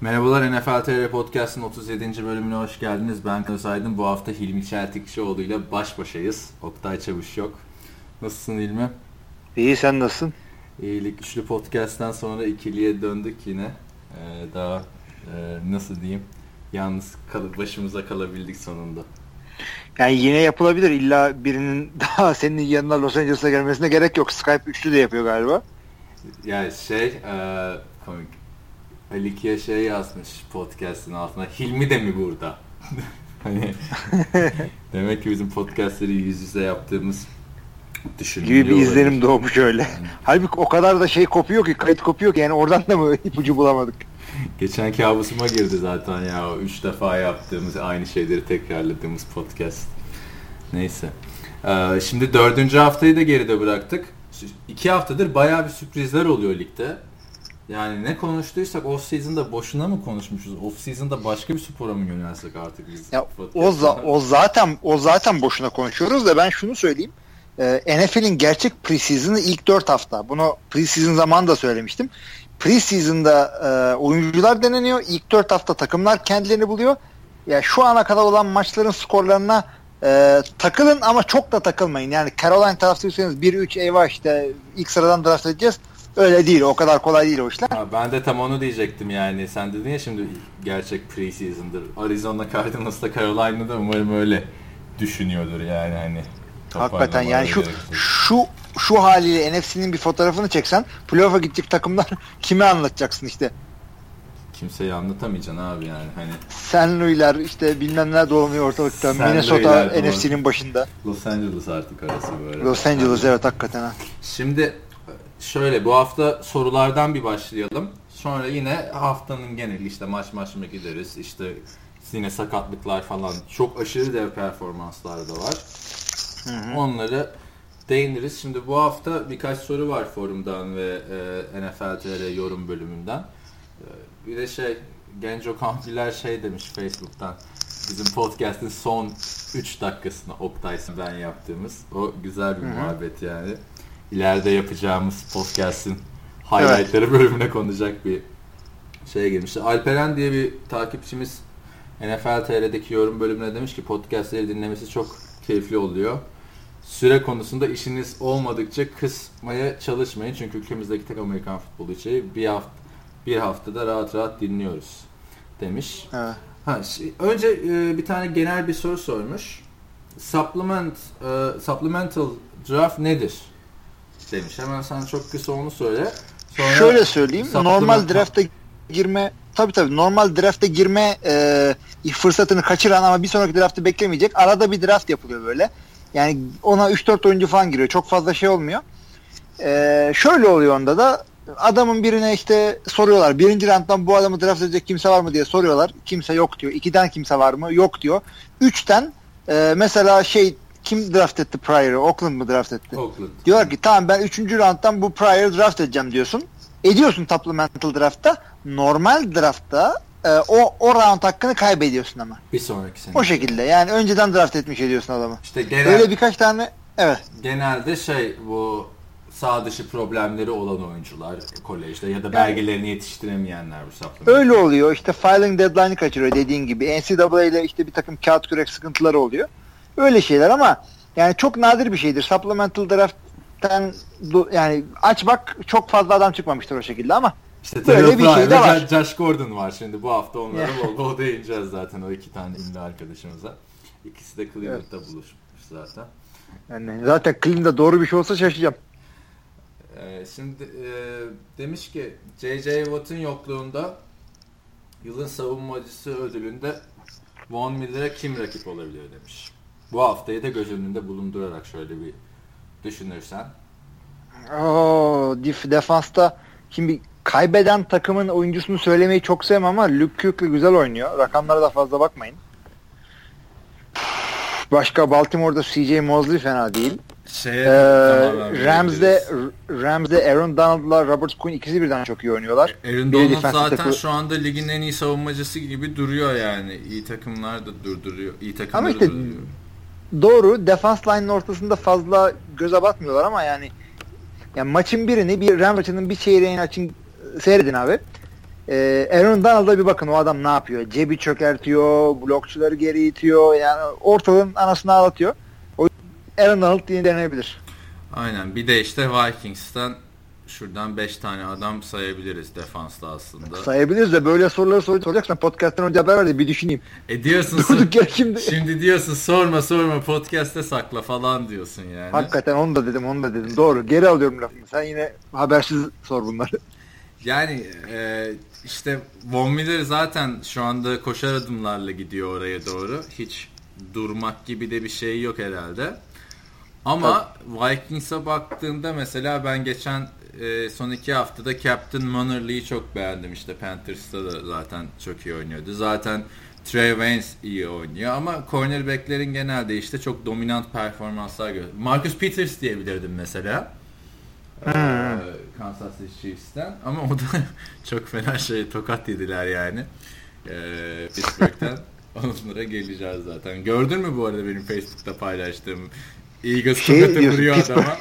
Merhabalar NFL TR Podcast'ın 37. bölümüne hoş geldiniz. Ben Kınız Aydın. Bu hafta Hilmi Çeltikçioğlu ile baş başayız. Oktay Çavuş yok. Nasılsın Hilmi? İyi sen nasılsın? İyilik. Üçlü Podcast'tan sonra ikiliye döndük yine. Ee, daha e, nasıl diyeyim? Yalnız kalıp başımıza kalabildik sonunda. Yani yine yapılabilir. İlla birinin daha senin yanına Los Angeles'a gelmesine gerek yok. Skype üçlü de yapıyor galiba. Yani şey e, komik. Alikiye şey yazmış podcast'ın altına. Hilmi de mi burada? hani demek ki bizim podcast'leri yüz yüze yaptığımız düşünülüyor. Gibi bir izlenim doğmuş öyle. Yani. Halbuki o kadar da şey kopuyor ki, kayıt kopuyor ki yani oradan da mı ipucu bulamadık? Geçen kabusuma girdi zaten ya. Üç defa yaptığımız aynı şeyleri tekrarladığımız podcast. Neyse. Ee, şimdi dördüncü haftayı da geride bıraktık. İki haftadır bayağı bir sürprizler oluyor ligde. Yani ne konuştuysak off season'da boşuna mı konuşmuşuz? Off season'da başka bir spora mı yönelsek artık biz? Ya, o, za- o zaten o zaten boşuna konuşuyoruz da ben şunu söyleyeyim. Ee, NFL'in gerçek preseason'ı ilk 4 hafta. Bunu preseason zamanında söylemiştim. Preseason'da e, oyuncular deneniyor. İlk 4 hafta takımlar kendilerini buluyor. Ya şu ana kadar olan maçların skorlarına e, takılın ama çok da takılmayın. Yani Caroline taraftarıysanız 1-3 eyvah işte ilk sıradan draft edeceğiz. Öyle değil. O kadar kolay değil o işler. Ha, ben de tam onu diyecektim yani. Sen dedin ya şimdi gerçek preseason'dır. Arizona Cardinals'ta Carolina'da umarım öyle düşünüyordur yani hani. Hakikaten yani şu şu şu haliyle NFC'nin bir fotoğrafını çeksen playoff'a gidecek takımlar kime anlatacaksın işte. Kimseye anlatamayacaksın abi yani hani. San Louis'ler işte bilmem ne dolanıyor ortalıkta. San Minnesota NFC'nin başında. Los Angeles artık arası böyle. Los Angeles evet hakikaten ha. Şimdi şöyle bu hafta sorulardan bir başlayalım. Sonra yine haftanın geneli işte maç maç mı gideriz işte yine sakatlıklar falan çok aşırı dev performanslar da var. Hı hı. Onları değiniriz. Şimdi bu hafta birkaç soru var forumdan ve e, NFL TR yorum bölümünden. E, bir de şey Genco Kampiler şey demiş Facebook'tan bizim podcast'in son 3 dakikasını Oktay'sın ben yaptığımız. O güzel bir Hı-hı. muhabbet yani. İleride yapacağımız podcast'in highlightları evet. bölümüne konacak bir şey girmişti. Alperen diye bir takipçimiz NFL TR'deki yorum bölümüne demiş ki podcastleri dinlemesi çok keyifli oluyor. Süre konusunda işiniz olmadıkça kısmaya çalışmayın. Çünkü ülkemizdeki tek Amerikan futbolu içeriği bir hafta bir haftada rahat rahat dinliyoruz demiş. Evet. Ha, önce e, bir tane genel bir soru sormuş. Supplement e, supplemental draft nedir? Demiş. Hemen sen çok kısa onu söyle. Sonra Şöyle söyleyeyim. Normal draft'e girme tabii tabii normal draft'e girme e, fırsatını kaçıran ama bir sonraki draft'ı beklemeyecek. Arada bir draft yapılıyor böyle. Yani ona 3-4 oyuncu falan giriyor. Çok fazla şey olmuyor. E, şöyle oluyor onda da adamın birine işte soruyorlar. Birinci rounddan bu adamı draft edecek kimse var mı diye soruyorlar. Kimse yok diyor. İkiden kimse var mı? Yok diyor. Üçten e, mesela şey kim draft etti Pryor'ı? Oakland mı draft etti? Oakland. Diyor ki tamam ben üçüncü rounddan bu Pryor'ı draft edeceğim diyorsun. Ediyorsun supplemental draftta. Normal draftta e, o o round hakkını kaybediyorsun ama. Bir sonraki sene. O şekilde. Yani önceden draft etmiş ediyorsun adamı. İşte genel, Öyle birkaç tane evet. Genelde şey bu sağ dışı problemleri olan oyuncular kolejde ya da belgelerini yetiştiremeyenler bu supplement. Öyle oluyor. İşte filing deadline'ı kaçırıyor dediğin gibi. NCAA ile işte bir takım kağıt kürek sıkıntıları oluyor. Öyle şeyler ama yani çok nadir bir şeydir. Supplemental draft'ten yani aç bak çok fazla adam çıkmamıştır o şekilde ama işte böyle bir şey de var. Josh Gordon var şimdi bu hafta onlara bol bol değineceğiz zaten o iki tane ünlü arkadaşımıza. İkisi de Cleveland'da evet. buluşmuş zaten. Yani zaten Cleveland'da doğru bir şey olsa şaşacağım. Ee, şimdi e, demiş ki J.J. Watt'ın yokluğunda yılın savunmacısı ödülünde Von Miller'e kim rakip olabilir demiş. Bu haftayı da göz önünde bulundurarak şöyle bir düşünürsen. Oo, def defansta şimdi kaybeden takımın oyuncusunu söylemeyi çok sevmem ama Luke Kuechly güzel oynuyor. Rakamlara da fazla bakmayın. Başka Baltimore'da CJ Mosley fena değil. Şeye, ee, Rams'de Rams'de Aaron Donald'la Robert Quinn ikisi birden çok iyi oynuyorlar. Aaron Donald zaten takı... şu anda ligin en iyi savunmacısı gibi duruyor yani. İyi takımlar da durduruyor. İyi takımlar ama işte duruyor. Doğru defans line'ın ortasında fazla göze batmıyorlar ama yani yani maçın birini bir Rams bir çeyreğini açın seyredin abi. e, Aaron Donald'a bir bakın o adam ne yapıyor. Cebi çökertiyor, blokçuları geri itiyor. Yani ortalığın anasını ağlatıyor. O Aaron Donald diye deneyebilir. Aynen. Bir de işte Vikings'ten şuradan 5 tane adam sayabiliriz defansla aslında. Sayabiliriz de böyle soruları sor soracaksan podcast'tan önce haber ver de bir düşüneyim. E diyorsun Durduk şimdi. şimdi diyorsun sorma sorma podcast'te sakla falan diyorsun yani. Hakikaten onu da dedim onu da dedim. Doğru geri alıyorum lafımı. Sen yine habersiz sor bunları. Yani e, işte Von Miller zaten şu anda koşar adımlarla gidiyor oraya doğru. Hiç durmak gibi de bir şey yok herhalde. Ama Vikings'a baktığında mesela ben geçen e, son iki haftada Captain Mannerly'i çok beğendim. İşte Panthers'ta da zaten çok iyi oynuyordu. Zaten Trey Waynes iyi oynuyor ama cornerback'lerin genelde işte çok dominant performanslar görüyor. Marcus Peters diyebilirdim mesela. Ee, Kansas City Chiefs'ten ama o da çok fena şey tokat yediler yani. Ee, Pittsburgh'ten onlara geleceğiz zaten. Gördün mü bu arada benim Facebook'ta paylaştığım Eagles Şey tokatı diyorsun, vuruyor Pittsburgh. adama.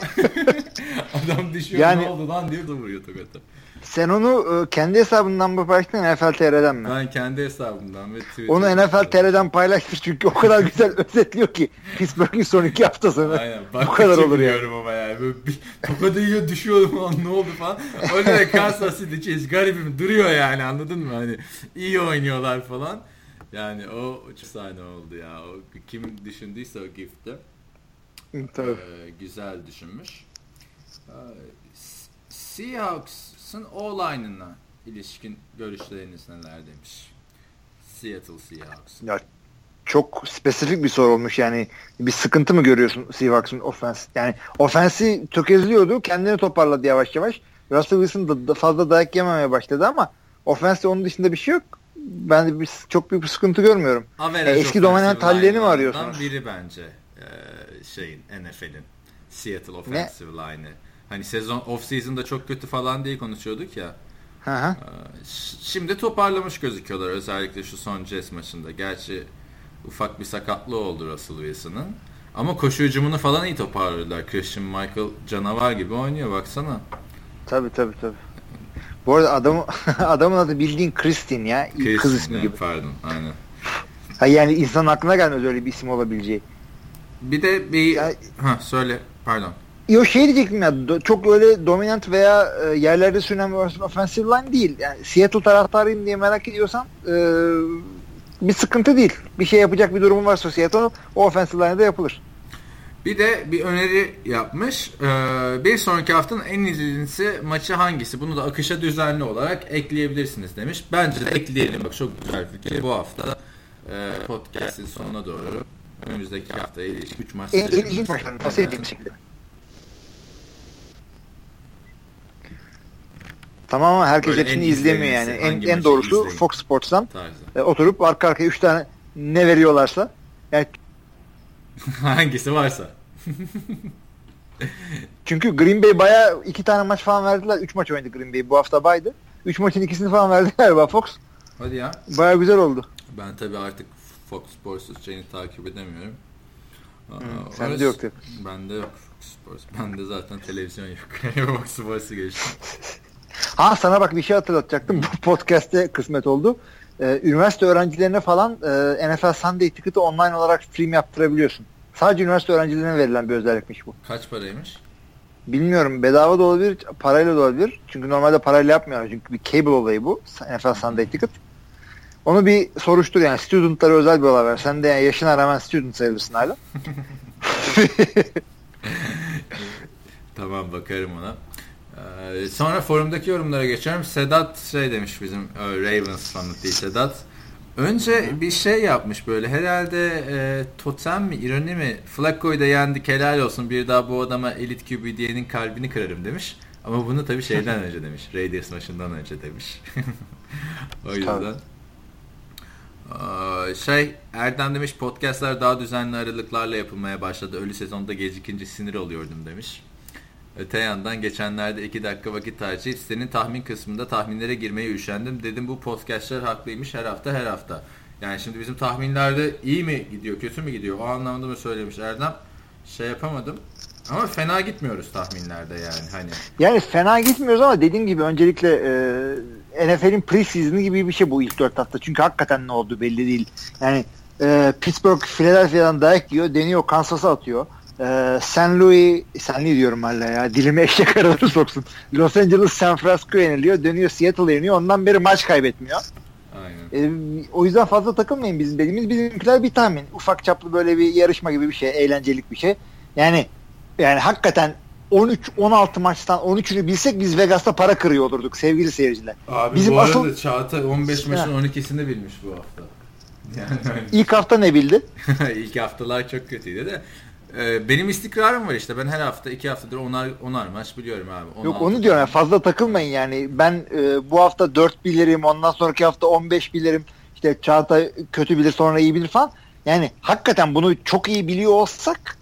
Adam düşüyor Yani- ne oldu lan diyor da vuruyor tokatı. Sen onu e, kendi hesabından mı paylaştın NFL TR'den mi? Ben kendi hesabımdan ve Twitter'dan. Onu NFL TR'den paylaştır çünkü o kadar güzel özetliyor ki Pittsburgh'in son iki haftasını. Aynen. Bu kadar olur ya. biliyorum ama yani. Böyle bir tokadı yiyor düşüyor falan ne oldu falan. Öyle de Kansas City Chiefs garibim duruyor yani anladın mı? Hani iyi oynuyorlar falan. Yani o sahne oldu ya. O kim düşündüyse o gifte. Tabii. Ee, güzel düşünmüş. Ee, S- Seahawks'ın O-line'ına ilişkin görüşleriniz neler demiş. Seattle Seahawks. Ya çok spesifik bir soru olmuş yani bir sıkıntı mı görüyorsun Seahawks'ın ofens? Yani ofensi tökezliyordu kendini toparladı yavaş yavaş. Russell Wilson da, da fazla dayak yememeye başladı ama ofenste onun dışında bir şey yok. Ben de bir, çok büyük bir sıkıntı görmüyorum. Average E, eski dominant hallerini mi arıyorsunuz? biri bence e, şeyin NFL'in Seattle offensive line'ı. Hani sezon off season'da çok kötü falan diye konuşuyorduk ya. Hı hı. E, ş- Şimdi toparlamış gözüküyorlar özellikle şu son Jets maçında. Gerçi ufak bir sakatlığı oldu Russell Wilson'ın. Ama koşu hücumunu falan iyi toparladılar. Christian Michael canavar gibi oynuyor baksana. Tabii tabii tabii. Bu arada adamı, adamın adı bildiğin Kristin ya. kız Christian, ismi gibi. Pardon aynen. Ha, yani insanın aklına gelmez öyle bir isim olabileceği. Bir de bir... Ya- ha söyle pardon. Yo şey diyecektim ya çok öyle dominant veya e, yerlerde sürünen bir offensive line değil. Yani Seattle taraftarıyım diye merak ediyorsan e, bir sıkıntı değil. Bir şey yapacak bir durumu varsa Seattle'ın o offensive line'da yapılır. Bir de bir öneri yapmış. Ee, bir sonraki haftanın en izlenisi maçı hangisi? Bunu da akışa düzenli olarak ekleyebilirsiniz demiş. Bence de ekleyelim. Bak çok güzel fikir. Bu hafta e, podcast'in sonuna doğru önümüzdeki haftaya ilişkin 3 maç En, en ilginç maçlarını tavsiye edeyim şekilde. Tamam ama herkes Böyle hepsini izlemiyor yani. En, en doğrusu izleyin? Fox Sports'tan e, oturup arka arkaya 3 tane ne veriyorlarsa yani Hangisi varsa. Çünkü Green Bay bayağı iki tane maç falan verdiler. Üç maç oynadı Green Bay. Bu hafta baydı. Üç maçın ikisini falan verdiler galiba Fox. Hadi ya. Bayağı güzel oldu. Ben tabii artık Fox Sports'uz şeyini takip edemiyorum. Aa, sende orası- yok tabii. Bende yok Fox Sports. Bende zaten televizyon yok. Fox Sports'u geçtim. Ha sana bak bir şey hatırlatacaktım. Bu podcast'te kısmet oldu. Ee, üniversite öğrencilerine falan e, NFL Sunday Ticket'ı online olarak stream yaptırabiliyorsun. Sadece üniversite öğrencilerine verilen bir özellikmiş bu. Kaç paraymış? Bilmiyorum bedava da olabilir, parayla da olabilir. Çünkü normalde parayla yapmıyorlar. Çünkü bir cable olayı bu. NFL Sunday Ticket. Onu bir soruştur yani. Studentlara özel bir olay var. Sen de yani yaşına rağmen student sayılırsın hala. Tamam bakarım ona. Ee, sonra forumdaki yorumlara geçiyorum. Sedat şey demiş bizim e, Ravens fanı değil Sedat. Önce bir şey yapmış böyle herhalde e, totem mi ironi mi Flacco'yu da yendik helal olsun bir daha bu adama elit QB diyenin kalbini kırarım demiş. Ama bunu tabii şeyden önce demiş. Raiders maçından önce demiş. o yüzden. Aa, şey Erdem demiş podcastlar daha düzenli aralıklarla yapılmaya başladı. Ölü sezonda gecikince sinir oluyordum demiş. Öte yandan geçenlerde 2 dakika vakit harcayıp senin tahmin kısmında tahminlere girmeye üşendim. Dedim bu podcastler haklıymış her hafta her hafta. Yani şimdi bizim tahminlerde iyi mi gidiyor kötü mü gidiyor o anlamda mı söylemiş Erdem. Şey yapamadım. Ama fena gitmiyoruz tahminlerde yani hani. Yani fena gitmiyoruz ama dediğim gibi öncelikle NFL'in preseason'ı gibi bir şey bu ilk dört hafta. Çünkü hakikaten ne oldu belli değil. Yani e, Pittsburgh Philadelphia'dan dayak yiyor. Deniyor Kansas'a atıyor. E, San Louis, San Louis diyorum hala ya. Dilime eşek araları soksun. Los Angeles San Francisco yeniliyor. Dönüyor Seattle yeniyor. Ondan beri maç kaybetmiyor. Aynen. E, o yüzden fazla takılmayın bizim dediğimiz bizimkiler bir tahmin. Ufak çaplı böyle bir yarışma gibi bir şey. Eğlencelik bir şey. Yani yani hakikaten 13-16 maçtan 13'ünü bilsek biz Vegas'ta para kırıyor olurduk sevgili seyirciler. Abi Bizim bu arada asıl- Çağatay 15 maçın 12'sini bilmiş bu hafta. Yani İlk hafta ne bildi? ilk haftalar çok kötüydü de. Ee, benim istikrarım var işte. Ben her hafta iki haftadır onar, onar maç biliyorum abi. Yok 16 onu diyorum yani fazla takılmayın yani. Ben e, bu hafta 4 bilirim ondan sonraki hafta 15 bilirim. İşte Çağatay kötü bilir sonra iyi bilir falan. Yani hakikaten bunu çok iyi biliyor olsak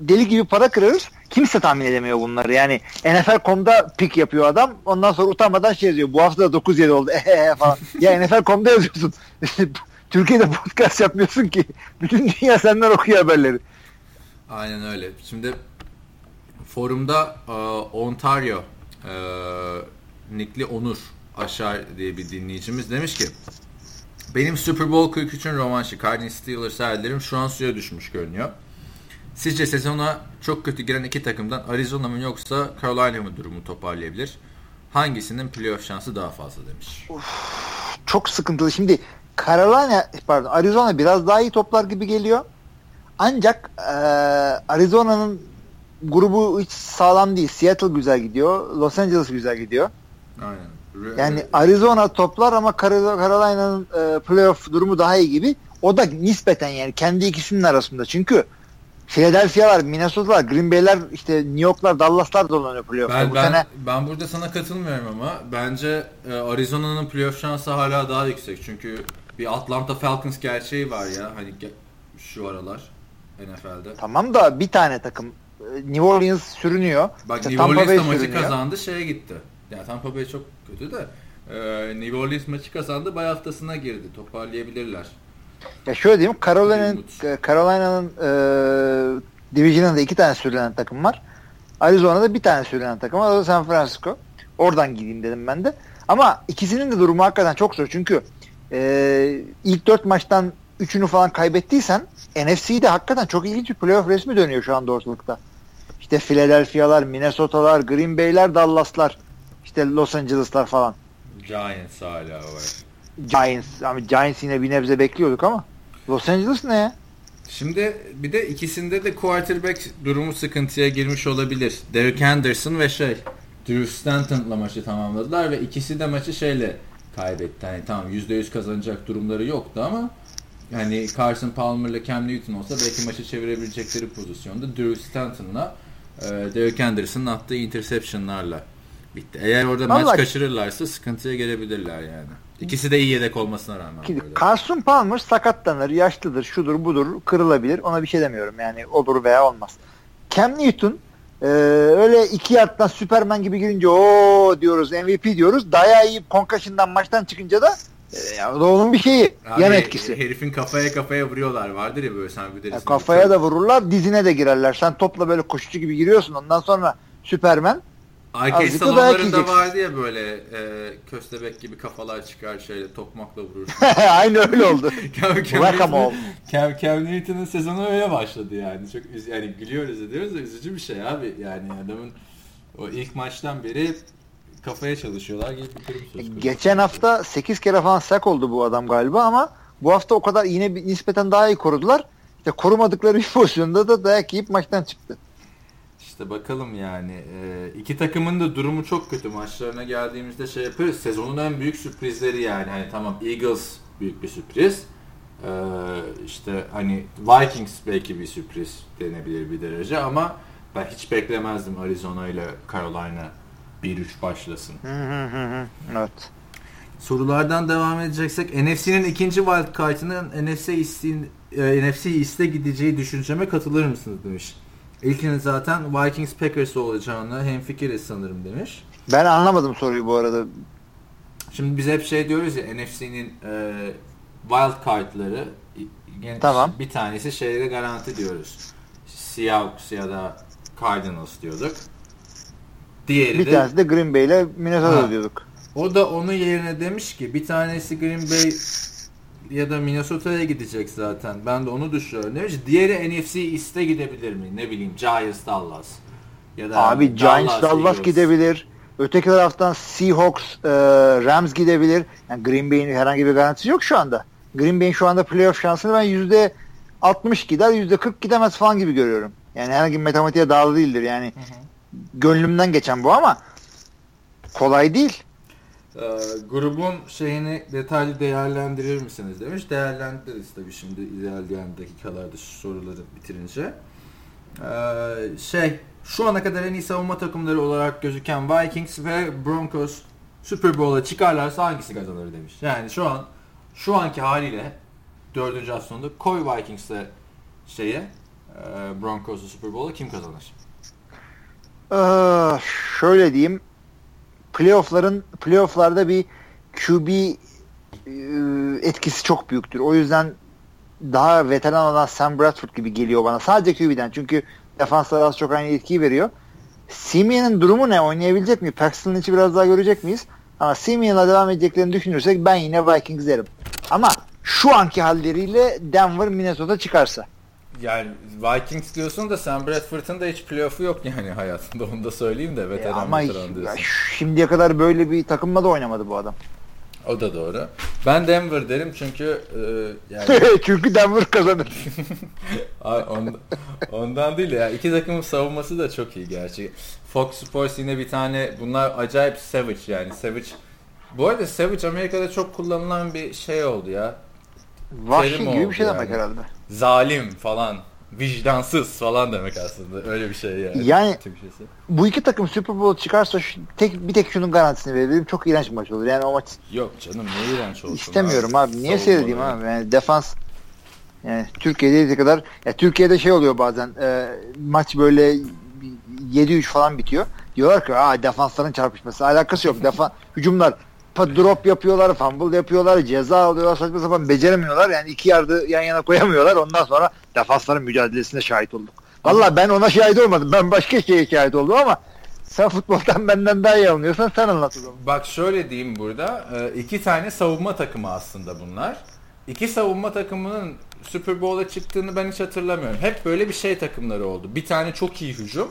deli gibi para kırarız. Kimse tahmin edemiyor bunları. Yani NFL.com'da pik yapıyor adam. Ondan sonra utanmadan şey yazıyor. Bu hafta da 9-7 oldu. Ehehe falan. ya NFL.com'da yazıyorsun. Türkiye'de podcast yapmıyorsun ki. Bütün dünya senden okuyor haberleri. Aynen öyle. Şimdi forumda e, Ontario e, Nikli Onur Aşar diye bir dinleyicimiz demiş ki benim Super Bowl 43'ün rövanşı Cardinals Steelers hayallerim şu an suya düşmüş görünüyor. Sizce sezona çok kötü giren iki takımdan Arizona mı yoksa Carolina mı durumu toparlayabilir? Hangisinin playoff şansı daha fazla demiş. çok sıkıntılı. Şimdi Carolina pardon Arizona biraz daha iyi toplar gibi geliyor. Ancak e, Arizona'nın grubu hiç sağlam değil. Seattle güzel gidiyor. Los Angeles güzel gidiyor. Aynen. Yani Arizona toplar ama Car- Carolina'nın e, playoff durumu daha iyi gibi. O da nispeten yani kendi ikisinin arasında. Çünkü Philadelphia'lar, Minnesota'lar, Green Bay'ler, işte New York'lar, Dallas'lar dolanıyor playoff'ta. Ben, Bu ben, sene ben burada sana katılmıyorum ama bence e, Arizona'nın playoff şansı hala daha yüksek. Çünkü bir Atlanta Falcons gerçeği var ya hani şu aralar NFL'de. tamam da bir tane takım e, New Orleans sürünüyor. Bak İşte New Orleans da maçı kazandı şeye gitti. Ya Tampa Bay çok kötü de e, New Orleans maçı kazandı bay haftasına girdi. Toparlayabilirler. Ya şöyle diyeyim Carolina'nın e, Carolina'nın e, Division'ında iki tane sürülen takım var. Arizona'da bir tane sürülen takım var. O da San Francisco. Oradan gideyim dedim ben de. Ama ikisinin de durumu hakikaten çok zor. Çünkü e, ilk dört maçtan üçünü falan kaybettiysen NFC'de hakikaten çok ilginç bir playoff resmi dönüyor şu anda ortalıkta. İşte Philadelphia'lar, Minnesota'lar, Green Bay'ler, Dallas'lar, işte Los Angeles'lar falan. Giants hala var. Giants. Ama Giants yine bir nebze bekliyorduk ama. Los Angeles ne ya? Şimdi bir de ikisinde de quarterback durumu sıkıntıya girmiş olabilir. Derek Henderson ve şey Drew Stanton'la maçı tamamladılar ve ikisi de maçı şeyle kaybetti. Hani tamam %100 kazanacak durumları yoktu ama yani Carson Palmer'la Cam Newton olsa belki maçı çevirebilecekleri pozisyonda Drew Stanton'la e, Derek Henderson'ın attığı interception'larla bitti. Eğer orada maç Vallahi- kaçırırlarsa sıkıntıya gelebilirler yani. İkisi de iyi yedek olmasına rağmen. Böyle. Carson Palmer sakatlanır, yaşlıdır, şudur budur, kırılabilir. Ona bir şey demiyorum yani olur veya olmaz. Cam Newton e, öyle iki yardtan Superman gibi girince o diyoruz MVP diyoruz. Dayağı yiyip concussion'dan maçtan çıkınca da e, ya, da onun bir şeyi. Abi, yan etkisi. Herifin kafaya kafaya vuruyorlar vardır ya böyle sen bir Ya kafaya da vururlar, dizine de girerler. Sen topla böyle koşucu gibi giriyorsun. Ondan sonra Superman Arcade salonlarında vardı ya böyle e, köstebek gibi kafalar çıkar şeyle tokmakla vurursun. aynı öyle oldu. Cam, Cam Newton'un sezonu öyle başladı yani. Çok yani gülüyoruz ediyoruz da üzücü bir şey abi. Yani adamın o ilk maçtan beri kafaya çalışıyorlar gibi bir durum söz konusu. Geçen hafta 8 kere falan sak oldu bu adam galiba ama bu hafta o kadar yine bir, nispeten daha iyi korudular. İşte korumadıkları bir pozisyonda da dayak yiyip maçtan çıktı. İşte bakalım yani. E, iki takımın da durumu çok kötü. Maçlarına geldiğimizde şey yapıyoruz. Sezonun en büyük sürprizleri yani. Hani tamam Eagles büyük bir sürpriz. E, işte hani Vikings belki bir sürpriz denebilir bir derece ama ben hiç beklemezdim Arizona ile Carolina 1-3 başlasın. Hı hı hı hı. Evet. Sorulardan devam edeceksek NFC'nin ikinci wild card'ının NFC isteğin, e, NFC iste gideceği düşünceme katılır mısınız demiş. İlkinin zaten Vikings Packers olacağını hemfikiriz sanırım demiş. Ben anlamadım soruyu bu arada. Şimdi biz hep şey diyoruz ya NFC'nin e, wild card'ları Tamam. bir tanesi şeyde garanti diyoruz. Seahawks ya da Cardinals diyorduk. Diğeri Bir de tanesi de Green Bay ile Minnesota Ha. diyorduk. O da onun yerine demiş ki bir tanesi Green Bay ya da Minnesota'ya gidecek zaten. Ben de onu düşünüyorum. Demiş diğeri NFC East'e gidebilir mi? Ne bileyim Giants Dallas. Ya da Abi Giants Dallas, Dallas gidebilir. Öteki taraftan Seahawks, e, Rams gidebilir. Yani Green Bay'in herhangi bir garantisi yok şu anda. Green Bay'in şu anda playoff şansını ben yüzde 60 gider, yüzde 40 gidemez falan gibi görüyorum. Yani herhangi bir matematiğe bağlı değildir. Yani hı hı. gönlümden geçen bu ama kolay değil. Ee, grubun şeyini detaylı değerlendirir misiniz demiş. Değerlendiririz tabii şimdi ilerleyen dakikalarda şu soruları bitirince. Ee, şey şu ana kadar en iyi savunma takımları olarak gözüken Vikings ve Broncos Super Bowl'a çıkarlarsa hangisi kazanır demiş. Yani şu an şu anki haliyle dördüncü hafta koy Vikings'le şeye e, Broncos'u Super Bowl'a kim kazanır? Ee, şöyle diyeyim playoff'ların playoff'larda bir QB e, etkisi çok büyüktür. O yüzden daha veteran olan Sam Bradford gibi geliyor bana. Sadece QB'den. Çünkü defanslar az çok aynı etkiyi veriyor. Simeon'ın durumu ne? Oynayabilecek mi? Paxton'ın içi biraz daha görecek miyiz? Ama Simeon'la devam edeceklerini düşünürsek ben yine Vikings derim. Ama şu anki halleriyle Denver Minnesota çıkarsa. Yani Vikings diyorsun da Sam Bradford'ın da hiç playoff'u yok yani hayatında onu da söyleyeyim de veteran e ama veteran diyorsun. şimdiye kadar böyle bir takımla da oynamadı bu adam. O da doğru. Ben Denver derim çünkü e, yani... çünkü Denver kazanır. ondan, ondan değil ya. İki takımın savunması da çok iyi gerçi. Fox Sports yine bir tane bunlar acayip Savage yani. Savage bu arada Savage Amerika'da çok kullanılan bir şey oldu ya. Vahşi gibi bir şey yani. demek herhalde. Zalim falan vicdansız falan demek aslında. Öyle bir şey yani. Yani bu iki takım Super Bowl çıkarsa şu, tek bir tek şunun garantisini verebilirim. Çok iğrenç bir maç olur. Yani o maç Yok canım ne iğrenç olsun. İstemiyorum abi. abi. Niye seyredeyim abi? Yani defans yani Türkiye'de kadar ya Türkiye'de şey oluyor bazen e, maç böyle 7-3 falan bitiyor. Diyorlar ki aa defansların çarpışması alakası yok. Defan hücumlar drop yapıyorlar, fumble yapıyorlar, ceza alıyorlar, saçma sapan beceremiyorlar. Yani iki yardı yan yana koyamıyorlar. Ondan sonra defansların mücadelesine şahit olduk. Valla ben ona şahit olmadım. Ben başka şeye şahit oldum ama sen futboldan benden daha iyi anlıyorsan sen anlat. Bak şöyle diyeyim burada. E, iki tane savunma takımı aslında bunlar. İki savunma takımının Super Bowl'a çıktığını ben hiç hatırlamıyorum. Hep böyle bir şey takımları oldu. Bir tane çok iyi hücum.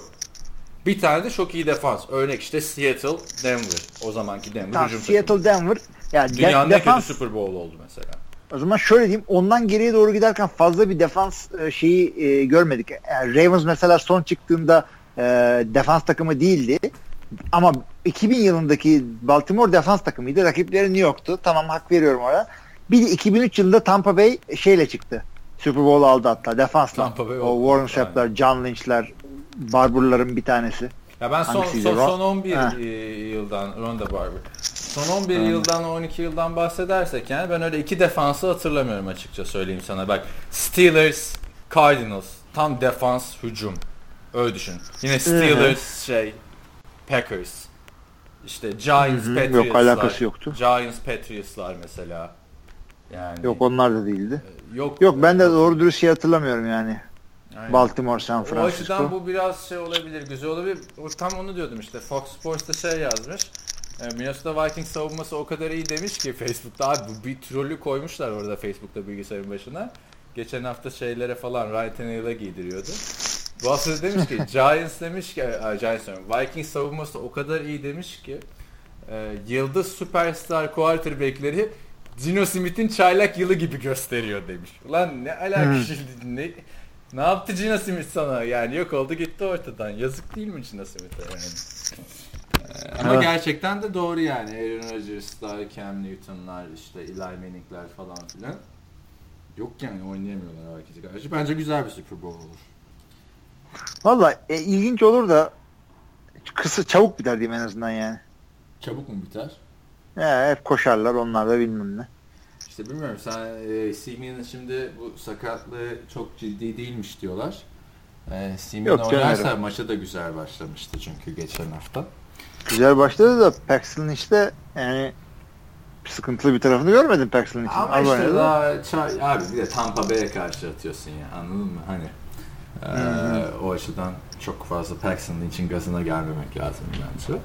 Bir tane de çok iyi defans. Örnek işte Seattle, Denver. O zamanki Denver tamam, Seattle, takımı. Denver. Yani Dünyanın en kötü Super Bowl oldu mesela. O zaman şöyle diyeyim. Ondan geriye doğru giderken fazla bir defans e, şeyi e, görmedik. Yani Ravens mesela son çıktığında e, defans takımı değildi. Ama 2000 yılındaki Baltimore defans takımıydı. Rakipleri New York'tu. Tamam hak veriyorum oraya. Bir de 2003 yılında Tampa Bay şeyle çıktı. Super Bowl aldı hatta defansla. Tampa Bay o Warren Sapp'ler, John Lynch'ler, Barber'ların bir tanesi. Ya ben son, son, son 11 ha. E, yıldan Ronda Barber. Son 11 hmm. yıldan 12 yıldan bahsedersek yani ben öyle iki defansı hatırlamıyorum açıkça söyleyeyim sana. Bak Steelers, Cardinals tam defans hücum. Öyle düşün. Yine Steelers şey Packers. İşte Giants, Hı-hı. Patriots'lar. Yok alakası yoktu. Giants, Patriots'lar mesela. Yani Yok onlar da değildi. Yok. Yok ben de doğru dürüst şey hatırlamıyorum yani. Aynen. Baltimore, San Francisco. O açıdan bu biraz şey olabilir, güzel olabilir. Tam onu diyordum işte. Fox Sports'ta şey yazmış. E, Minnesota Vikings savunması o kadar iyi demiş ki Facebook'ta abi bir trolü koymuşlar orada Facebook'ta bilgisayarın başına. Geçen hafta şeylere falan Ryan Tannehill'a giydiriyordu. Bu hafta demiş ki Giants demiş ki Giants diyorum, Vikings savunması o kadar iyi demiş ki e, yıldız süperstar quarterback'leri Gino Smith'in çaylak yılı gibi gösteriyor demiş. Ulan ne alakası ne ne yaptı Gina Smith sana? Yani yok oldu gitti ortadan. Yazık değil mi Gina Smith'e yani? Ee, ama evet. gerçekten de doğru yani. Aaron Rodgers'lar, Cam Newton'lar, işte Eli Manning'ler falan filan. Yok yani oynayamıyorlar herkese karşı. Bence güzel bir Super Bowl olur. Valla e, ilginç olur da kısa çabuk biter diyeyim en azından yani. Çabuk mu biter? Ya, hep koşarlar onlar da bilmem ne. İşte bilmiyorum sen e, Simeon'ın şimdi bu sakatlığı çok ciddi değilmiş diyorlar. E, Simeon oynarsa canım. maça da güzel başlamıştı çünkü geçen hafta. Güzel başladı da Paxton işte yani sıkıntılı bir tarafını görmedim Paxton için. Ama işte oynadı. daha çay, abi bir de Tampa Bay'e karşı atıyorsun ya anladın mı? Hani e, o açıdan çok fazla Paxton için gazına gelmemek lazım bence.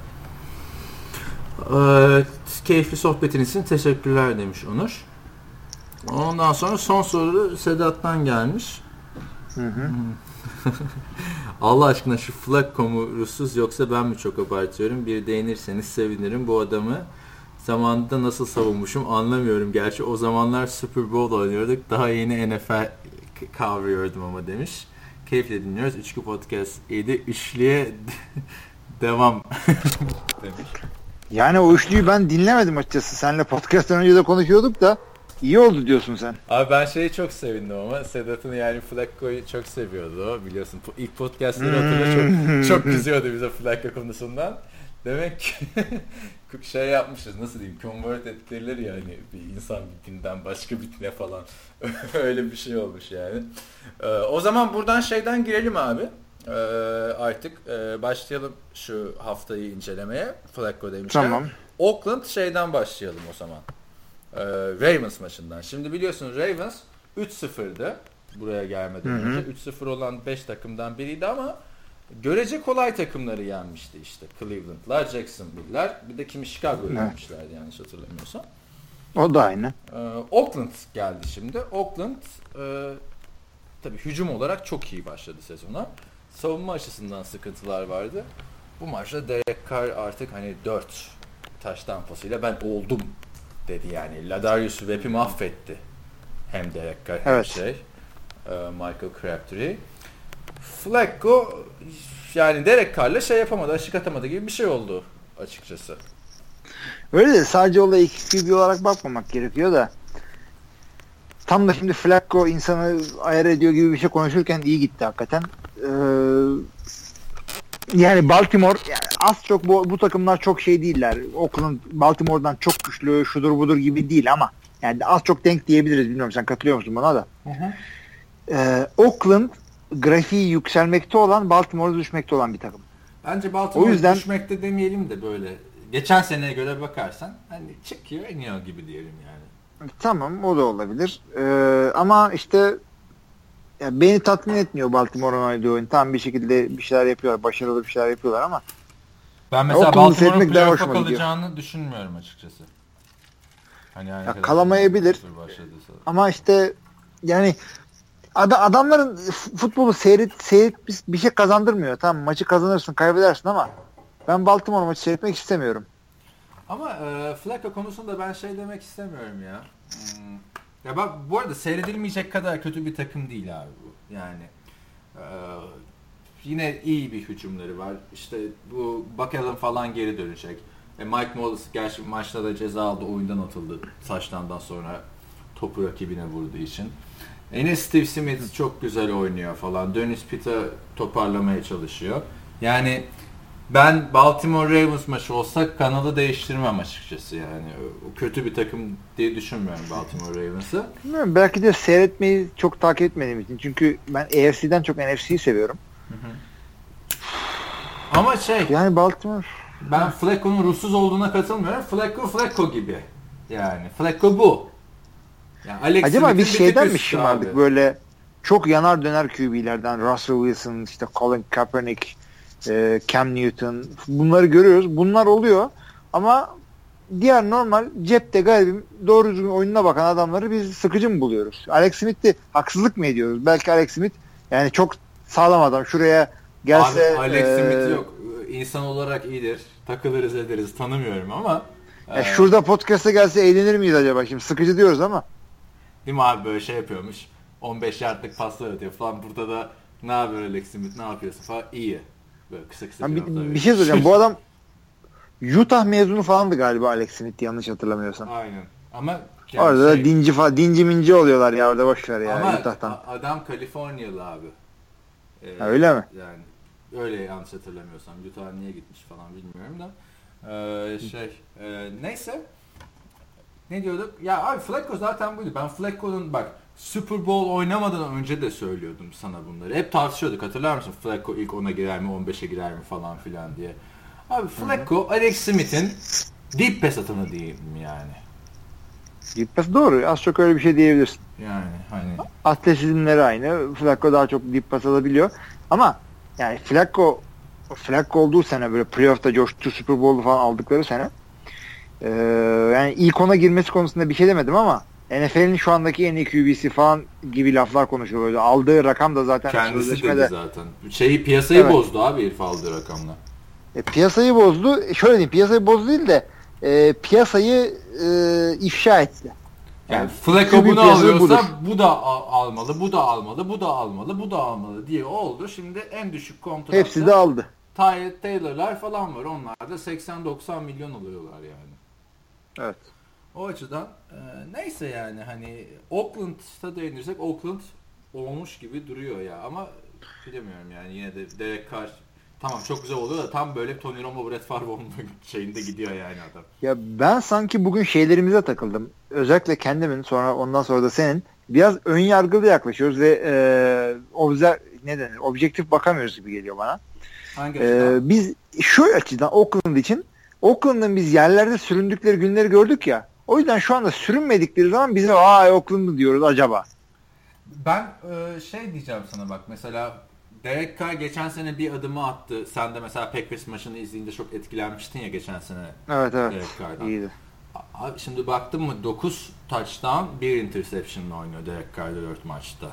Ee, keyifli sohbetiniz için teşekkürler demiş Onur. Ondan sonra son soru Sedat'tan gelmiş. Hı hı. Allah aşkına şu Flacco mu Russuz yoksa ben mi çok abartıyorum? Bir değinirseniz sevinirim. Bu adamı zamanında nasıl savunmuşum anlamıyorum. Gerçi o zamanlar Super Bowl oynuyorduk. Daha yeni NFL kavruyordum ama demiş. Keyifle dinliyoruz. Üçlü Podcast 7. Üçlüye devam demiş. Yani o üçlüyü ben dinlemedim açıkçası. Seninle podcast'tan önce de konuşuyorduk da iyi oldu diyorsun sen. Abi ben şeyi çok sevindim ama Sedat'ın yani Flacco'yu çok seviyordu biliyorsun. İlk podcastları hatırla çok, çok kızıyordu bize Flacco konusundan. Demek ki şey yapmışız nasıl diyeyim convert ettiler ya hani bir insan bir dinden başka bir dine falan öyle bir şey olmuş yani. Ee, o zaman buradan şeyden girelim abi. Ee, artık e, başlayalım şu haftayı incelemeye. Flacco demişken. Tamam. Oakland şeyden başlayalım o zaman. Ee, Ravens maçından. Şimdi biliyorsun Ravens 3-0'dı buraya gelmeden önce. 3-0 olan 5 takımdan biriydi ama görece kolay takımları yenmişti işte. Cleveland'lar, Jacksonville'ler bir de kimi Chicago'yu Evet. yenmişlerdi yanlış hatırlamıyorsam. O da aynı. Ee, Oakland geldi şimdi. Oakland e, tabii hücum olarak çok iyi başladı sezona. Savunma açısından sıkıntılar vardı. Bu maçta Derek Carr artık hani 4 taş tampasıyla ben oldum dedi yani. Ladarius Webb'i mahvetti. Hem Derek Carr hem Evet. şey e, Michael Crabtree. Flacco yani Derek Carr'la şey yapamadı, aşık atamadı gibi bir şey oldu açıkçası. Öyle de sadece olaya iki QB olarak bakmamak gerekiyor da tam da şimdi Flacco insanı ayar ediyor gibi bir şey konuşurken iyi gitti hakikaten. Ee, yani Baltimore yani az çok bu, bu takımlar çok şey değiller. Oakland Baltimore'dan çok güçlü şudur budur gibi değil ama yani az çok denk diyebiliriz. Bilmiyorum sen katılıyor musun buna da. Ee, Oakland grafiği yükselmekte olan Baltimore'da düşmekte olan bir takım. Bence Baltimore O yüzden- düşmekte demeyelim de böyle geçen seneye göre bakarsan hani çıkıyor iniyor gibi diyelim yani. Tamam o da olabilir. Ee, ama işte ya beni tatmin etmiyor Baltimore'un oynadığı oyun. Tam bir şekilde bir şeyler yapıyorlar. Başarılı bir şeyler yapıyorlar ama Ben mesela Oakland'ı Baltimore'un playoff'a hoşuma gidiyor. kalacağını düşünmüyorum açıkçası. Hani yani Ya kalamayabilir. Ama işte yani ada- adamların futbolu seyret seyret bir şey kazandırmıyor. Tamam maçı kazanırsın, kaybedersin ama ben Baltimore maçı seyretmek istemiyorum. Ama e, Flacco konusunda ben şey demek istemiyorum ya. Hmm. Ya bak bu arada seyredilmeyecek kadar kötü bir takım değil abi bu. Yani e, yine iyi bir hücumları var. İşte bu bakalım falan geri dönecek. E, Mike Wallace gerçi maçta da ceza aldı oyundan atıldı saçtandan sonra topu rakibine vurduğu için. E, Yine Steve Smith çok güzel oynuyor falan. Dennis Pitta toparlamaya çalışıyor. Yani ben Baltimore Ravens maçı olsa kanalı değiştirmem açıkçası yani. O kötü bir takım diye düşünmüyorum Baltimore Ravens'ı. Bilmiyorum, belki de seyretmeyi çok takip etmediğim için. Çünkü ben AFC'den çok NFC'yi seviyorum. Ama şey Yani Baltimore ben Flacco'nun ruhsuz olduğuna katılmıyorum. Flacco Flacco gibi. Yani Flacco bu. Yani Alex Acaba biz bir şeyden mi şımardık böyle çok yanar döner QB'lerden Russell Wilson, işte Colin Kaepernick, e, Cam Newton bunları görüyoruz. Bunlar oluyor ama diğer normal cepte garibim doğru düzgün oyununa bakan adamları biz sıkıcı mı buluyoruz? Alex Smith'ti haksızlık mı ediyoruz? Belki Alex Smith yani çok sağlam adam. Şuraya gelse Abi Alex e, Smith yok. İnsan olarak iyidir. Takılırız ederiz tanımıyorum ama. ya e, şurada podcast'a gelse eğlenir miyiz acaba? Şimdi sıkıcı diyoruz ama. Değil mi abi böyle şey yapıyormuş. 15 yardlık paslar atıyor falan. Burada da ne haber Alex Smith ne yapıyorsun falan. İyi. Böyle kısa kısa Ha, bir, bir şey söyleyeceğim. Bu adam Utah mezunu falandı galiba Alex Smith yanlış hatırlamıyorsam. Aynen. Ama yani orada şey- da dinci falan, dinci minci oluyorlar ya orada boş ver ya ama Utah'tan. adam Kaliforniyalı abi. Ee, Ha, öyle mi? Yani öyle yanlış hatırlamıyorsam. Utah'a niye gitmiş falan bilmiyorum da. Ee, şey e, neyse. Ne diyorduk? Ya abi Flacco zaten buydu. Ben Flacco'nun bak Super Bowl oynamadan önce de söylüyordum sana bunları. Hep tartışıyorduk. Hatırlar mısın? Flacco ilk 10'a girer mi, 15'e girer mi falan filan diye. Abi Flacco, Alex Smith'in deep pass atanı diyeyim yani. Gitmesi doğru. Az çok öyle bir şey diyebilirsin. Yani hani Atletizmleri aynı. Flacco daha çok dip pas alabiliyor. Ama yani Flacco Flacco olduğu sene böyle playoff'ta coştu Super Bowl'u falan aldıkları sene Ee, yani ilk ona girmesi konusunda bir şey demedim ama NFL'in şu andaki en iyi QB'si falan gibi laflar konuşuyor böyle. Aldığı rakam da zaten Kendisi sözleşmede- dedi zaten. Şeyi piyasayı Evet. bozdu abi herif aldığı rakamla. E, piyasayı bozdu. E, Şöyle diyeyim piyasayı bozdu değil de e, piyasayı e, ifşa etti. Yani Yani Flacco bunu alıyorsa budur. bu da al- almalı, bu da almalı, bu da almalı, bu da almalı diye oldu. Şimdi en düşük kontratlı Hepsi de aldı. Tyrod Taylor'lar falan var. Onlar da 80-90 milyon alıyorlar yani. Evet. O açıdan e, neyse yani hani Oakland'a değinirsek Oakland olmuş gibi duruyor ya ama bilemiyorum yani yine de Derek Carr tamam çok güzel oluyor da tam böyle Tony Romo Brett Favre olma şeyinde gidiyor yani adam. Ya ben sanki bugün şeylerimize takıldım. Özellikle kendimin sonra ondan sonra da senin biraz ön yargılı yaklaşıyoruz ve e, obze, ne denir? Objektif bakamıyoruz gibi geliyor bana. Hangi E, açıdan? biz şu açıdan Oakland için Oakland'ın biz yerlerde süründükleri günleri gördük ya. O yüzden şu anda sürünmedikleri zaman bize aa Oakland'ı diyoruz acaba. Ben e, şey diyeceğim sana bak mesela Derek Carr geçen sene bir adımı attı. Sen de mesela Packers maçını izleyince çok etkilenmiştin ya geçen sene Evet evet. Derek Carr'dan. İyiydi. Abi şimdi baktım mı 9 touchdown 1 interception'la oynuyor Derek Carr 4 maçta.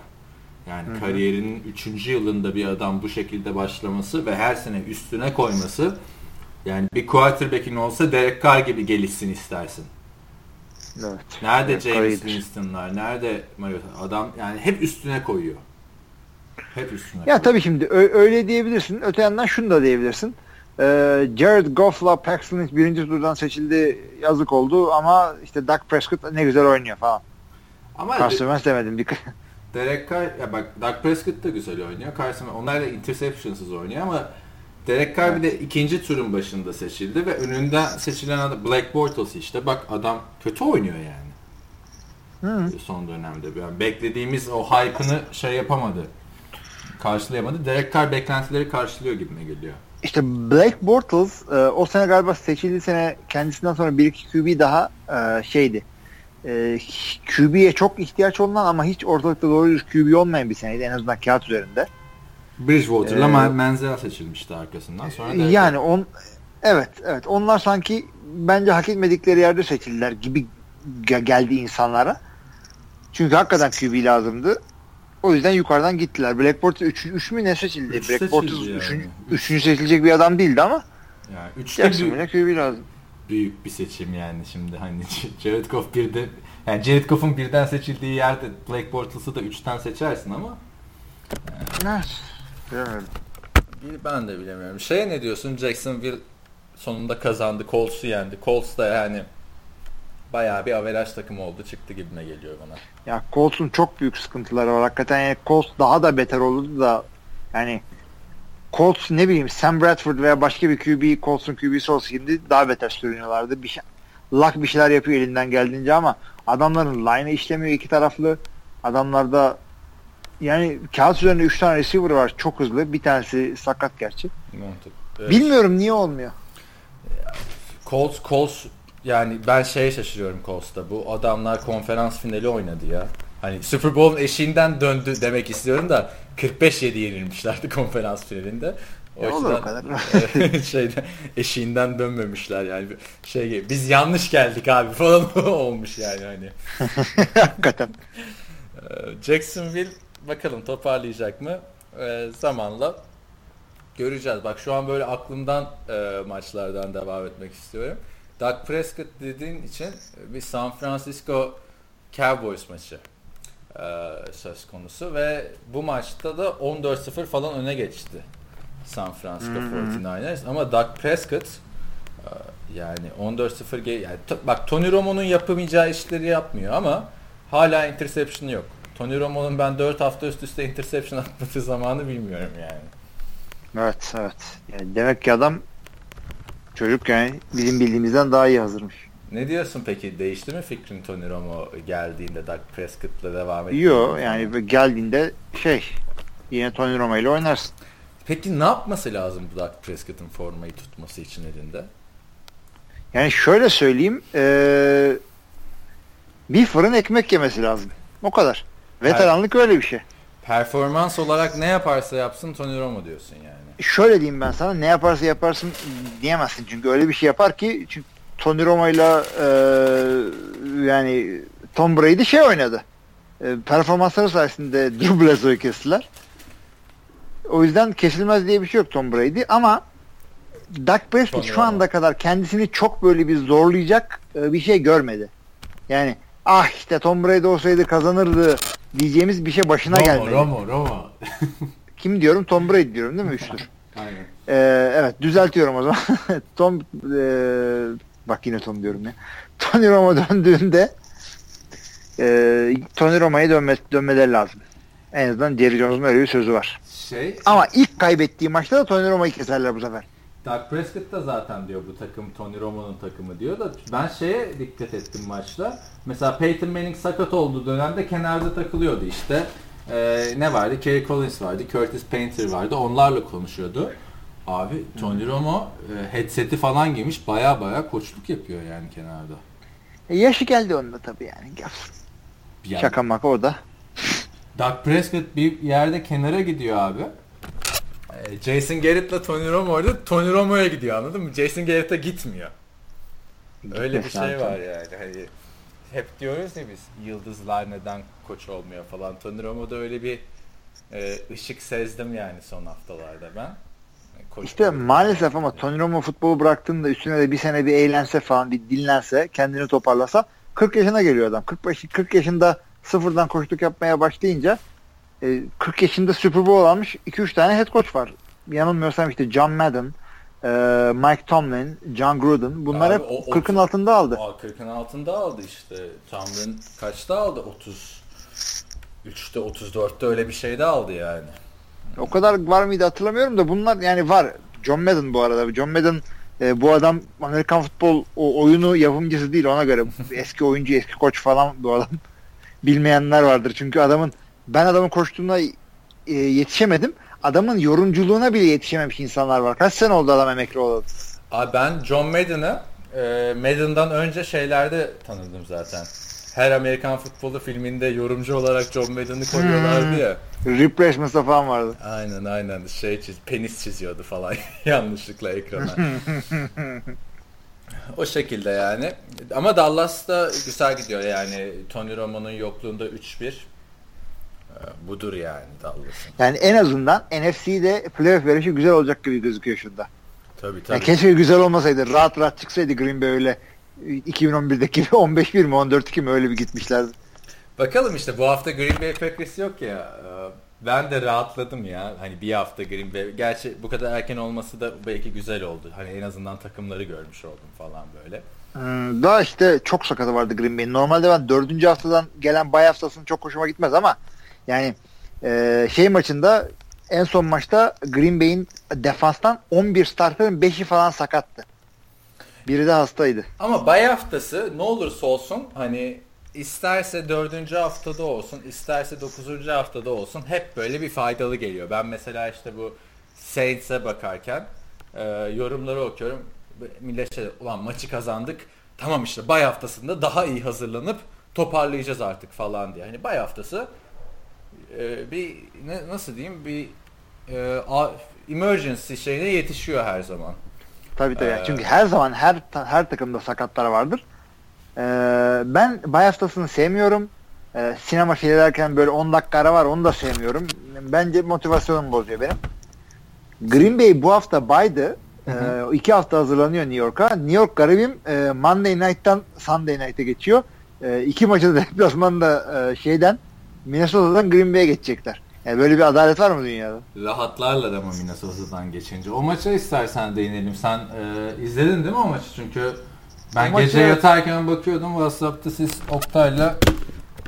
Yani kariyerinin 3. yılında bir adam bu şekilde başlaması ve her sene üstüne koyması yani bir quarterback'in olsa Derek Carr gibi gelişsin istersin. Evet. Nerede Evet, James iyidir. Winston'lar, nerede Mariota? Adam yani hep üstüne koyuyor. Hep üstüne Ya koyuyor. tabii şimdi öyle diyebilirsin. Öte yandan şunu da diyebilirsin. Ee, Jared Goff'la Paxton birinci turdan seçildi. Yazık oldu ama işte Dak Prescott ne güzel oynuyor falan. Ama Carson Wentz demedim. Dikkat. Derek Carr, ya bak Dak Prescott da güzel oynuyor. Carson, onlar da interceptionsız oynuyor ama Derek Carr bir de ikinci turun başında seçildi ve önünden seçilen adam Black Bortles işte. Bak adam kötü oynuyor yani. Hı. Son dönemde. Yani beklediğimiz o hype'ını şey yapamadı. Karşılayamadı. Derek Carr beklentileri karşılıyor gibime geliyor. İşte Black Bortles e, o sene galiba seçildiği sene kendisinden sonra bir iki QB daha e, şeydi. E, QB'ye çok ihtiyaç olunan ama hiç ortalıkta doğru düz QB olmayan bir seneydi en azından kağıt üzerinde. Bridgewater'la Ee, Manziel seçilmişti arkasından. Sonra Derek Yani on evet evet onlar sanki bence hak etmedikleri yerde seçildiler gibi ge- geldi insanlara. Çünkü hakikaten QB lazımdı. O yüzden yukarıdan gittiler. Black Bortles 3 3 mü ne seçildi? Üç Black Bortles seçildi 3. yani. Üçüncü seçilecek bir adam değildi ama yani üçte Jacksonville'e QB lazım. büyük bir seçim yani şimdi hani Jared Goff birde yani Jared Goff'un birden seçildiği yerde Blake Bortles'ı da üçten seçersin ama Evet. Bilemiyorum. ben de bilemiyorum. Şey ne diyorsun Jacksonville sonunda kazandı. Colts'u yendi. Colts da yani bayağı bir averaj takımı oldu çıktı gibime geliyor bana. Ya Colts'un çok büyük sıkıntıları var. Hakikaten yani Colts daha da beter olurdu da yani Colts ne bileyim Sam Bradford veya başka bir QB Colts'un QB'si olsa şimdi daha beter sürünüyorlardı. Bir şey, Luck bir şeyler yapıyor elinden geldiğince ama adamların line'ı işlemiyor iki taraflı. Adamlarda yani kağıt üzerinde 3 tane receiver var çok hızlı. Bir tanesi sakat gerçi. Mantık. Evet. Bilmiyorum niye olmuyor. Colts, Colts yani ben şeye şaşırıyorum Colts'ta. Bu adamlar konferans finali oynadı ya. Hani Super Bowl'un eşiğinden döndü demek istiyorum da 45-7 yenilmişlerdi konferans finalinde. O Ya olur o kadar. şeyde eşiğinden dönmemişler yani şey gibi, biz yanlış geldik abi falan olmuş yani hani. Hakikaten. Ee, Jacksonville bakalım toparlayacak mı? Ee, zamanla göreceğiz. Bak şu an böyle aklımdan e, maçlardan devam etmek istiyorum. Dak Prescott dediğin için bir San Francisco Cowboys maçı e, söz konusu ve bu maçta da 14-0 falan öne geçti San Francisco 49ers ama Dak Prescott e, yani 14-0 ge- yani bak Tony Romo'nun yapamayacağı işleri yapmıyor ama hala interception yok. Tony Romo'nun ben 4 hafta üst üste interception atması zamanı bilmiyorum yani. Evet evet. Yani demek ki adam çocuk yani bizim bildiğimizden daha iyi hazırmış. Ne diyorsun peki? Değişti mi fikrin Tony Romo geldiğinde Dak Prescott'la devam etti? Yo yani geldiğinde şey yine Tony Romo ile oynarsın. Peki ne yapması lazım bu Dak Prescott'ın formayı tutması için elinde? Yani şöyle söyleyeyim eee, bir fırın ekmek yemesi lazım. O kadar. Veteranlık öyle bir şey. Performans olarak ne yaparsa yapsın Tony Romo diyorsun yani. Şöyle diyeyim ben sana ne yaparsa yaparsın diyemezsin çünkü öyle bir şey yapar ki çünkü Tony Romo'yla e, yani Tom Brady şey oynadı. E, performansları sayesinde Drew Bledsoe'yu kestiler. O yüzden kesilmez diye bir şey yok Tom Brady ama Dak Prescott şu anda kadar kendisini çok böyle bir zorlayacak e, bir şey görmedi. Yani ah işte Tom Brady olsaydı kazanırdı diyeceğimiz bir şey başına Romo, gelmedi. Romo, Romo. Kim diyorum? Tom Brady diyorum değil mi? Üçtür. Aynen. Ee, evet düzeltiyorum o zaman. Tom e, bak yine Tom diyorum ya. Tony Romo döndüğünde e, Tony Romo'ya dönme, dönmeleri lazım. En azından Jerry Jones'un öyle bir sözü var. Şey, Ama ilk kaybettiği maçta da Tony Romo'yu keserler bu sefer. Doug Prescott da zaten diyor bu takım Tony Romo'nun takımı diyor da ben şeye dikkat ettim maçta. Mesela Peyton Manning sakat olduğu dönemde kenarda takılıyordu işte. Ee, ne vardı? Kerry Collins vardı, Curtis Painter vardı. Onlarla konuşuyordu. Abi Tony Romo e, headset'i falan giymiş baya baya koçluk yapıyor yani kenarda. E, yaşı geldi onun da tabii yani. Yani Şaka maka o da. Doug Prescott bir yerde kenara gidiyor abi. Jason Garrett'la Tony Romo orada Tony Romo'ya gidiyor anladın mı? Jason Garrett'a gitmiyor. Öyle bir şey lazım. var yani. Hani hep diyoruz ya biz yıldızlar neden koç olmuyor falan. Tony Romo'da öyle bir e, ışık sezdim yani son haftalarda ben. Koç İşte oldu. maalesef ama Tony Romo futbolu bıraktığında üstüne de bir sene bir eğlense falan bir dinlense kendini toparlasa 40 yaşına geliyor adam. 45 40 yaşında sıfırdan koçluk yapmaya başlayınca e, 40 yaşında Super Bowl almış 2-3 tane head coach var. Yanılmıyorsam işte John Madden, e, Mike Tomlin, John Gruden bunlar Abi hep o- o- 40'ın altında aldı. Aa, 40'ın altında aldı işte. Tomlin kaçta aldı? 30 3'te 34'te öyle bir şey de aldı yani. O kadar var mıydı hatırlamıyorum da bunlar yani var. John Madden bu arada. John Madden e, bu adam Amerikan futbol o oyunu yapımcısı değil ona göre. eski oyuncu, eski koç falan bu adam. Bilmeyenler vardır. Çünkü adamın ben adamın koştuğuna e, yetişemedim. Adamın yorumculuğuna bile yetişememiş insanlar var. Kaç sene oldu adam emekli olalı? Abi ben John Madden'ı e, Madden'dan önce şeylerde tanıdım zaten. Her Amerikan futbolu filminde yorumcu olarak John Madden'ı koyuyorlardı ya. Replacements'ta falan vardı. Aynen aynen şey çiz, penis çiziyordu falan yanlışlıkla ekrana. o şekilde yani. Ama Dallas'ta güzel gidiyor yani. Tony Romo'nun yokluğunda 3-1. E, budur yani Dallas'ın. Yani en azından NFC'de playoff yarışı güzel olacak gibi gözüküyor şurada. Tabii tabii. Yani keşke güzel olmasaydı. Rahat rahat çıksaydı Green Bay öyle 2011'deki 15-1 mi 14-2 mi öyle bir gitmişlerdi. Bakalım işte bu hafta Green Bay Packers yok ya. Ee, Ben de rahatladım ya. Hani bir hafta Green Bay. Gerçi bu kadar erken olması da belki güzel oldu. Hani en azından takımları görmüş oldum falan böyle. Hmm, daha işte çok sakatı vardı Green Bay'in. Normalde ben dördüncü haftadan gelen bay haftasının çok hoşuma gitmez ama yani e, şey maçında en son maçta Green Bay'in defanstan 11 starterın 5'i falan sakattı. Biri de hastaydı. Ama bay haftası ne olursa olsun hani isterse dördüncü haftada olsun isterse dokuzuncu haftada olsun hep böyle bir faydalı geliyor. Ben mesela işte bu Saints'e bakarken e, yorumları okuyorum. Millet şey ulan maçı kazandık tamam işte bay haftasında daha iyi hazırlanıp toparlayacağız artık falan diye. Hani bay haftası e, bir ne, nasıl diyeyim bir e, a- emergency şeyine yetişiyor her zaman. Tabii tabii. Ee, Çünkü her zaman her her takımda sakatlar vardır. Ee, ben bay haftasını sevmiyorum. Ee, sinema seyrederken böyle 10 dakika ara var onu da sevmiyorum. Bence motivasyonumu bozuyor benim. Green Bay bu hafta baydı. Ee, o iki hafta hazırlanıyor New York'a. New York garibim e, Monday Night'tan Sunday Night'e geçiyor. E, iki maçı da deplasmanda e, şeyden Minnesota'dan Green Bay'e geçecekler. Yani böyle bir adalet var mı dünyada? Rahatlarlar ama Minnesota'dan geçince. O maça istersen değinelim. Sen e, izledin değil mi o maçı? Çünkü ben O maçı- gece yatarken bakıyordum WhatsApp'ta siz Oktay'la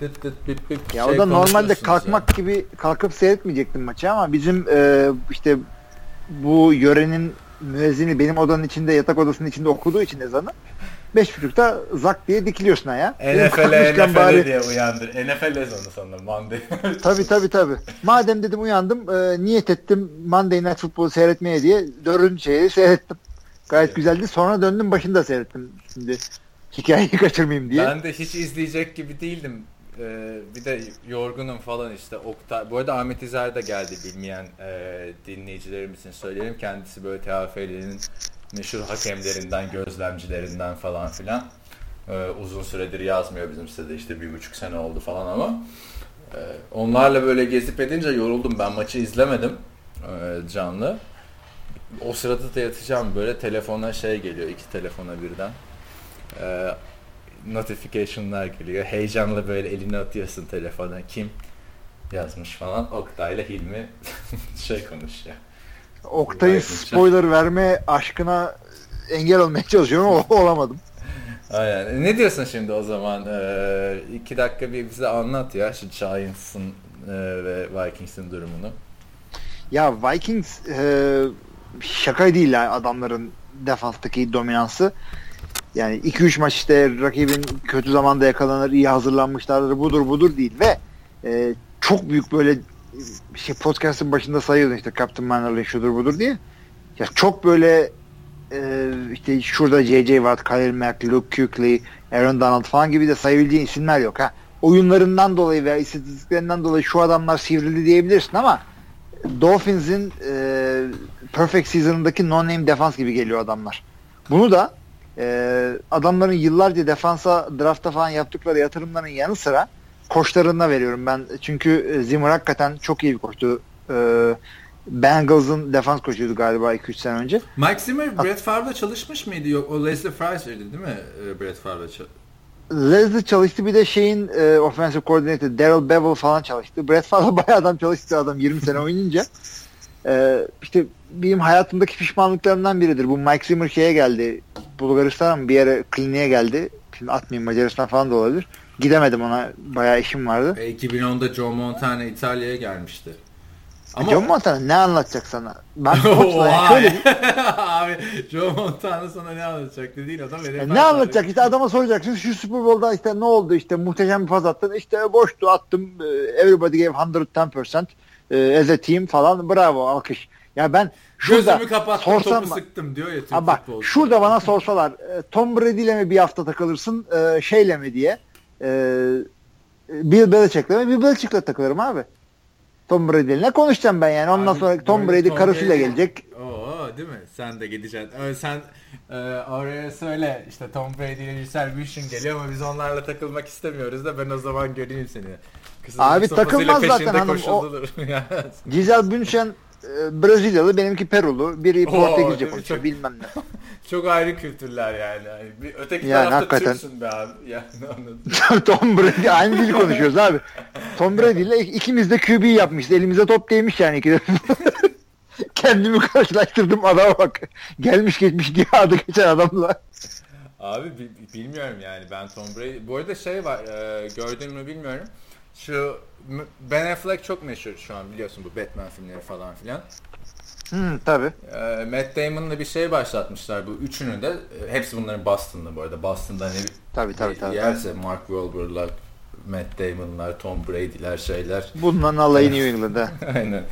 dıt dıt bip bip Ya şey o da normalde kalkmak gibi kalkıp seyretmeyecektim maçı ama bizim e, işte bu yörenin müezzini benim odanın içinde yatak odasının içinde okuduğu için ezanı beş buçukta zak diye dikiliyorsun NFL'e kalkmışken NFL'e bari- diye uyandır. NFL ezanı sanırım Monday. Tabii tabii tabii. Madem dedim uyandım e, niyet ettim Monday Night Football seyretmeye diye dördüncü şeyi seyrettim. Gayet Evet. güzeldi. Sonra döndüm başında seyrettim. Şimdi hikayeyi kaçırmayayım diye. ben de hiç izleyecek gibi değildim. Ee, bir de yorgunum falan işte. Oktay, bu arada Ahmet İzer de geldi bilmeyen e, dinleyicilerimiz için söyleyelim. Kendisi böyle TFL'nin meşhur hakemlerinden, gözlemcilerinden falan filan. Ee, uzun süredir yazmıyor bizim sitede işte bir buçuk sene oldu falan ama e, onlarla böyle gezip edince yoruldum. Ben maçı izlemedim e, canlı. O sırada da yatacağım böyle telefona şey geliyor iki telefona birden. E, notification'lar geliyor. Heyecanla böyle elini atıyorsun telefona. Kim yazmış falan. Oktay'la Hilmi şey konuşuyor. Oktay'ın spoiler verme aşkına engel olmaya çalışıyorum ama olamadım. Aynen. Ne diyorsun şimdi o zaman? Ee, iki dakika bir bize anlat ya şu Giants'ın e, ve Vikings'in durumunu. Ya Vikings e, şaka değil yani adamların defanstaki dominansı. Yani 2-3 maç işte rakibin kötü zamanda yakalanır, iyi hazırlanmışlardır, budur budur değil ve e, çok büyük böyle şey podcast'ın başında sayıyordun işte Captain Manner'le şudur budur diye. Ya çok böyle e, işte şurada J.J. Watt, Khalil Mack, Luke Kuechly, Aaron Donald falan gibi de sayabileceğin isimler yok ha. Oyunlarından dolayı veya istatistiklerinden dolayı şu adamlar sivrildi diyebilirsin ama Dolphins'in e, perfect season'ındaki no-name defans gibi geliyor adamlar. Bunu da e, adamların yıllarca defansa drafta falan yaptıkları yatırımların yanı sıra koçlarına veriyorum ben. Çünkü Zimmer hakikaten çok iyi bir koçtu. E, Bengals'ın defans koçuydu galiba 2-3 sene önce. Mike Zimmer Brett Favre'la çalışmış mıydı? Yok o Leslie Fraser'dı değil mi? E, Brett Favre'la Leslie çalıştı bir de şeyin e, offensive coordinator Daryl Bevel falan çalıştı. Brett Favre bayağı adam çalıştı adam 20 sene oynayınca. E, işte benim hayatımdaki pişmanlıklarımdan biridir. Bu Mike Zimmer şeye geldi. Bulgaristan'a bir yere kliniğe geldi. Şimdi atmayayım Macaristan falan da olabilir. Gidemedim ona. Bayağı işim vardı. E, 2010'da Joe Montana İtalya'ya gelmişti. Ama Joe Montana ne anlatacak sana? Ben yani şöyle Abi Joe Montana sana ne anlatacak dediğin adam yani Ne anlatacak işte adama soracaksın şu Super Bowl'da işte ne oldu işte muhteşem bir pas attın işte boştu attım everybody gave 110% as a team falan bravo alkış. Ya ben şurada Gözümü kapattım sorsam, topu sıktım diyor ya Türk bak, Şurada bana sorsalar Tom Brady ile mi bir hafta takılırsın şeyle mi diye Bill Belichick'le Bill Belichick'le takılırım abi. Tom Brady ne konuşacağım ben yani. Ondan Abi, sonra Tom Brady Tom karısıyla Brady. gelecek. Oo değil mi? Sen de gideceksin. Ee, sen e, oraya söyle işte Tom Brady ile Giselle Bündchen geliyor ama biz onlarla takılmak istemiyoruz da ben o zaman göreyim seni. Kızın Abi takılmaz zaten hanım. O, Giselle Bündchen e, Brezilyalı, benimki Perulu. Biri Portekizce konuşuyor bilmem ne. Çok ayrı kültürler yani. yani bir, öteki yani tarafta hakikaten. Türksün be abi. Yani, Tom Brady aynı dili konuşuyoruz abi. Tom Brady ile ikimiz de QB yapmışız. Elimize top değmiş yani ikide. Kendimi karşılaştırdım adama bak. Gelmiş geçmiş diye adı geçen adamla. Abi bilmiyorum yani ben Tom Brady. Bu arada şey var e, gördün mü bilmiyorum. Şu Ben Affleck çok meşhur şu an biliyorsun bu Batman filmleri falan filan. Hmm, tabii. E, Matt Damon'la bir şey başlatmışlar bu üçünü de. E, hepsi bunların Boston'da bu arada. Boston'da hani tabii, tabii, tabii. yerse Mark Wahlberg'lar, Matt Damon'lar, Tom Brady'ler şeyler. Bunların alayı New England'da. Aynen.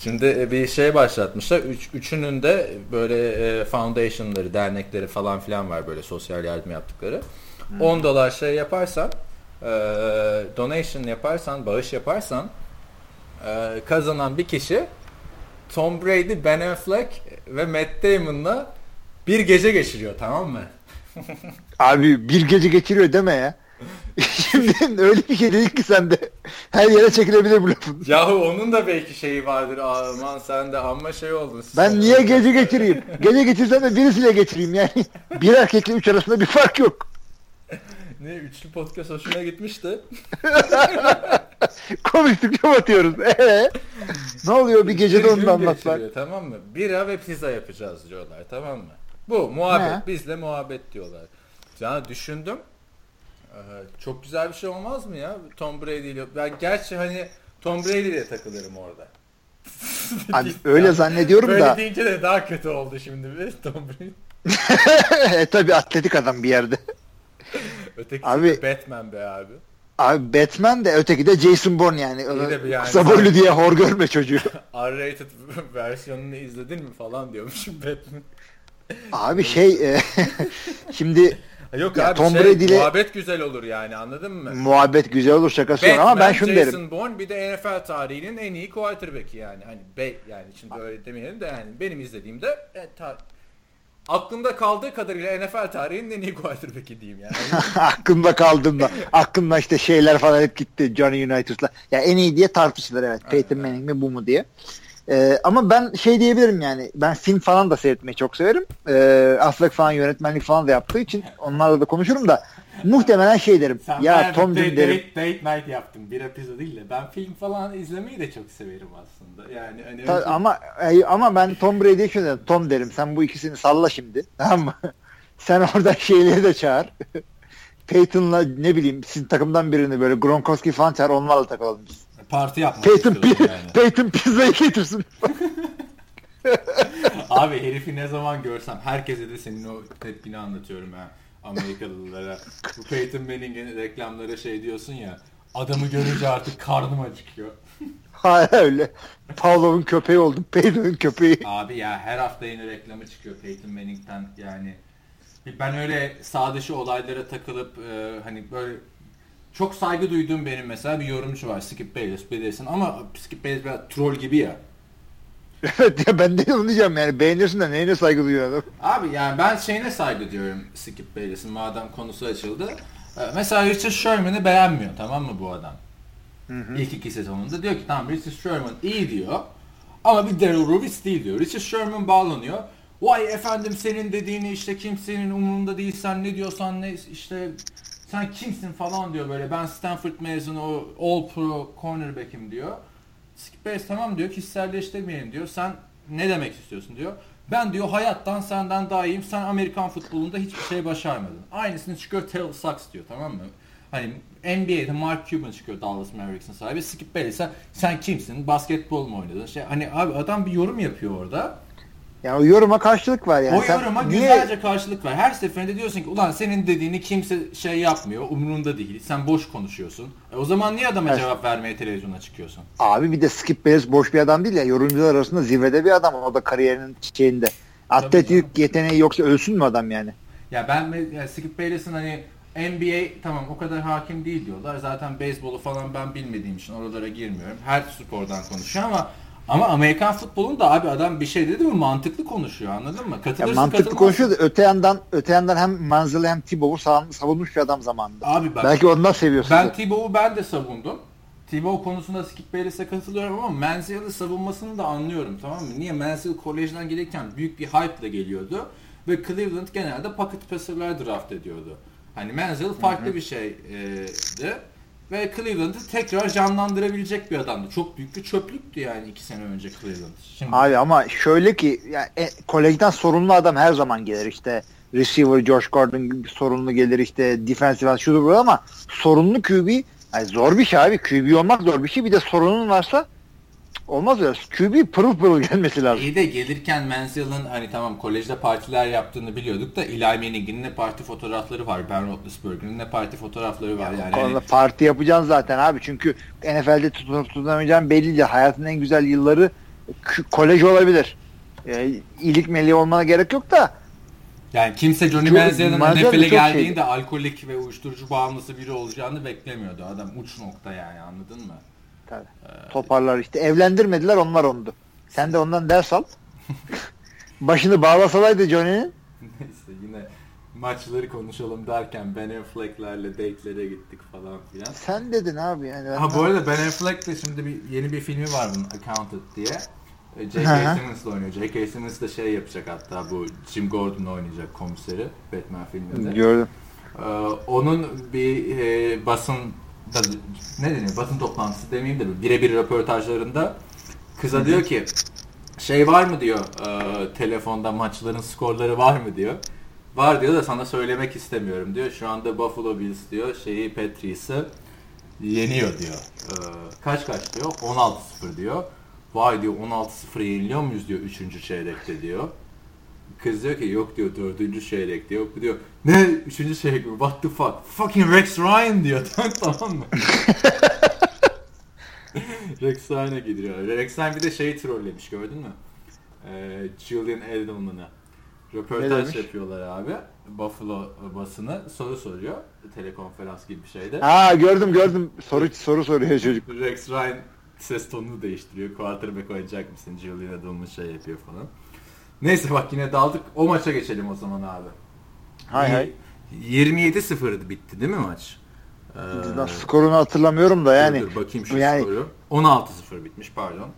Şimdi e, bir şey başlatmışlar. Üç, üçünün de böyle e, foundation'ları, dernekleri falan filan var böyle sosyal yardım yaptıkları. Hmm. 10 dolar şey yaparsan e, donation yaparsan, bağış yaparsan e, kazanan bir kişi Tom Brady, Ben Affleck ve Matt Damon'la bir gece geçiriyor tamam mı? Abi bir gece geçiriyor deme ya. Şimdi öyle bir şey değil ki sende. Her yere çekilebilir bu lafın. Yahu onun da belki şeyi vardır. Aman sen de amma şey oldun. Ben niye gece geçireyim? Gece geçirsem de birisiyle geçireyim yani. Bir erkekle üç arasında bir fark yok. Ne üçlü podcast hoşuna gitmişti. Konuştukça batıyoruz. Ee, ne oluyor bir gecede onu da anlatmak. Tamam mı? Bira ve pizza yapacağız diyorlar tamam mı? Bu muhabbet. Ne? Bizle muhabbet diyorlar. Ya düşündüm. Ee, çok güzel bir şey olmaz mı ya? Tom Brady ile. Ben gerçi hani Tom Brady ile takılırım orada. Abi öyle zannediyorum Böyle da. Böyle deyince de daha kötü oldu şimdi bir Tom Brady. e, tabii atletik adam bir yerde. Öteki abi, Batman be abi. Abi Batman de öteki de Jason Bourne yani. yani Kısa boylu diye hor görme çocuğu. R-rated versiyonunu izledin mi falan diyormuşum Batman. Abi şey e, şimdi Yok ya abi Tom şey, Brady'le muhabbet güzel olur yani anladın mı? Muhabbet güzel olur şakası yok ama ben şunu Jason derim. Jason Bourne bir de NFL tarihinin en iyi quarterback'i yani. Hani be, yani şimdi öyle demeyelim de yani benim izlediğimde e, ta, aklımda kaldığı kadarıyla NFL tarihinin en iyi quarterback'i diyeyim yani. aklımda kaldığımda aklımda işte şeyler falan hep gitti Johnny United'la. Ya en iyi diye tartışılır evet. Peyton Manning mi bu mu diye. Ee, ama ben şey diyebilirim yani ben film falan da seyretmeyi çok severim. Ee, Affleck falan yönetmenlik falan da yaptığı için onlarla da konuşurum da muhtemelen şey derim. Sen ya Tom date, derim. Date, date night yaptım bir epizod değil de ben film falan izlemeyi de çok severim aslında. Yani hani Ta- ama e, ama ben Tom Brady'ye şöyle derim. Tom derim sen bu ikisini salla şimdi. Tamam mı? sen orada şeyleri de çağır. Peyton'la ne bileyim sizin takımdan birini böyle Gronkowski falan çağır onlarla takılalım biz. parti yapmak Peyton, istiyorum yani. Peyton pizzayı getirsin. Abi herifi ne zaman görsem herkese de senin o tepkini anlatıyorum ha Amerikalılara. Bu Peyton Manning'in reklamlara şey diyorsun ya adamı görünce artık karnım acıkıyor. Hala öyle. Pavlov'un köpeği oldum. Peyton'un köpeği. Abi ya her hafta yeni reklamı çıkıyor Peyton Manning'den yani. Ben öyle sağ dışı olaylara takılıp e, hani böyle çok saygı duyduğum benim mesela bir yorumcu var Skip Bayless bilirsin ama Skip Bayless biraz troll gibi ya. evet ya ben de onu diyeceğim yani beğeniyorsun da neyine saygı duyuyor adam. Abi yani ben şeyine saygı diyorum Skip Bayless'in madem konusu açıldı. Ee, Mesela Richard Sherman'ı beğenmiyor tamam mı bu adam? İlk iki sezonunda diyor ki tamam Richard Sherman iyi diyor. Ama bir Daryl Rubis değil diyor. Richard Sherman bağlanıyor. Vay efendim senin dediğini işte kimsenin umurunda değil sen ne diyorsan ne işte sen kimsin falan diyor böyle ben Stanford mezunu All Pro cornerback'im diyor. Skip Bayless tamam diyor kişiselleştirmeyelim diyor. Sen ne demek istiyorsun diyor. Ben diyor hayattan senden daha iyiyim. Sen Amerikan futbolunda hiçbir şey başarmadın. Aynısını çıkıyor Terrell Suggs diyor tamam mı? Hani NBA'de Mark Cuban çıkıyor Dallas Mavericks'in sahibi. Skip Bayless'e sen kimsin? Basketbol mu oynadın? Şey, hani abi adam bir yorum yapıyor orada. Yani o yoruma karşılık var yani. o Sen yoruma niye- güzelce karşılık ver. Her seferinde diyorsun ki ulan senin dediğini kimse şey yapmıyor. Umurunda değil. Sen boş konuşuyorsun. E, o zaman niye adama Evet. cevap vermeye televizyona çıkıyorsun? Abi bir de Skip Bayless boş bir adam değil ya. Yorumcular arasında zirvede bir adam. O da kariyerinin şeyinde. Atletik yeteneği yoksa ölsün mü adam yani? Ya ben ya Skip Bayless'in hani NBA tamam o kadar hakim değil diyorlar. Zaten beyzbolu falan ben bilmediğim için oralara girmiyorum. Her spordan konuşuyor ama ama Amerikan futbolun da abi adam bir şey dedi mi mantıklı konuşuyor anladın mı? Ya Katılırsın mantıklı katılmazsın. konuşuyor da öte yandan öte yandan hem Manziel'i hem savun- savunmuş bir adam zamanında. Abi bak Belki ondan seviyorsun. ben Tebow'u ben de savundum. Tebow konusunda Skip Bayless'e katılıyorum ama Manziel'i savunmasını da anlıyorum tamam mı? Niye? Manziel kolejden gelirken büyük bir hype ile geliyordu ve Cleveland genelde pocket passer'lar draft ediyordu. Hani Manziel farklı bir şeydi ve Cleveland'ı tekrar canlandırabilecek bir adamdı. Çok büyük bir çöplüktü yani iki sene önce Cleveland. Şimdi Abi ama şöyle ki yani, e, kolejden sorunlu adam her zaman gelir işte. Receiver Josh Gordon sorunlu gelir işte defensive şudur ama sorunlu QB yani zor bir şey abi. QB olmak zor bir şey. Bir de sorunun varsa olmaz öyle. QB pırıl pırıl gelmesi lazım. İyi de gelirken Manziel'ın hani tamam kolejde partiler yaptığını biliyorduk da Eli Manning'in ne parti fotoğrafları var, Ben Roethlisberger'in ne parti fotoğrafları var yani. Konuda Hani, parti yapacaksın zaten abi. Çünkü NFL'de tutunup tutunamayacağın belli değil. Hayatın en güzel yılları kolej olabilir. E, iyilik meleği olmana gerek yok da yani kimse Johnny Manziel'in NFL'e çok geldiğinde şeydi. alkolik ve uyuşturucu bağımlısı biri olacağını beklemiyordu. Adam uç nokta yani anladın mı? Tabii. Toparlar işte. Evlendirmediler onlar ondu. Sen de ondan ders al. Başını bağlasalaydı Johnny'nin. Neyse yine maçları konuşalım derken Ben Affleck'lerle date'lere gittik falan filan. Sen dedin abi yani. Ben Ha bu arada Ben Affleck de şimdi bir yeni bir filmi var bunun Accounted diye. E, J.K. Simmons'la oynuyor. J.K. Simmons da şey yapacak hatta bu Jim Gordon oynayacak komiseri Batman filminde. gördüm. Ee, onun bir e, basın ne deniyor basın toplantısı demeyeyim de bir birebir röportajlarında kıza diyor ki şey var mı diyor e, telefonda maçların skorları var mı diyor. Var diyor da sana söylemek istemiyorum diyor. Şu anda Buffalo Bills diyor şeyi Patriots'ı yeniyor diyor. Ee, kaç kaç diyor? 16-0 diyor. Vay diyor 16-0 yeniliyor muyuz diyor 3. çeyrekte diyor. Kız diyor ki yok diyor dördüncü çeyrek diyor. Bu diyor ne üçüncü çeyrek mi? What the fuck? Fucking Rex Ryan diyor. tamam mı? Rex Ryan'a gidiyor. Rex Ryan bir de şeyi trollemiş gördün mü? Ee, Julian Edelman'ı. Röportaj yapıyorlar abi. Buffalo basını soru soruyor. Telekonferans gibi bir şeyde. Ha gördüm gördüm. Soru soru soruyor çocuk. Rex Ryan ses tonunu değiştiriyor. Quarterback oynayacak mısın? Julian Edelman şey yapıyor falan. Neyse bak yine daldık. O maça geçelim o zaman abi. Hay hay. 27-0 bitti değil mi maç? Ee, skorunu hatırlamıyorum da yani. Dur, dur bakayım şu yani, skoru. 16-0 bitmiş pardon.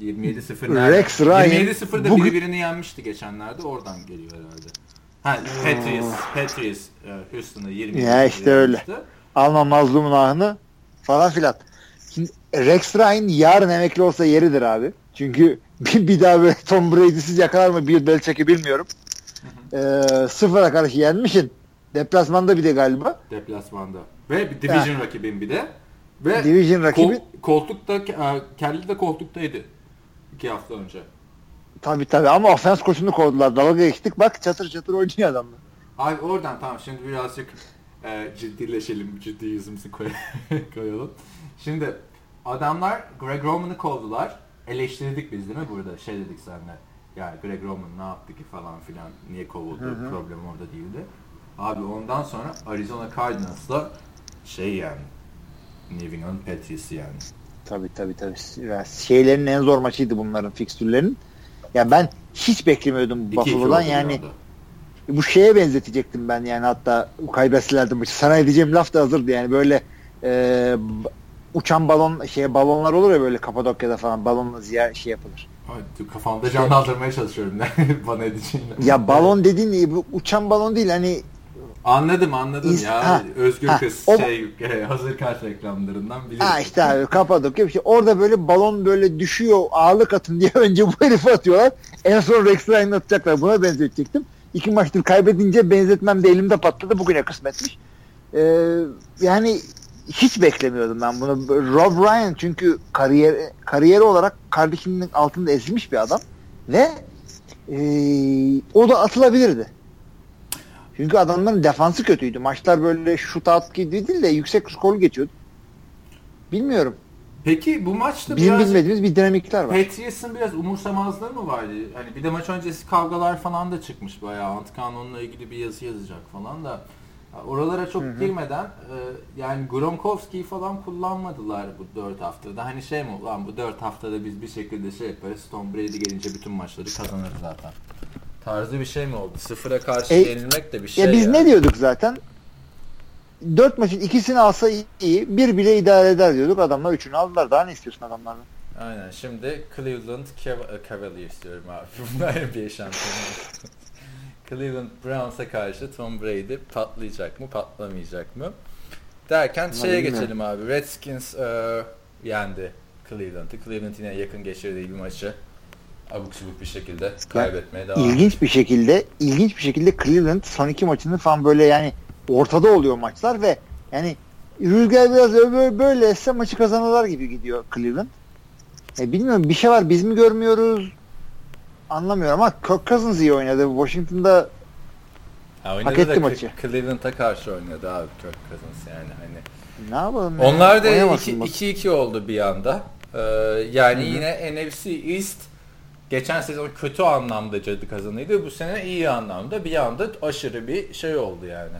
27-0 nerede? Rex Ryan 27-0'da bugün... biri birini yenmişti geçenlerde. Oradan geliyor herhalde. Ha Patriots, Patriots e, Houston'ı 20 Ya işte öyle. Alma mazlumun ahını falan filan. Şimdi Rex Ryan yarın emekli olsa yeridir abi. Çünkü bir, bir daha böyle Tom Brady'siz yakalar mı bir Belichick'i bilmiyorum. Ee, sıfıra karşı yenmişin. Deplasmanda bir de galiba. Deplasmanda. Ve bir division ha. rakibin bir de. Ve division rakibi. Kol, koltukta, Kelly de koltuktaydı. iki hafta önce. Tabii tabii ama ofens koçunu kovdular. Dalga geçtik bak çatır çatır oynuyor adamlar. Abi oradan tamam şimdi birazcık e, ciddileşelim. Ciddi yüzümüzü koy koyalım. Şimdi adamlar Greg Roman'ı kovdular. Eleştirdik biz değil mi burada? Şey dedik seninle. Ya Greg Roman ne yaptı ki falan filan. Niye kovuldu? Hı hı. Problem orada değildi. Abi ondan sonra Arizona Cardinals'la şey yani New England Patriots yani. Tabii tabii tabii. Yani şeylerin en zor maçıydı bunların fikstürlerin. Ya ben hiç beklemiyordum Buffalo'dan yani. Bu şeye benzetecektim ben yani hatta kaybetselerdi maçı. Sana edeceğim laf da hazırdı yani böyle e, uçan balon şey balonlar olur ya böyle Kapadokya'da falan balonla ziyaret şey yapılır. Kafamda canlandırmaya çalışıyorum bana edeceğin. Ya balon dediğin bu uçan balon değil hani Anladım anladım İns- ya. Ha, Özgür ha, kız o... şey hazır kart reklamlarından biliyorum. Ha işte abi Kapadokya bir şey. Orada böyle balon böyle düşüyor ağırlık atın diye önce bu herifi atıyorlar. En son Rex Ryan'ı atacaklar. Buna benzetecektim. İki maçtır kaybedince benzetmem de elimde patladı. Bugüne kısmetmiş. Ee, yani hiç beklemiyordum ben bunu. Rob Ryan çünkü kariyer kariyeri olarak kardeşinin altında ezilmiş bir adam ve e, o da atılabilirdi. Çünkü adamların defansı kötüydü. Maçlar böyle shootout gibi değil de yüksek skorlu geçiyordu. Bilmiyorum. Peki bu maçta Bizim biraz bilmediğimiz bir dinamikler var. Patriots'ın biraz umursamazlığı mı vardı? Hani bir de maç öncesi kavgalar falan da çıkmış bayağı. Antkan onunla ilgili bir yazı yazacak falan da. Oralara çok Hı-hı. girmeden e, yani Gronkowski'yi falan kullanmadılar bu 4 haftada. Hani şey mi lan bu 4 haftada biz bir şekilde şey yaparız. Tom Brady gelince bütün maçları kazanırız zaten tarzı bir şey mi oldu? Sıfıra karşı e, yenilmek de bir şey ya. Biz ya. ne diyorduk zaten? Dört maçın ikisini alsa iyi. Bir bile idare eder diyorduk. Adamlar üçünü aldılar. Daha ne istiyorsun adamlardan? Aynen. Şimdi Cleveland Cav- Cavaliers diyorum abi. Bunlar bir şampiyonu. Cleveland Browns'a karşı Tom Brady patlayacak mı patlamayacak mı? Derken Ama şeye geçelim abi. Redskins uh, yendi Cleveland'ı. Cleveland yine yakın geçirdiği bir maçı abuk subuk bir şekilde kaybetmeye devam İlginç bir şekilde ilginç bir şekilde Cleveland son iki maçını falan böyle yani ortada oluyor maçlar ve yani rüzgar biraz böyle, böyle esse maçı kazanırlar gibi gidiyor Cleveland. E, bilmiyorum bir şey var biz mi görmüyoruz anlamıyorum ama Kirk Cousins iyi oynadı. Washington'da ha, hak etti maçı. Cleveland'a karşı oynadı abi Kirk Cousins yani hani. Ne yapalım? Onlar da 2-2 oldu bir anda. Ee, yani Hı-hı. yine NFC East geçen sezon kötü anlamda cadı kazanıydı. Bu sene iyi anlamda bir anda aşırı bir şey oldu yani.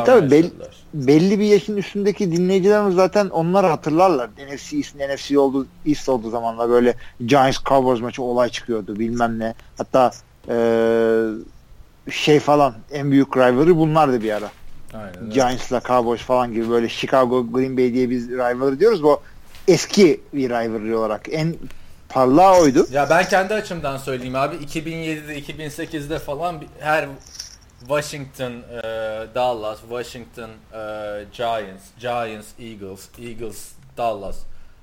E tabii belli, belli bir yaşın üstündeki dinleyicilerimiz zaten onları hatırlarlar. NFC East, NFC oldu, East olduğu zamanlar böyle Giants Cowboys maçı olay çıkıyordu bilmem ne. Hatta ee, şey falan en büyük rivalry bunlardı bir ara. Aynen, Giants'la Cowboys falan gibi böyle Chicago Green Bay diye biz rivalry diyoruz. Bu eski bir rivalry olarak en parlağı oydu. Ya ben kendi açımdan söyleyeyim abi 2007'de 2008'de falan her Washington, e, Dallas, Washington, e, Giants, Giants, Eagles, Eagles, Dallas.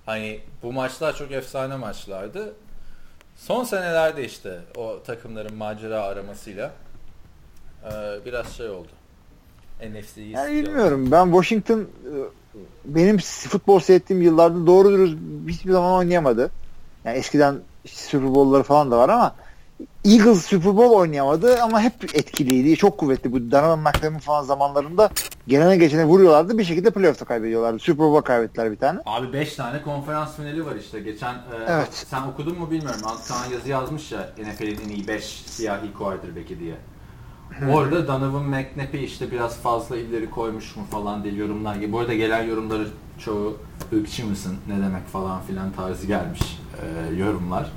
Hani bu maçlar çok efsane maçlardı. Son senelerde işte o takımların macera aramasıyla e, biraz şey oldu. NFC'yi yani bilmiyorum. Ben Washington e, benim futbol seyrettiğim yıllarda doğru dürüst hiçbir zaman oynayamadı. Yani eskiden Super Bowl'ları falan da var ama Eagles Super Bowl oynayamadı ama hep etkiliydi. Çok kuvvetli. Bu Donovan McNabb'in falan zamanlarında gelene geçene vuruyorlardı. Bir şekilde playoff'ta kaybediyorlardı. Super Bowl kaybettiler bir tane. Abi 5 tane konferans finali var işte. Geçen e, evet. sen okudun mu bilmiyorum. Antkan yazı yazmış ya NFL'in en iyi 5 siyahi quarterback'i diye. Orada Donovan McNabb'i işte biraz fazla ileri koymuş mu falan diye yorumlar. Bu arada gelen yorumları çoğu ırkçı mısın ne demek falan filan tarzı gelmiş e, yorumlar.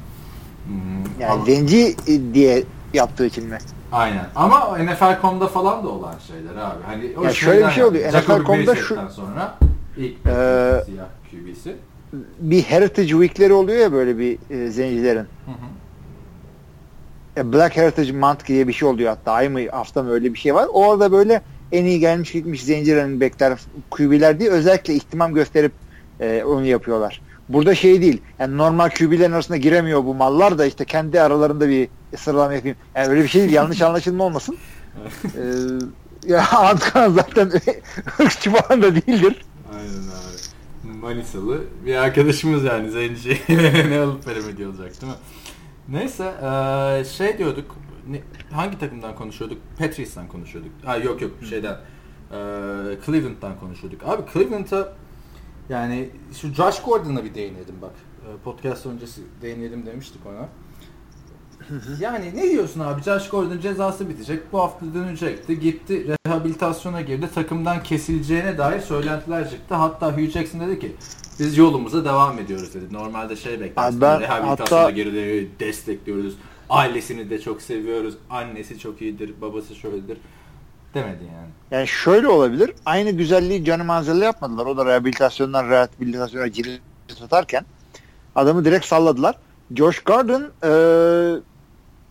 Hmm, Yani ama- zenci diye yaptığı mi? Aynen. Ama NFL.com'da falan da olan şeyler abi. Hani o Ya şöyle bir şey oluyor. yani. NFL.com'da şu- sonra ilk Ee, siyah QB'si. Bir Heritage Week'leri oluyor ya böyle bir e, zencilerin. Hı hı. E, Black Heritage Month diye bir şey oluyor hatta. Ay mı hafta mı öyle bir şey var. Orada böyle en iyi gelmiş gitmiş zenci running backler, QB'ler diye özellikle ihtimam gösterip e, onu yapıyorlar. Burada şey değil. Yani normal QB'lerin arasında giremiyor bu mallar da işte kendi aralarında bir sıralama yapayım. Yani öyle bir şey değil. Yanlış anlaşılma olmasın. Ee, ya Antkan zaten ırkçı falan da değildir. Aynen abi. Manisalı bir arkadaşımız yani zenci. ne alıp veremedi olacak değil mi? Neyse şey diyorduk. ne- hangi takımdan konuşuyorduk? Patriots'tan konuşuyorduk. Ha yok yok şeyden. eee, Cleveland'dan konuşuyorduk. Abi Cleveland'a yani şu Josh Gordon'a bir değinelim bak. Eee, podcast öncesi değinelim demiştik ona. Yani ne diyorsun abi? Josh Gordon cezası bitecek. Bu hafta dönecekti. Gitti rehabilitasyona girdi. Takımdan kesileceğine dair söylentiler çıktı. Hatta Hugh Jackson dedi ki biz yolumuza devam ediyoruz dedi. Normalde şey beklersin. Ben rehabilitasyona hatta- girdi. Destekliyoruz. Ailesini de çok seviyoruz. Annesi çok iyidir. Babası şöyledir. Demedi yani. Yani şöyle olabilir. Aynı güzelliği Johnny Manziel'le yapmadılar. O da rehabilitasyondan rehabilitasyona cirit satarken adamı direkt salladılar. Josh Gordon eee,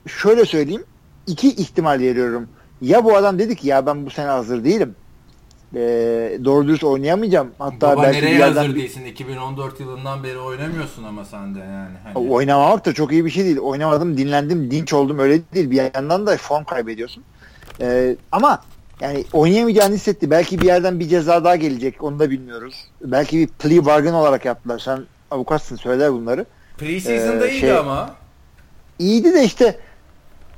şöyle söyleyeyim. iki ihtimal veriyorum. Ya bu adam dedi ki ya ben bu sene hazır değilim. Eee, doğru dürüst oynayamayacağım. Hatta Baba belki nereye yerden hazır değilsin? 2014 yılından beri oynamıyorsun ama sen de yani. Hani. Oynamamak da çok iyi bir şey değil. Oynamadım, dinlendim, dinç oldum öyle değil. Bir yandan da form kaybediyorsun. Ee, ama yani oynayamayacağını hissetti. Belki bir yerden bir ceza daha gelecek. Onu da bilmiyoruz. Belki bir plea bargain olarak yaptılar. Sen avukatsın söyler bunları. Preseason'da Ee, iyiydi şey- ama. İyiydi de işte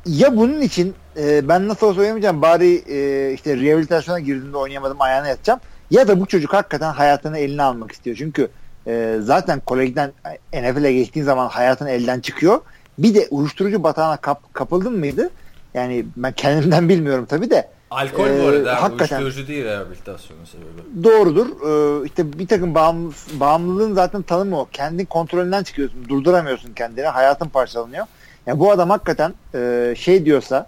ya bunun için e, ben nasıl olsa oynamayacağım bari e, işte rehabilitasyona girdiğimde oynayamadım ayağına yatacağım. Ya da bu çocuk hakikaten hayatını eline almak istiyor. Çünkü e, zaten kolejden NFL'e geçtiğin zaman hayatın elden çıkıyor. Bir de uyuşturucu batağına kap, kapıldın mıydı? Yani ben kendimden bilmiyorum tabii de. Alkol Ee, bu arada. hakikaten. Uyuşturucu değil rehabilitasyonun sebebi. Doğrudur. Ee, işte bir takım bağımlı, bağımlılığın zaten tanımı o. Kendin kontrolünden çıkıyorsun. Durduramıyorsun kendini. Hayatın parçalanıyor. Yani bu adam hakikaten e, şey diyorsa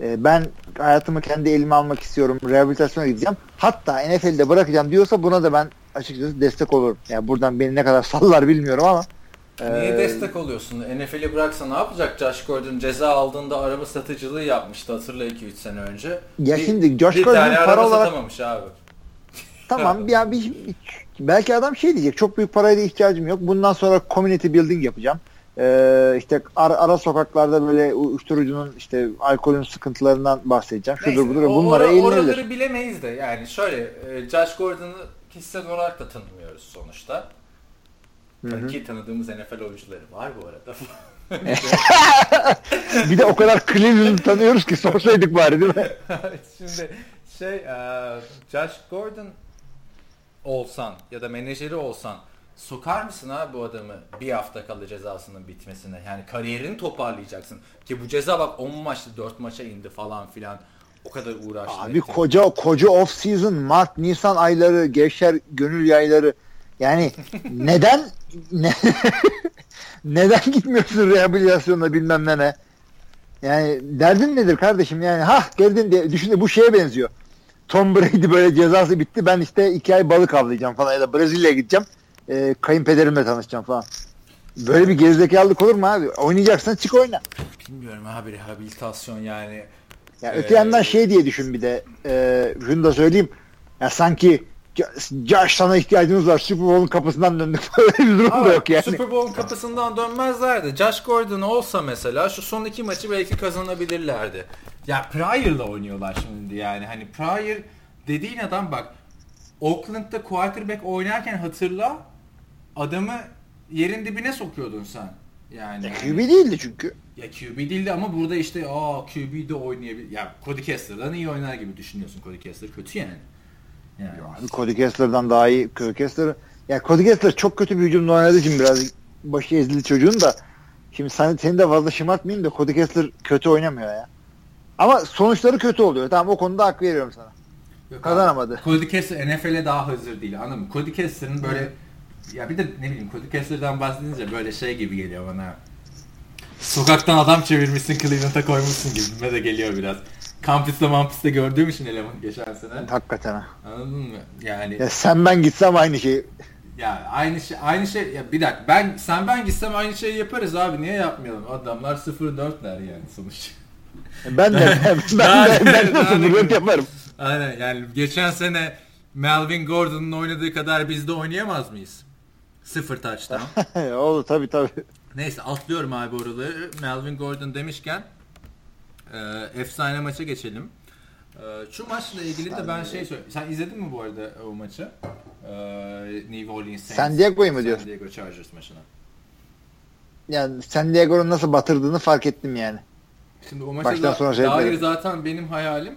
e, ben hayatımı kendi elime almak istiyorum. Rehabilitasyona gideceğim. Hatta NFL'de bırakacağım diyorsa buna da ben açıkçası destek olurum. Yani buradan beni ne kadar sallar bilmiyorum ama Niye e, destek oluyorsun? NFL'i bıraksa ne yapacak? Josh Gordon ceza aldığında araba satıcılığı yapmıştı hatırla 2-3 sene önce. Ya Bir- şimdi Josh Gordon para olarak- satamamış abi. Tamam ya bir belki adam şey diyecek çok büyük paraya da ihtiyacım yok. Bundan sonra community building yapacağım. Ee, işte ara, ara sokaklarda böyle uyuşturucunun işte alkolün sıkıntılarından bahsedeceğim. Şudur Neyse, budur o- bunlara ora- eğlenilir. Oraları bilemeyiz de yani şöyle e, Josh Gordon'ı kişisel olarak da tanımıyoruz sonuçta. Hı hı. Ki tanıdığımız NFL oyuncuları var bu arada. bir de o kadar Cleveland'ı tanıyoruz ki sorsaydık bari değil mi? Şimdi şey e, Josh Gordon olsan ya da menajeri olsan sokar mısın abi bu adamı bir hafta kala cezasının bitmesine? Yani kariyerini toparlayacaksın. Ki bu ceza bak 10 maçtı 4 maça indi falan filan. O kadar uğraştı. Abi etti. koca koca off season Mart Nisan ayları gevşer gönül yayları yani neden ne, neden gitmiyorsun rehabilitasyonla bilmem ne ne? Yani derdin nedir kardeşim? Yani ha geldin diye düşünün bu şeye benziyor. Tom Brady böyle cezası bitti ben işte iki ay balık avlayacağım falan ya da Brezilya'ya gideceğim e, kayınpederimle tanışacağım falan. Böyle bir gerizekalılık olur mu abi? Oynayacaksan çık oyna. Bilmiyorum abi rehabilitasyon yani. Ya Ee, öte yandan şey diye düşün bir de e, şunu da söyleyeyim. Ya sanki "Ja- Josh sana ihtiyacımız var. Super Bowl'un kapısından döndük. Böyle bir durum da Ama yok yani. Super Bowl kapısından dönmezlerdi. Josh Gordon olsa mesela şu son iki maçı belki kazanabilirlerdi. Ya Pryor'la oynuyorlar şimdi yani. Hani Pryor dediğin adam bak Oakland'da quarterback oynarken hatırla adamı yerin dibine sokuyordun sen. Yani. QB değildi çünkü. Ya QB değildi ama burada işte aa QB de oynayabilir. Ya Cody Kessler'dan iyi oynar gibi düşünüyorsun. Cody Kessler kötü yani. Yani. Cody Kessler'dan daha iyi. Cody Kessler ya Cody Kessler çok kötü bir hücumda oynadığı için biraz başı ezildi çocuğun da şimdi sen, seni de fazla şımartmayayım da Cody Kessler kötü oynamıyor ya. Ama sonuçları kötü oluyor. Tamam o konuda hak veriyorum sana. Yok Kazanamadı. Cody Kessler NFL'e daha hazır değil anladın mı? Cody Kessler'ın böyle ya bir de ne bileyim Cody Kessler'dan bahsedince böyle şey gibi geliyor bana. sokaktan adam çevirmişsin Cleveland'a koymuşsun gibime de geliyor biraz. Kampüste mampüste gördüğüm için eleman geçen sene. Hakikaten ha. Anladın mı? Yani Ya sen ben gitsem aynı şey. ya aynı şey aynı şey ya bir dakika ben sen ben gitsem aynı şeyi yaparız abi niye yapmayalım? Adamlar 0-4'ler yani sonuç. Ben de ben de ben, ben de sıfır yaparım. Aynen yani geçen sene Melvin Gordon'un oynadığı kadar biz de oynayamaz mıyız? Sıfır taçtan. Olur tabii tabii. Neyse atlıyorum abi oraları. Melvin Gordon demişken e, efsane maça geçelim. E, şu maçla ilgili de ben şey söyleyeyim. Sen izledin mi bu arada o maçı? E, New Orleans Saints. San Diego'yu mu diyorsun? San Diego Chargers maçına. Yani San Diego'nun nasıl batırdığını fark ettim yani. Şimdi o maça Baştan da, sona şey dair zaten benim hayalim.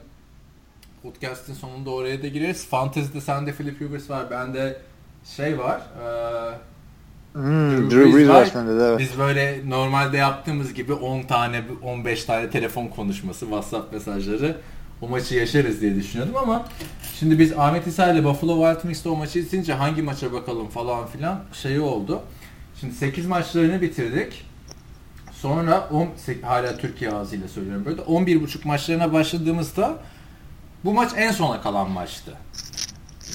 Podcast'in sonunda oraya da gireriz. Fantasy'de sende Philip Rivers var. Bende şey var. E, Hmm, Drew Brees var sende de evet. Biz böyle normalde yaptığımız gibi 10 tane 15 tane telefon konuşması, WhatsApp mesajları o maçı yaşarız diye düşünüyordum ama şimdi biz Ahmet İsa ile Buffalo Wild Wings'te o maçı izleyince hangi maça bakalım falan filan şeyi oldu. Şimdi 8 maçlarını bitirdik. Sonra 10 sek- hala Türkiye ağzıyla söylüyorum böyle 11.5 maçlarına başladığımızda bu maç en sona kalan maçtı.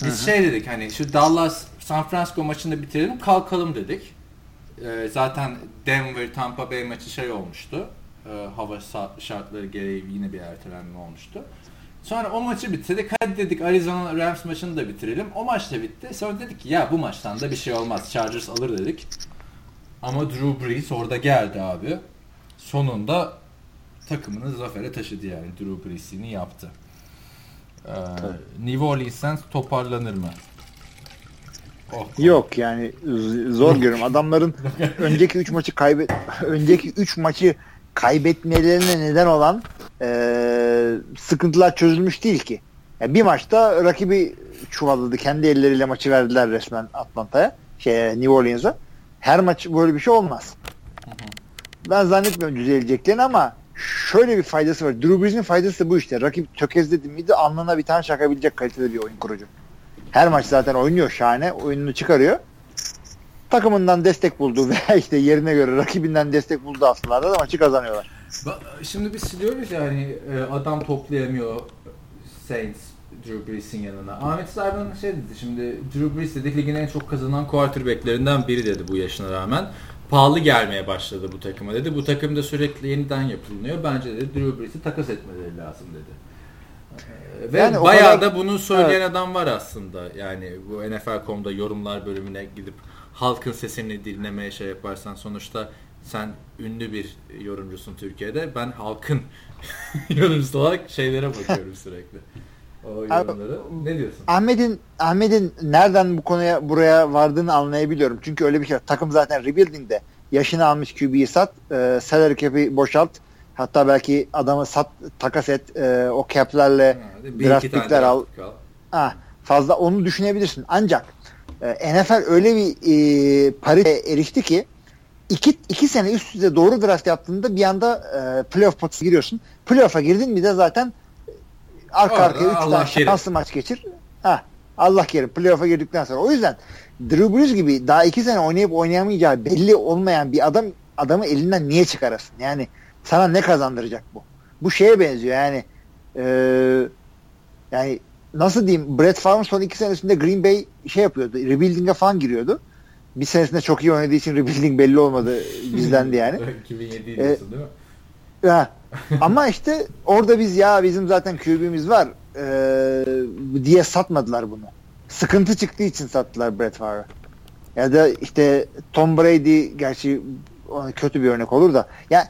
Biz şey dedik hani şu Dallas San Francisco maçını bitirelim kalkalım dedik. Ee, zaten Denver Tampa Bay maçı şey olmuştu. Ee, hava şartları gereği yine bir ertelenme olmuştu. Sonra o maçı bitirdik. Hadi dedik Arizona Rams maçını da bitirelim. O maç da bitti. Sonra dedik ki ya bu maçtan da bir şey olmaz. Chargers alır dedik. Ama Drew Brees orada geldi abi. Sonunda takımını zafere taşıdı yani. Drew Brees'ini yaptı. Ee, New Orleans toparlanır mı? Oh, Yok yani zor görüyorum. Adamların önceki 3 maçı kaybet önceki 3 maçı kaybetmelerine neden olan eee, sıkıntılar çözülmüş değil ki. Yani bir maçta rakibi çuvalladı. Kendi elleriyle maçı verdiler resmen Atlanta'ya. Şey, New Orleans'a. Her maç böyle bir şey olmaz. Ben zannetmiyorum düzeleceklerini ama şöyle bir faydası var. Drew Brees'in faydası da bu işte. Rakip tökezledi miydi alnına bir tane çakabilecek kalitede bir oyun kurucu. Her maç zaten oynuyor şahane. Oyununu çıkarıyor. Takımından destek buldu veya işte yerine göre rakibinden destek buldu aslında da maçı kazanıyorlar. Şimdi biz siliyoruz yani e, adam toplayamıyor Saints Drew Brees'in yanına. Ahmet Sarban şey dedi şimdi Drew Brees dedi ligin en çok kazanan quarterbacklerinden biri dedi bu yaşına rağmen. Pahalı gelmeye başladı bu takıma dedi. Bu takım da sürekli yeniden yapılıyor. Bence dedi Drew Brees'i takas etmeleri lazım dedi. Ve Yani bayağı kadar- da bunu söyleyen adam var aslında. Yani bu NFL.com'da yorumlar bölümüne gidip halkın sesini dinlemeye şey yaparsan sonuçta sen ünlü bir yorumcusun Türkiye'de. Ben halkın yorumcusu olarak şeylere bakıyorum sürekli. O yorumları. Ne diyorsun? Ahmet'in Ahmet'in nereden bu konuya buraya vardığını anlayabiliyorum. Çünkü öyle bir şey. Takım zaten rebuilding'de. Yaşını almış QB'yi sat, e, salary cap'i boşalt. Hatta belki adamı sat, takas et, e, o cap'lerle Bir draft iki tane pickler al. al. Ha, fazla onu düşünebilirsin. Ancak e, NFL öyle bir e, parite erişti ki iki, iki sene üst üste doğru draft yaptığında bir anda e, playoff potası giriyorsun. Playoff'a girdin mi de zaten arka Orada arkaya üç Allah tane kerim. şanslı maç geçir. Ha, Allah kerim. Playoff'a girdikten sonra. O yüzden Drew Brees gibi daha iki sene oynayıp oynayamayacağı belli olmayan bir adam adamı elinden niye çıkarasın? Yani sana ne kazandıracak bu? Bu şeye benziyor yani eee yani nasıl diyeyim Brett Favre son iki senesinde Green Bay şey yapıyordu. Rebuilding'e falan giriyordu. Bir senesinde çok iyi oynadığı için rebuilding belli olmadı bizdendi yani. 2007 E, diyorsun değil mi? Ha. Ama işte orada biz ya bizim zaten QB'miz var eee, diye satmadılar bunu. Sıkıntı çıktığı için sattılar Brett Favre. Ya da işte Tom Brady gerçi kötü bir örnek olur da ya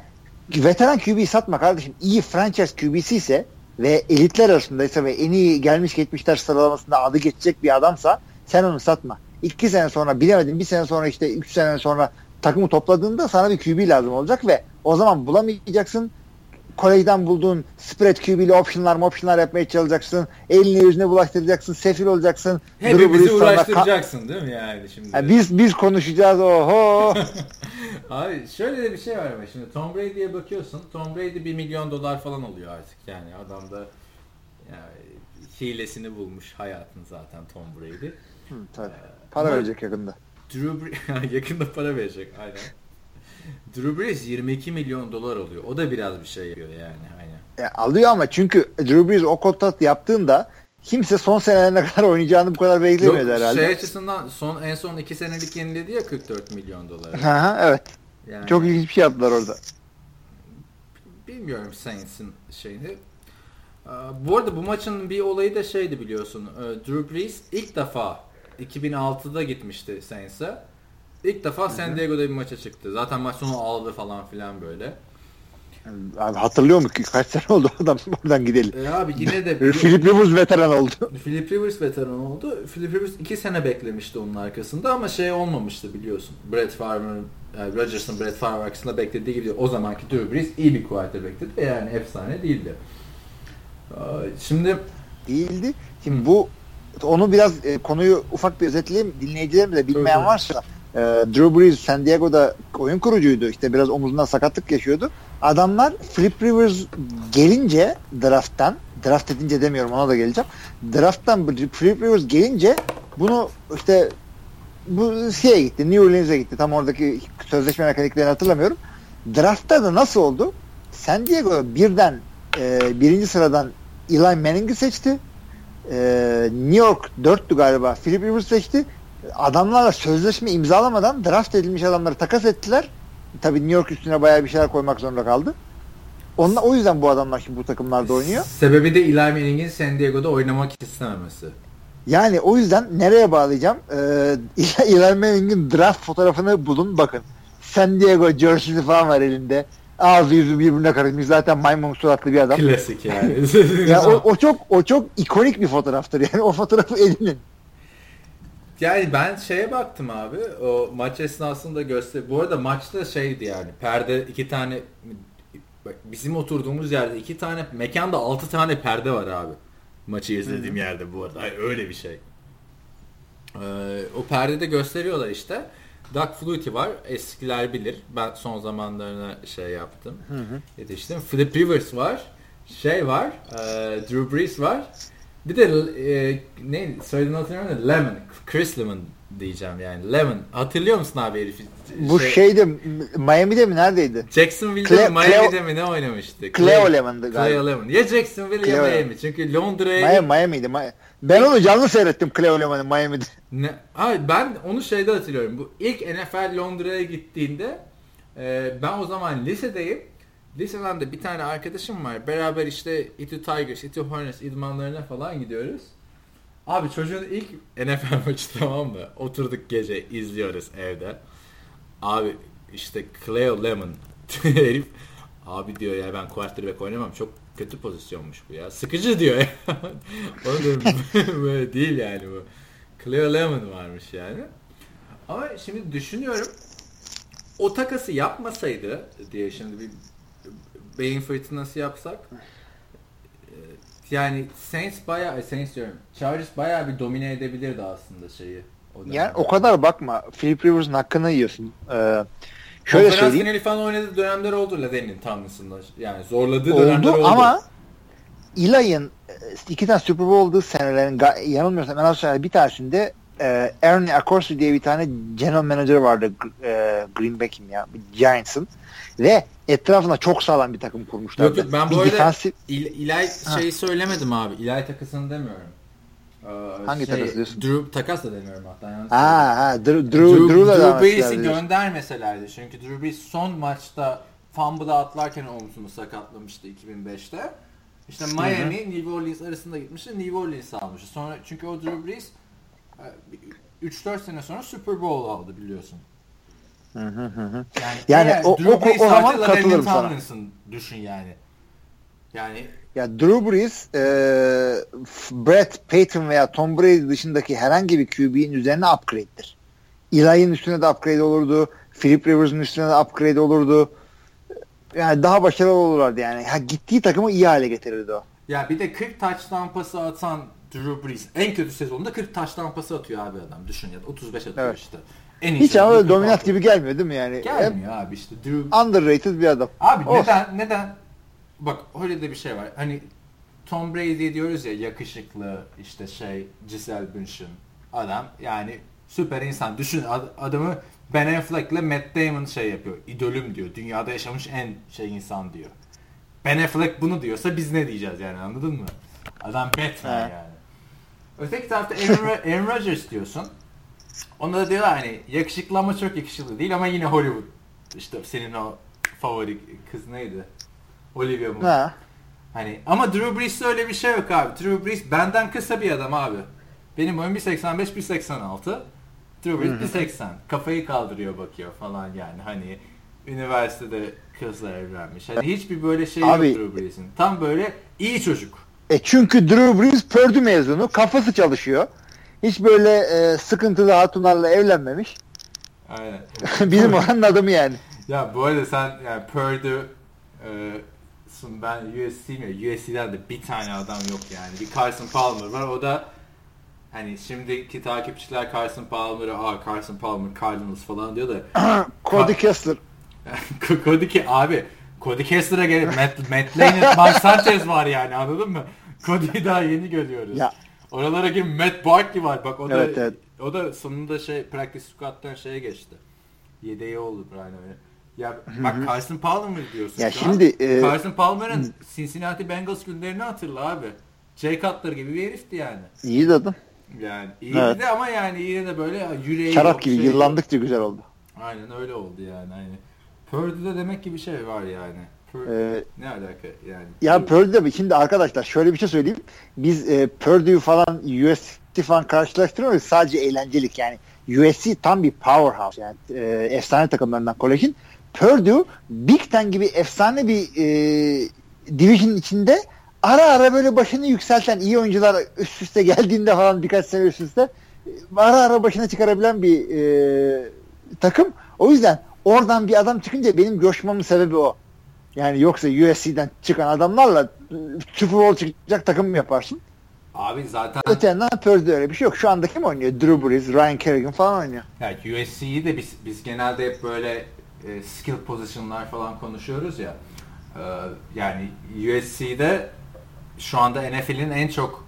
veteran QB'yi satma kardeşim. İyi franchise QB'si ise ve elitler arasındaysa ve en iyi gelmiş geçmişler sıralamasında adı geçecek bir adamsa sen onu satma. İki sene sonra bilemedin bir sene sonra işte üç sene sonra takımı topladığında sana bir QB lazım olacak ve o zaman bulamayacaksın. Kolejden bulduğun spread QB ile optionlar optionlar yapmaya çalışacaksın. Elini yüzüne bulaştıracaksın. Sefil olacaksın. Hepimizi uğraştıracaksın değil mi yani şimdi? Ha, biz biz konuşacağız oho. Abi şöyle de bir şey var ama şimdi Tom Brady'ye bakıyorsun. Tom Brady 1 milyon dolar falan oluyor artık. Yani adam da yani hilesini bulmuş hayatın zaten Tom Brady. Hı, tabii. Para Ama- verecek yakında. Drew Brees yakında para verecek aynen. Drew Brees 22 milyon dolar alıyor. O da biraz bir şey yapıyor yani. Aynen. E, alıyor ama çünkü Drew Brees o kontrat yaptığında kimse son senelerine kadar oynayacağını bu kadar beklemiyordu Yok, herhalde. Şey açısından son en son 2 senelik yeniledi ya 44 milyon dolar. Aha, evet. Yani, Çok ilginç bir şey yaptılar orada. bilmiyorum Saints'in şeyini. Aa, Bu arada bu maçın bir olayı da şeydi biliyorsun. Ee, Drew Brees ilk defa 2006'da gitmişti Saints'e. İlk defa San Diego'da bir maça çıktı. Zaten maç sonu ağladı falan filan böyle. Abi hatırlıyor musun ki kaç sene oldu adam oradan gidelim. E abi yine de Philip Rivers veteran oldu. Philip Rivers veteran oldu. Philip Rivers 2 sene beklemişti onun arkasında ama şey olmamıştı biliyorsun. Brett Favre'ın yani Rodgers'ın Brett Favre arkasında beklediği gibi o zamanki Drew Brees iyi bir quarterback'ti ve yani efsane değildi. Şimdi Değildi. Şimdi bu onu biraz e, konuyu ufak bir özetleyeyim. Dinleyicilerim de bilmeyen varsa e, Drew Brees San Diego'da oyun kurucuydu. İşte biraz omuzundan sakatlık yaşıyordu. Adamlar Philip Rivers gelince drafttan draft edince demiyorum ona da geleceğim. Drafttan Philip Rivers gelince bunu işte bu şeye gitti. New Orleans'e gitti. Tam oradaki sözleşme mekaniklerini hatırlamıyorum. Draftta da nasıl oldu? San Diego birden e, birinci sıradan Eli Manning'i seçti. E, New York dörttü galiba. Philip Rivers seçti. Adamlarla sözleşme imzalamadan draft edilmiş adamları takas ettiler. Tabii New York üstüne bayağı bir şeyler koymak zorunda kaldı. Onunla, o yüzden bu adamlar şimdi bu takımlarda oynuyor. sebebi de Eli Manning'in San Diego'da oynamak istememesi. Yani o yüzden nereye bağlayacağım? Ee, Eli Manning'in draft fotoğrafını bulun bakın. San Diego jersey'si falan var elinde. Ağzı yüzü birbirine karışmış. Zaten maymun suratlı bir adam. Klasik yani. ya o, o çok o çok ikonik bir fotoğraftır. Yani o fotoğrafı edinin. Yani ben şeye baktım abi. O maç esnasında göster. Bu arada maçta şeydi yani. Perde iki tane bizim oturduğumuz yerde iki tane mekanda altı tane perde var abi. Maçı izlediğim yerde bu arada. Ay, öyle bir şey. Ee, o perdede gösteriyorlar işte. Doug Flutie var. Eskiler bilir. Ben son zamanlarına şey yaptım. Yetiştim. Philip Rivers var. Şey var. e, Drew Brees var. Bir de e, ne söylediğini hatırlamıyorum da Lemon. Chris Lemon diyeceğim yani. Lemon. Hatırlıyor musun abi herifi? Bu Şey- şeyde Miami'de mi neredeydi? Jacksonville'de Cle- mi, Miami'de mi ne oynamıştı? Cleo Lemon'dı galiba. Cleo Lemon. Ya Jacksonville ya Cleo Miami. Çünkü Londra'ya Miami, Miami'ydi. Mi- Ben onu canlı seyrettim Cleo Lemon'u Miami'de. Ne? Hayır ben onu şeyde hatırlıyorum. Bu ilk NFL Londra'ya gittiğinde e, ben o zaman lisedeyim. Liseden de bir tane arkadaşım var. Beraber işte Itu Tigers, Itu Hornets idmanlarına falan gidiyoruz. Abi çocuğun ilk NFL maçı tamam mı? Oturduk gece izliyoruz evde. Abi işte Cleo Lemon herif abi diyor ya ben quarterback oynamam çok kötü pozisyonmuş bu ya. Sıkıcı diyor ya. Diyorum böyle değil yani bu. Cleo Lemon varmış yani. Ama şimdi düşünüyorum o takası yapmasaydı diye şimdi bir beyin fırtınası yapsak yani Saints bayağı Saints diyorum Chargers bayağı bir domine edebilirdi aslında şeyi. O Yani o kadar bakma. Philip Rivers'ın hakkını yiyorsun. Ee, şöyle Konferans söyleyeyim. finali falan oynadığı dönemler oldu Laden'in Tanrısında. Yani zorladığı dönemler oldu oldu. ama Eli'ın e, iki tane Super Bowl olduğu senelerin yanılmıyorsam en az bir tanesinde e, Ernie Accorsi diye bir tane general manager vardı e, Green Bay kim ya Giants'ın ve etrafına çok sağlam bir takım kurmuşlardı. Yok yok ben bu arada defensive- İl, İlay Ha. şeyi söylemedim abi. İlay takısını demiyorum. Ee, Hangi takas diyorsun? Drew takas da demiyorum hatta. yanlış Ha ha Drew, Drew, Drew, Drew devam Brees'i göndermeselerdi. Çünkü Drew Brees son maçta fumble'a atlarken omzunu sakatlamıştı 2005'te. İşte Miami, New Orleans arasında gitmişti. New Orleans almıştı. Sonra çünkü o Drew Brees e, 3-4 sene sonra Super Bowl aldı biliyorsun. Hı hı hı. Yani, Yani eğer o- Drew o- Brees o zaman katılırım sana. Düşün yani. Yani Ya Drew Brees, e, Brett, Peyton veya Tom Brady dışındaki herhangi bir QB'nin üzerine upgrade'dir. Eli'nin üstüne de upgrade olurdu. Philip Rivers'ın üstüne de upgrade olurdu. Yani daha başarılı olurlardı yani. Ha, gittiği takımı iyi hale getirirdi o. Ya bir de 40 touchdown pası atan Drew Brees en kötü sezonunda 40 touchdown pası atıyor abi adam. Düşün ya 35 atıyor Evet. işte. En Hiç ama dominant 46. gibi gelmiyor değil mi yani? Gelmiyor abi işte. Drew... Underrated bir adam. Abi Olsun. neden neden bak öyle de bir şey var. Hani Tom Brady diyoruz ya yakışıklı işte şey Giselle Bündchen adam yani Süper insan. Düşün adamı Ben Affleck'le Matt Damon şey yapıyor. İdolüm diyor. Dünyada yaşamış en şey insan diyor. Ben Affleck bunu diyorsa biz ne diyeceğiz yani anladın mı? Adam Batman yani. Öteki tarafta Aaron, Aaron Rodgers diyorsun. Onda da diyorlar hani yakışıklı ama çok yakışıklı değil ama yine Hollywood. İşte senin o favori kız neydi? Olivia Munn. Ha. Hani ama Drew Brees'te öyle bir şey yok abi. Drew Brees benden kısa bir adam abi. Benim boyum 1.85 1.86. Drew Brees 1.80. Kafayı kaldırıyor bakıyor falan yani hani üniversitede kızla evlenmiş. Hani hiçbir böyle şey abi, yok Drew Brees'in. Tam böyle iyi çocuk. E çünkü Drew Brees Purdue mezunu. Kafası çalışıyor. Hiç böyle e, sıkıntılı hatunlarla evlenmemiş. Aynen. Bizim oranın adamı yani. Ya bu arada sen yani Purdue e, ben USC mi? USC'den de bir tane adam yok yani. Bir Carson Palmer var. O da hani şimdiki takipçiler Carson Palmer'ı aa Carson Palmer Cardinals falan diyor da Cody Kessler. Cody Ke abi Cody Kessler'a gelip Matt, Matt Lane, Mark Sanchez var yani anladın mı? Cody'yi daha yeni görüyoruz. Ya. Oralara gibi Matt Barkley var. Bak o da evet, evet. o da sonunda şey practice squad'dan şeye geçti. Yedeği oldu Brian öyle. Ya bak Carson Palmer diyorsun ya şimdi e, Carson Palmer'ın Cincinnati Bengals günlerini hatırla abi. Jay Cutler gibi bir herifti yani. İyi dedim. Yani iyiydi evet. de ama yani yine de böyle yüreği Şarap gibi şey yıllandıkça güzel oldu. Aynen öyle oldu yani. Aynı. Purdue'da demek ki bir şey var yani. Purdue, ne alaka yani? Ya Purdue'da şimdi arkadaşlar şöyle bir şey söyleyeyim. Biz e, Purdue falan USC falan karşılaştırmıyoruz. Sadece eğlencelik yani. USC tam bir powerhouse yani e, efsane takımlarından kolejin. Purdue Big Ten gibi efsane bir e, division içinde ara ara böyle başını yükselten iyi oyuncular üst üste geldiğinde falan birkaç sene üst üste ara ara başına çıkarabilen bir e, takım. O yüzden oradan bir adam çıkınca benim coşmamın sebebi o. Yani yoksa USC'den çıkan adamlarla Super Bowl çıkacak takım yaparsın. Abi zaten... Öte yandan Purdue'de öyle bir şey yok. Şu anda kim oynuyor? Drew Brees, Ryan Kerrigan falan oynuyor. Yani USC'yi de biz, biz genelde hep böyle e, skill position'lar falan konuşuyoruz ya. E, yani USC'de şu anda NFL'in en çok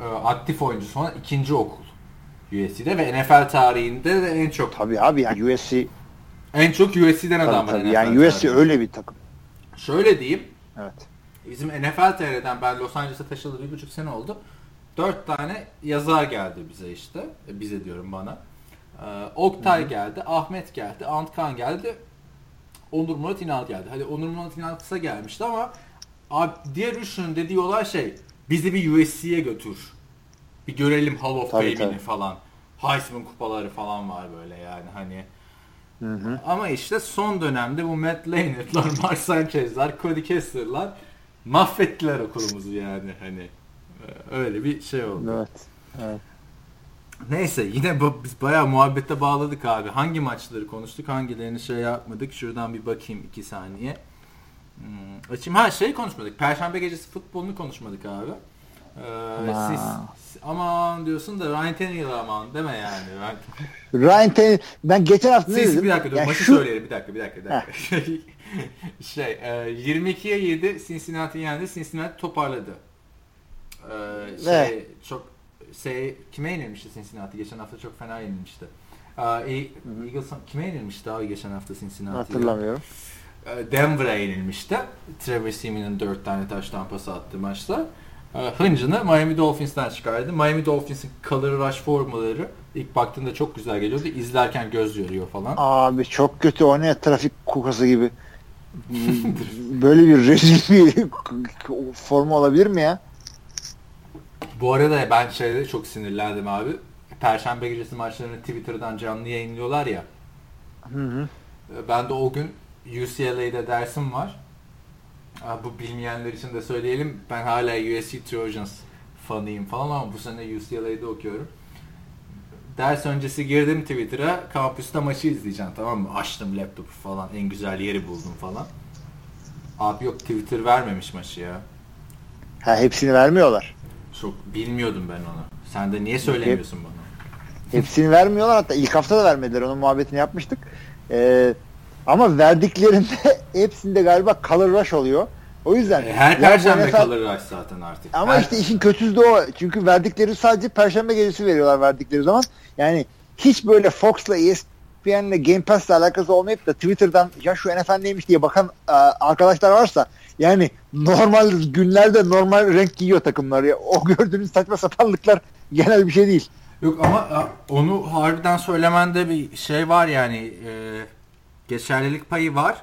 e, aktif oyuncusu olan ikinci okul. USC'de ve NFL tarihinde de en çok. Tabii abi yani USC en çok USC'den adam var. Yani USC öyle bir takım. Şöyle diyeyim. Evet. Bizim NFL TR'den ben Los Angeles'a taşılı bir buçuk sene oldu. Dört tane yazar geldi bize işte. Bize diyorum bana. Ee, Oktay Hı-hı. geldi, Ahmet geldi, Antkan geldi. Onur Murat İnal geldi. Hadi Onur Murat İnal kısa gelmişti ama abi diğer üçünün dediği olay şey bizi bir USC'ye götür. Bir görelim Hall of Fame'ini falan. Heisman kupaları falan var böyle yani hani. Hı hı. Ama işte son dönemde bu Matt Leinart'lar, Mark Sanchez'lar, Cody Kessler'lar mahvettiler okulumuzu yani hani. Öyle bir şey oldu. Evet. evet. Neyse yine bu, biz bayağı muhabbete bağladık abi. Hangi maçları konuştuk hangilerini şey yapmadık. Şuradan bir bakayım iki saniye. Hmm, açayım. Ha şey konuşmadık. Perşembe gecesi futbolunu konuşmadık abi. Ee, siz, aman diyorsun da Ryan Tannehill aman deme yani. Ben... Ryan Tannehill ben geçen hafta siz, ne dedim? Bir dakika dur yani maçı şu... söyleyelim bir dakika bir dakika. Bir dakika. şey e, 22'ye 7 Cincinnati yendi. Cincinnati toparladı. Ee, şey, ne? çok şey, kime yenilmişti Cincinnati? Geçen hafta çok fena yenilmişti. Ee, Eagles kime yenilmişti abi geçen hafta Cincinnati? Hatırlamıyorum. Ee, Denver'a yenilmişti. Trevor Simeon'ın 4 tane taş tampası attığı maçta. Ee, hıncını Miami Dolphins'ten çıkardı. Miami Dolphins'in color rush formaları ilk baktığında çok güzel geliyordu. İzlerken göz yoruyor falan. Abi çok kötü o ne trafik kukası gibi. Böyle bir rezil bir forma olabilir mi ya? Bu arada ben şeyde çok sinirlendim abi. Perşembe gecesi maçlarını Twitter'dan canlı yayınlıyorlar ya. Hı hı. Ben de o gün UCLA'de dersim var. Bu bilmeyenler için de söyleyelim. Ben hala USC Trojans fanıyım falan ama bu sene UCLA'de okuyorum. Ders öncesi girdim Twitter'a. Kampüste maçı izleyeceğim tamam mı? Açtım laptopu falan. En güzel yeri buldum falan. Abi yok Twitter vermemiş maçı ya. Ha hepsini vermiyorlar. Çok bilmiyordum ben onu. Sen de niye söylemiyorsun bana? Hepsini vermiyorlar hatta ilk hafta da vermediler. Onun muhabbetini yapmıştık. Ee, ama verdiklerinde hepsinde galiba color rush oluyor. O yüzden. E, her perşembe NFL... color rush zaten artık. Ama her... işte işin kötüsü de o. Çünkü verdikleri sadece perşembe gecesi veriyorlar verdikleri zaman. Yani hiç böyle Fox'la ESPN'le Game Pass'la alakası olmayıp da Twitter'dan ya şu NFL neymiş diye bakan e, arkadaşlar varsa yani normal günlerde normal renk giyiyor takımlar ya. O gördüğünüz saçma sapanlıklar genel bir şey değil. Yok ama onu harbiden söylemende bir şey var yani e, geçerlilik payı var.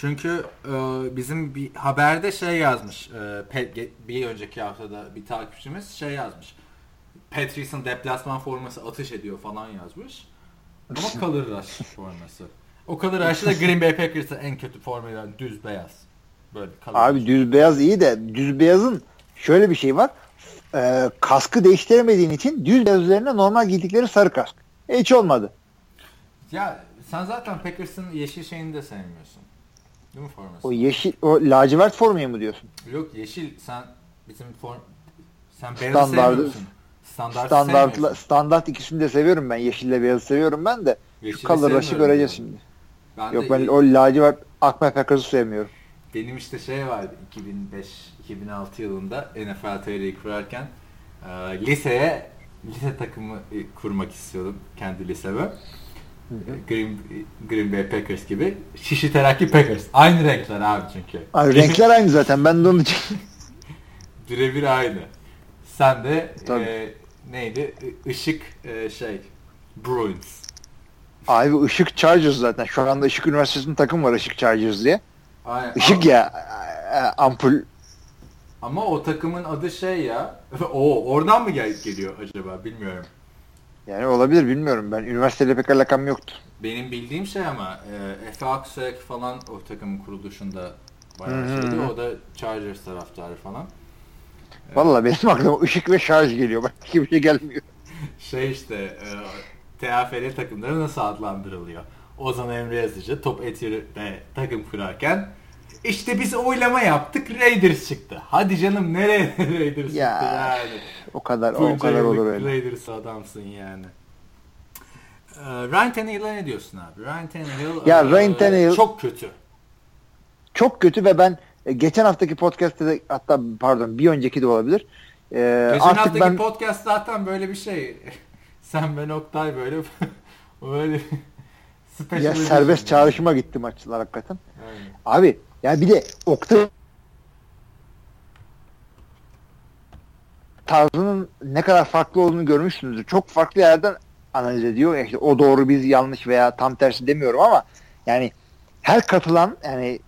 Çünkü e, bizim bir haberde şey yazmış. E, bir önceki haftada bir takipçimiz şey yazmış. Patrice'in deplasman forması atış ediyor falan yazmış. Ama kalır rush forması. O kalır rush'ı da Green Bay Packers'ın en kötü formayla düz beyaz. Böyle kalır Abi düz beyaz iyi de düz beyazın şöyle bir şey var. E, kaskı değiştiremediğin için düz beyaz üzerine normal giydikleri sarı kask. E, hiç olmadı. Ya sen zaten Packers'ın yeşil şeyini de sevmiyorsun. Değil mi forması? O yeşil, o lacivert formayı mı diyorsun? Yok yeşil sen bizim form sen beyazı sevmiyorsun. Standart standart, standart ikisini de seviyorum ben. Yeşille beyazı seviyorum ben de. Yeşili Şu rush'ı göreceğiz şimdi. Ben Yok ben o lacivert Akme Packers'ı sevmiyorum. Benim işte şey vardı 2005-2006 yılında NFL TR'yi kurarken e, liseye lise takımı kurmak istiyordum kendi liseme. Green, Green Bay Packers gibi. Şişi Terakki Packers. Aynı renkler abi çünkü. Abi renkler aynı zaten. Ben de için. Birebir aynı. Sen de e, neydi? Işık e, şey Bruins. Abi Işık Chargers zaten. Şu anda Işık Üniversitesi'nin takım var Işık Chargers diye. Aynen. Işık ama, ya e, ampul. Ama o takımın adı şey ya. o oradan mı gel geliyor acaba bilmiyorum. Yani olabilir bilmiyorum. Ben üniversitede pek alakam yoktu. Benim bildiğim şey ama e, Efe Aksuyak falan o takımın kuruluşunda bayağı hmm. şeydi. O da Chargers taraftarı falan. Valla benim aklıma ışık ve şarj geliyor. Başka bir şey gelmiyor. Şey işte e, TFL takımları nasıl adlandırılıyor? Ozan Emre Yazıcı top Eti'de takım kurarken işte biz oylama yaptık Raiders çıktı. Hadi canım nereye Raiders ya, çıktı yani. O kadar Bunca o kadar olur öyle. Raiders adamsın yani. Ee, Ryan Tannehill'a ne diyorsun abi? Ryan Tannehill, ya, e, Ryan Tannehill çok kötü. Çok kötü ve ben e, geçen haftaki podcast'te de hatta pardon bir önceki de olabilir. Ee, geçen artık haftaki ben... podcast zaten böyle bir şey. Sen ben Oktay böyle böyle ya serbest çağrışıma gitti maçlar hakikaten. Aynen. Abi ya bir de Oktay tarzının ne kadar farklı olduğunu görmüşsünüzdür. Çok farklı yerden analiz ediyor. İşte o doğru biz yanlış veya tam tersi demiyorum ama yani her katılan yani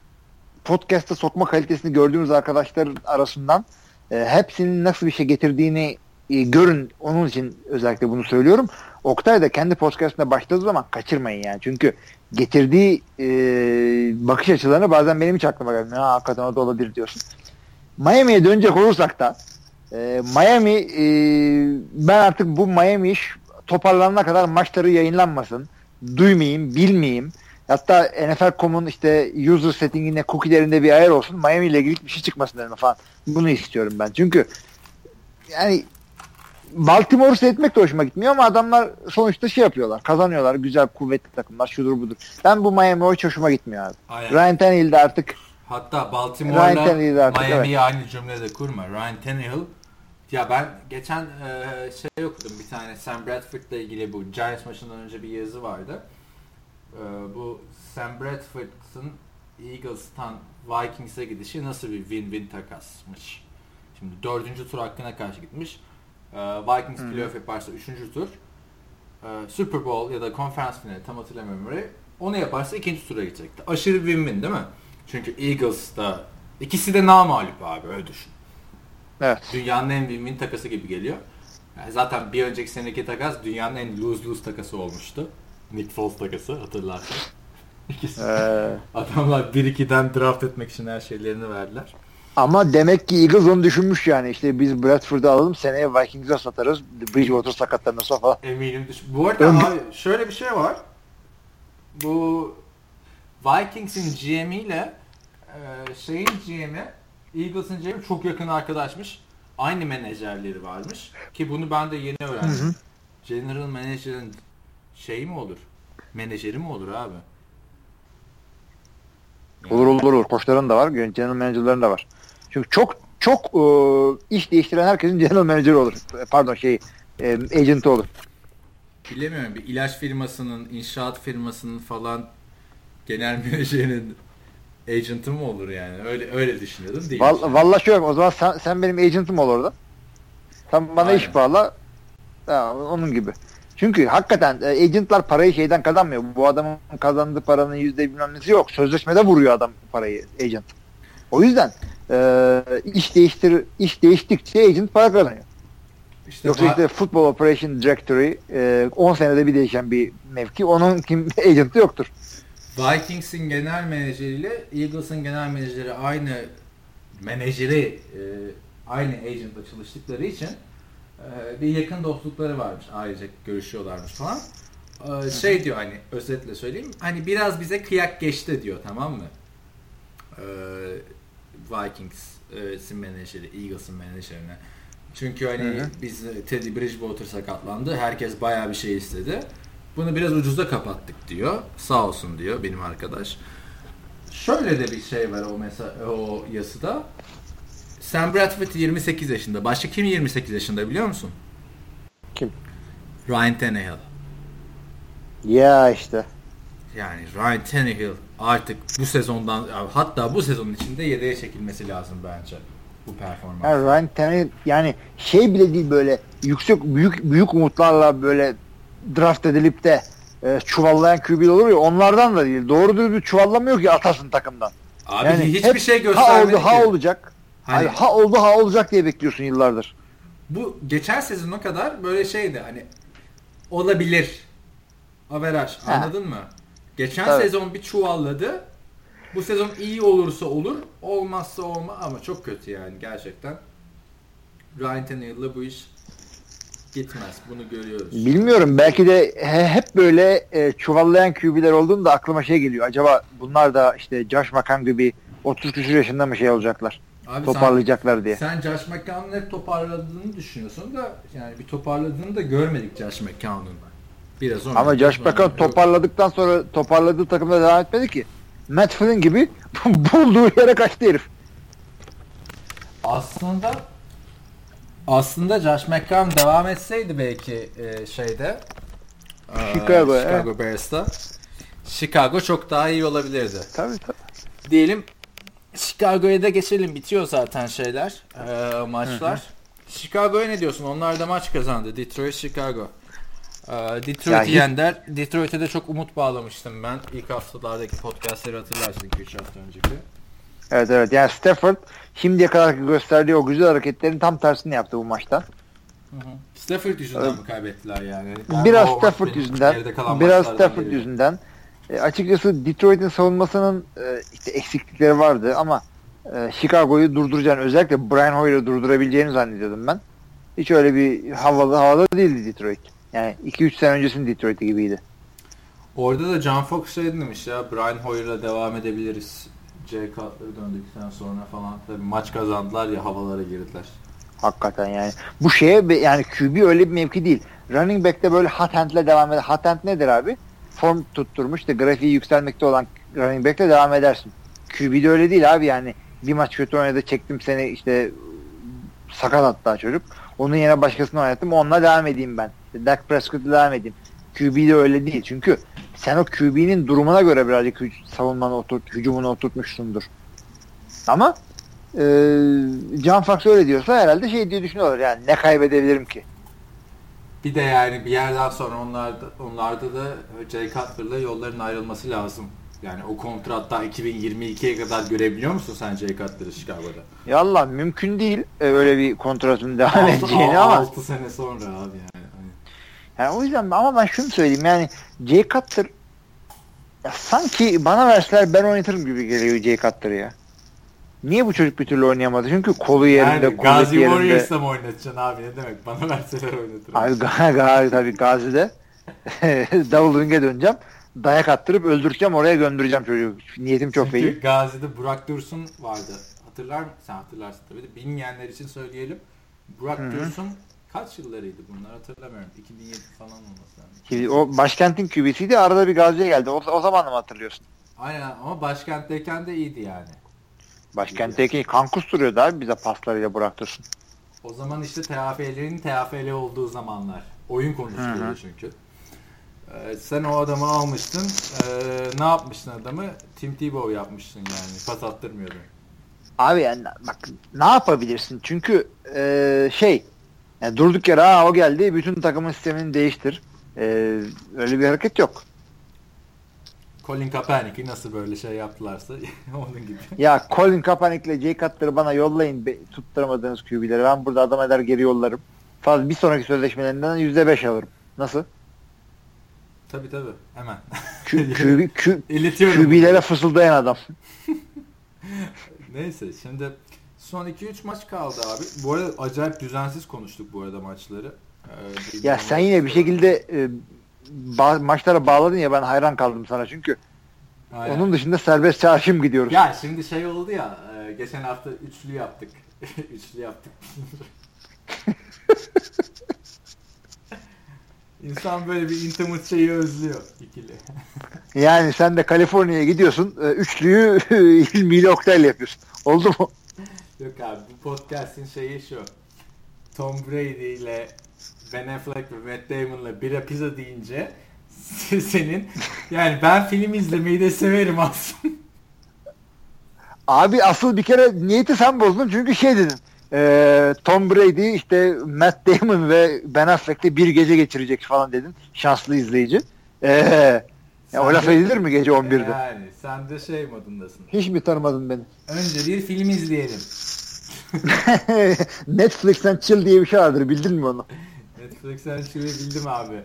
podcast'a sokma kalitesini gördüğümüz arkadaşlar arasından e, hepsinin nasıl bir şey getirdiğini e, görün. Onun için özellikle bunu söylüyorum. Oktay da kendi podcast'ına başladığı zaman kaçırmayın yani. Çünkü getirdiği e, bakış açılarını bazen benim hiç aklıma gelmiyor. Ha, hakikaten o da olabilir diyorsun. Miami'ye dönecek olursak da e, Miami e, ben artık bu Miami iş toparlanana kadar maçları yayınlanmasın. Duymayayım, bilmeyeyim. Hatta NFL.com'un işte user settinginde cookie'lerinde bir ayar olsun. Miami ile ilgili bir şey çıkmasın dedim falan. Bunu istiyorum ben. Çünkü yani Baltimore'u seyretmek de hoşuma gitmiyor ama adamlar sonuçta şey yapıyorlar. Kazanıyorlar. Güzel, kuvvetli takımlar. Şudur budur. Ben bu Miami hiç hoşuma gitmiyor abi. Aynen. Ryan Tannehill de artık Hatta Baltimore'la Miami'yi evet. aynı cümlede kurma. Ryan Tannehill ya ben geçen e, şey okudum bir tane Sam Bradford'la ilgili bu Giants maçından önce bir yazı vardı. E, bu Sam Bradford'ın Eagles'tan Vikings'e gidişi nasıl bir win-win takasmış. Şimdi dördüncü tur hakkına karşı gitmiş. E, Vikings hmm. playoff yaparsa üçüncü tur. E, Super Bowl ya da konferans finali tam hatırlamıyorum orayı. Onu yaparsa ikinci tura gidecekti. Aşırı win-win değil mi? Çünkü Eagles da ikisi de namalup abi öyle düşün. Evet. Dünyanın en win-win takası gibi geliyor. Yani zaten bir önceki seneki takas dünyanın en lose-lose takası olmuştu. Nick Foles takası hatırlarsan. İkisi. Ee... Adamlar 1-2'den draft etmek için her şeylerini verdiler. Ama demek ki Eagles onu düşünmüş yani. İşte biz Bradford'u alalım seneye Vikings'e satarız. Bridgewater sakatlanırsa falan. Eminim. Bu arada abi şöyle bir şey var. Bu Vikings'in GM ile e, şeyin GM'i Eagles'ın GM'i çok yakın arkadaşmış. Aynı menajerleri varmış. Ki bunu ben de yeni öğrendim. Hı hı. General Manager'ın şeyi mi olur? Menajeri mi olur abi? Yani. Olur olur olur. Koçların da var. General Manager'ların da var. Çünkü çok çok e, iş değiştiren herkesin general manager olur. Pardon şey e, agent olur. bilemiyorum bir ilaç firmasının, inşaat firmasının falan genel menajerinin agent'ı mı olur yani? Öyle öyle düşünüyordum değil. Val, vallahi şöyle o zaman sen, sen benim agent'ım ol orada. Sen bana Aynen. iş bağla. Ha, onun gibi. Çünkü hakikaten e, agentlar parayı şeyden kazanmıyor. Bu adamın kazandığı paranın yüzde bilmem nesi yok. Sözleşmede vuruyor adam parayı agent. O yüzden e, iş değiştir iş değiştikçe agent para kazanıyor. İşte Yoksa işte Football Operation Directory e, 10 senede bir değişen bir mevki. Onun kim agent'ı yoktur. Vikings'in genel menajeriyle Eagles'ın genel menajeri aynı menajeri e, aynı agentla çalıştıkları için e, bir yakın dostlukları varmış. Ayrıca görüşüyorlarmış falan. E, şey diyor hani özetle söyleyeyim. Hani biraz bize kıyak geçti diyor tamam mı? E, Vikings'in menajeri, Eagles'ın menajerine. Çünkü hani Hı hı. biz Teddy Bridgewater sakatlandı. Herkes bayağı bir şey istedi. Bunu biraz ucuza kapattık diyor. Sağ olsun diyor benim arkadaş. Şöyle de bir şey var o mesela o yazıda. Sam Bradford 28 yaşında. Başka kim 28 yaşında biliyor musun? Kim? Ryan Tannehill. Ya işte. Yani Ryan Tannehill artık bu sezondan hatta bu sezonun içinde yedeğe çekilmesi lazım bence bu performans. Yani Ryan Tannehill yani şey bile değil böyle yüksek büyük büyük umutlarla böyle draft edilip de e, çuvallayan QB olur ya onlardan da değil. Doğru düzgün bir çuvallamıyor ki atasın takımdan. Abi Yani hiçbir şey Ha göstermedi oldu ha ki. olacak. Hani- Hani ha oldu ha olacak diye bekliyorsun yıllardır. Bu geçen sezona kadar böyle şeydi hani olabilir. Averaj Ha. anladın mı? Geçen Tabii. sezon bir çuvalladı. Bu sezon iyi olursa olur, olmazsa olma ama çok kötü yani gerçekten. Ryan Tannehill'la bu iş gitmez. Bunu görüyoruz. Bilmiyorum belki de he- hep böyle e, çuvallayan QB'ler olduğunda aklıma şey geliyor. Acaba bunlar da işte Josh McCown gibi 30 küsur yaşında mı şey olacaklar? Abi Toparlayacaklar diye. Sen, sen Josh McCown'un hep toparladığını düşünüyorsun da yani bir toparladığını da görmedik Josh McCown'un. Biraz oynadı, Ama Josh sonra yok. toparladıktan sonra toparladığı takımda devam etmedi ki. Matt Flynn gibi bulduğu yere kaçtı herif. Aslında aslında Josh McCown devam etseydi belki e, şeyde e, Chicago, Chicago Bears'ta Chicago çok daha iyi olabilirdi. Tabii tabii. Diyelim Chicago'ya da geçelim. Bitiyor zaten şeyler, e, maçlar. Chicago'ya ne diyorsun? Onlar da maç kazandı. Detroit, Chicago. E, Ya Detroit'i hiç- yendiler. Detroit'e de çok umut bağlamıştım ben. İlk haftalardaki podcastleri hatırlarsın 2-3 hafta önceki. Evet evet. Yani Stafford şimdiye kadar gösterdiği o güzel hareketlerin tam tersini yaptı bu maçta. Stafford yüzünden Evet. mi kaybettiler yani? biraz o Stafford yüzünden, biraz Stafford biri. yüzünden. E, açıkçası Detroit'in savunmasının e, işte eksiklikleri vardı ama e, Chicago'yu durduracağını özellikle Brian Hoyer'ı durdurabileceğini zannediyordum ben. Hiç öyle bir havalı havada değildi Detroit. Yani 2-3 sene öncesinin Detroit'i gibiydi. Orada da John Fox şey demiş ya Brian Hoyer'la devam edebiliriz. Jay Cutler döndükten sonra falan. Tabii maç kazandılar ya havalara girdiler. Hakikaten yani. Bu şeye yani QB öyle bir mevki değil. Running back'te böyle hot hand'le devam eder. Hot hand nedir abi? Form tutturmuş da grafiği yükselmekte olan running back'le devam edersin. QB'de öyle değil abi yani. Bir maç kötü oynadı çektim seni işte sakat hatta çocuk. Onun yerine başkasını oynattım. Onunla devam edeyim ben. Dak Prescott'la devam edeyim. QB'de öyle değil. Çünkü sen o QB'nin durumuna göre birazcık savunmanı oturt, hücumunu oturtmuşsundur. Ama e, John Fox öyle diyorsa herhalde şey diye düşünüyorlar yani ne kaybedebilirim ki? Bir de yani bir yerden sonra onlarda, onlarda da Jay Cutler'la yolların ayrılması lazım. Yani o kontratta 2022'ye kadar görebiliyor musun sen Jay Cutler'ı Chicago'da? Ya Allah mümkün değil e, öyle bir kontratın devam 6, edeceğini ama 6 sene sonra abi yani. Yani o yüzden ama ben şunu söyleyeyim yani Jay Cutler ya sanki bana verseler ben oynatırım gibi geliyor Jay Cutler'ı ya. Niye bu çocuk bir türlü oynayamadı? Çünkü kolu yerinde, Yani Gazi yerinde. Warriors'la mı oynatacaksın abi ne demek? Bana verseler oynatırım. Abi Ga- Ga- tabii Gazi'de Double Ring'e döneceğim. Dayak attırıp öldüreceğim oraya göndereceğim çocuğu. Niyetim çok Çünkü iyi. Gazi'de Burak Dursun vardı. Hatırlar mısın? Sen hatırlarsın tabii de. Bilmeyenler için söyleyelim. Burak Hı hı. Dursun kaç yıllarıydı bunlar hatırlamıyorum. 2007 falan olması lazım. O başkentin QB'siydi arada bir Gazi'ye geldi. O, o zaman mı hatırlıyorsun? Aynen ama başkentteyken de iyiydi yani. Başkentteki kan kusturuyordu abi bize paslarıyla bıraktırsın. O zaman işte TFL'lerin TFL olduğu zamanlar. Oyun konuşuluyordu çünkü. Ee, sen o adamı almıştın. Ee, ne yapmıştın adamı? Tim Tebow yapmıştın yani. Pas attırmıyordun. Abi yani bak ne yapabilirsin? Çünkü e, şey yani durduk yere Aa, o geldi bütün takımın sistemini değiştir. E, öyle bir hareket yok. Colin Kaepernick'i nasıl böyle şey yaptılarsa onun gibi. Ya Colin Kaepernick'le Jay Cutler'ı bana yollayın be, tutturamadığınız QB'leri. Ben burada adam eder geri yollarım. Fazla bir sonraki sözleşmelerinden %5 alırım. Nasıl? Tabi tabi hemen. QB, Q, İletiyorum. QB'lere fısıldayan adam. Neyse şimdi son 2-3 maç kaldı abi. Bu arada acayip düzensiz konuştuk bu arada maçları. Ee, Ya sen yine bir şekilde e, ba- maçlara bağladın ya ben hayran kaldım sana çünkü. Aynen. Onun dışında serbest çarşım gidiyoruz. Ya şimdi şey oldu ya e, geçen hafta üçlü yaptık. üçlü yaptık. İnsan böyle bir intimate şeyi özlüyor ikili. Yani sen de Kaliforniya'ya gidiyorsun. e, Üçlüyü İlmi ile Oktay'la yapıyorsun. Oldu mu? Yok abi bu podcast'in şeyi şu. Tom Brady ile Ben Affleck ve Matt Damon'la bira pizza deyince senin yani ben film izlemeyi de severim aslında. Abi asıl bir kere niyeti sen bozdun çünkü şey dedin. E, Tom Brady işte Matt Damon ve Ben Affleck'le bir gece geçirecek falan dedin. Şanslı izleyici. E, ya o laf edilir mi gece 11'de? Yani sen de şey modundasın. Hiç mi tanımadın beni? Önce bir film izleyelim. Netflix'ten chill diye bir şey vardır bildin mi onu? Netflix'ten şunu bildim abi.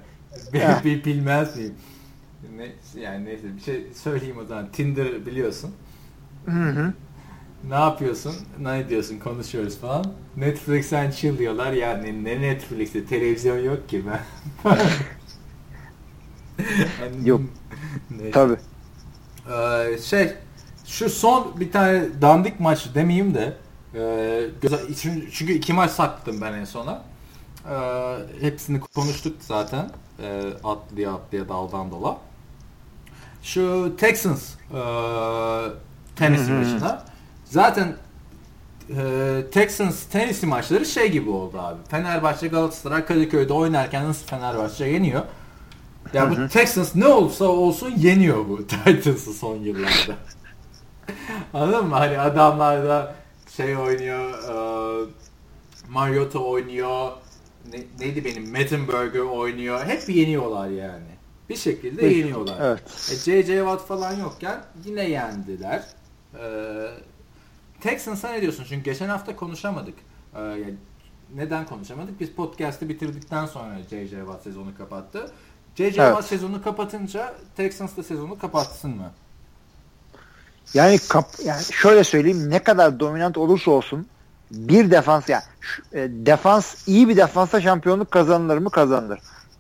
Bir bilmez miyim? Ne, yani neyse bir şey söyleyeyim o zaman. Tinder biliyorsun. Hı hı. Ne yapıyorsun? Ne diyorsun? Konuşuyoruz falan. Netflix'ten chill diyorlar. Yani ne Netflix'te televizyon yok ki ben. Anladın Yok. Neyse. Tabii. Ee, şey şu son bir tane dandik maç demeyeyim de e, göze- çünkü, iki maç sakladım ben en sona. Ee, hepsini konuştuk zaten. E, atlaya atlaya daldan dola. Şu Texans e, hı. maçına. Zaten e, Texans Tennessee maçları şey gibi oldu abi. Fenerbahçe Galatasaray Kadıköy'de oynarken nasıl Fenerbahçe yeniyor? Ya bu Texans ne olursa olsun yeniyor bu Titans'ı son yıllarda. Anladın mı? Hani adamlar da şey oynuyor, e, Mariota oynuyor, ne- neydi benim, Mettenberger oynuyor. Hep yeniyorlar yani. Bir şekilde Peki, yeniyorlar. evet. E, J.J. Watt falan yokken yine yendiler. E, Texans'a ne diyorsun? Çünkü geçen hafta konuşamadık. E, yani neden konuşamadık? Biz podcast'ı bitirdikten sonra J.J. Watt sezonu kapattı. J.J. Evet. Watt sezonu kapatınca Texans da sezonu kapatsın mı? Yani kap, yani şöyle söyleyeyim ne kadar dominant olursa olsun bir defans yani şu- e, defans iyi bir defansa şampiyonluk kazanılır mı kazanılır.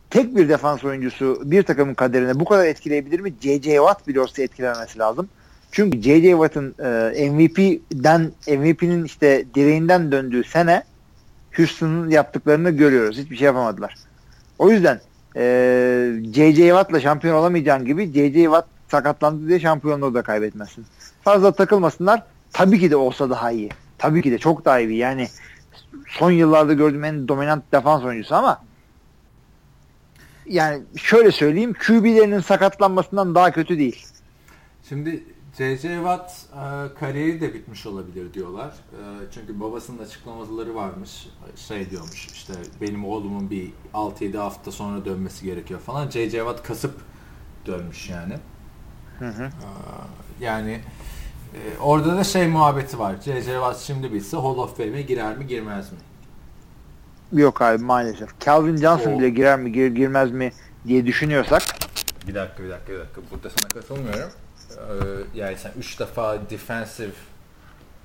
Tek bir defans oyuncusu bir takımın kaderini bu kadar etkileyebilir mi? J.J. Watt bile olsa etkilememesi lazım. Çünkü J.J. Watt'ın e, MVP'den MVP'nin işte direğinden döndüğü sene Houston'ın yaptıklarını görüyoruz. Hiçbir şey yapamadılar. O yüzden e, J.J. Watt'la şampiyon olamayacağın gibi J.J. Watt sakatlandı diye şampiyonluğu da kaybetmezsin. Fazla takılmasınlar. Tabii ki de olsa daha iyi. Tabii ki de çok daha iyi. Yani son yıllarda gördüğüm en dominant defans oyuncusu ama yani şöyle söyleyeyim QB'lerinin sakatlanmasından daha kötü değil. Şimdi J.J. Watt e, kariyeri de bitmiş olabilir diyorlar. E, çünkü babasının açıklamaları varmış. Şey diyormuş işte benim oğlumun bir 6-7 hafta sonra dönmesi gerekiyor falan. J.J. Watt kasıp dönmüş yani. Hı hı. E, yani e, orada da şey muhabbeti var. J.J. Watt şimdi bitse Hall of Fame'e girer mi girmez mi? Yok abi maalesef. Calvin Johnson O- bile girer mi gir, girmez mi diye düşünüyorsak Bir dakika bir dakika bir dakika. Burada sana katılmıyorum. Ee, yani sen 3 defa defensive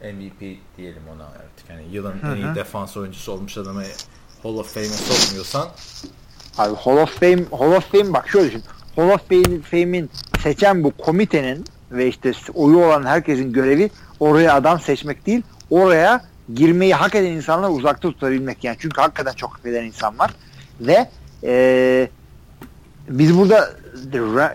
MVP diyelim ona artık. Yani yılın en iyi defans oyuncusu olmuş adamı Hall of Fame'e sokmuyorsan Abi Hall of Fame, Hall of Fame bak şöyle düşün. Hall of Fame- Fame'in seçen bu komitenin ve işte oyu olan herkesin görevi oraya adam seçmek değil, oraya girmeyi hak eden insanları uzakta tutabilmek yani. Çünkü hakikaten çok hak eden insan var. Ve eee, biz burada ra-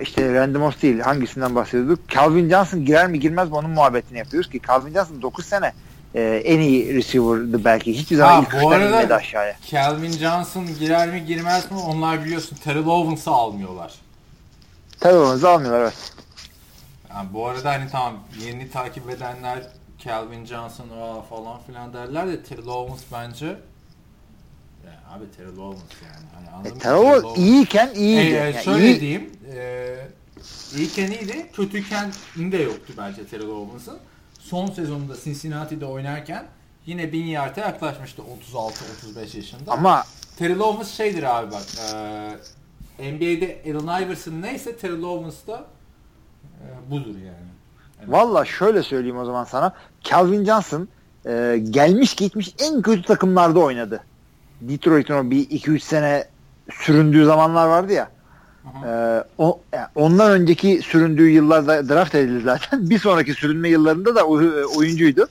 işte Randy Moss değil hangisinden bahsediyorduk? Calvin Johnson girer mi girmez mi onun muhabbetini yapıyoruz ki Calvin Johnson 9 sene eee, en iyi receiver'dı belki. Hiçbir zaman Ha, ilk bu arada- inmedi aşağıya. Calvin Johnson girer mi girmez mi onlar biliyorsun Terrell Owens'ı almıyorlar. Terrell Owens'ı almıyorlar evet. Yani bu arada hani tamam yeni takip edenler Calvin Johnson falan filan derler de Terrell Owens bence ya abi Terrell Owens yani. Hani anladın E? Terrell Owens iyiyken iyiydi. E, Yani şöyle iyi- diyeyim. E, iyiyken iyiydi. Kötüyken de yoktu bence Terrell Owens'ın. Son sezonunda Cincinnati'de oynarken yine 1000 yard'a yaklaşmıştı 36-35 yaşında. Ama Terrell Owens şeydir abi bak. E, NBA'de Allen Iverson neyse Terrell Owens da e, budur yani. Evet. Valla şöyle söyleyeyim o zaman sana. Calvin Johnson e, gelmiş gitmiş en kötü takımlarda oynadı. Detroit'in o bir 2-3 sene süründüğü zamanlar vardı ya. Aha. E, o, yani ondan önceki süründüğü yıllarda draft edildi zaten. Bir sonraki sürünme yıllarında da oy- oyuncuydu.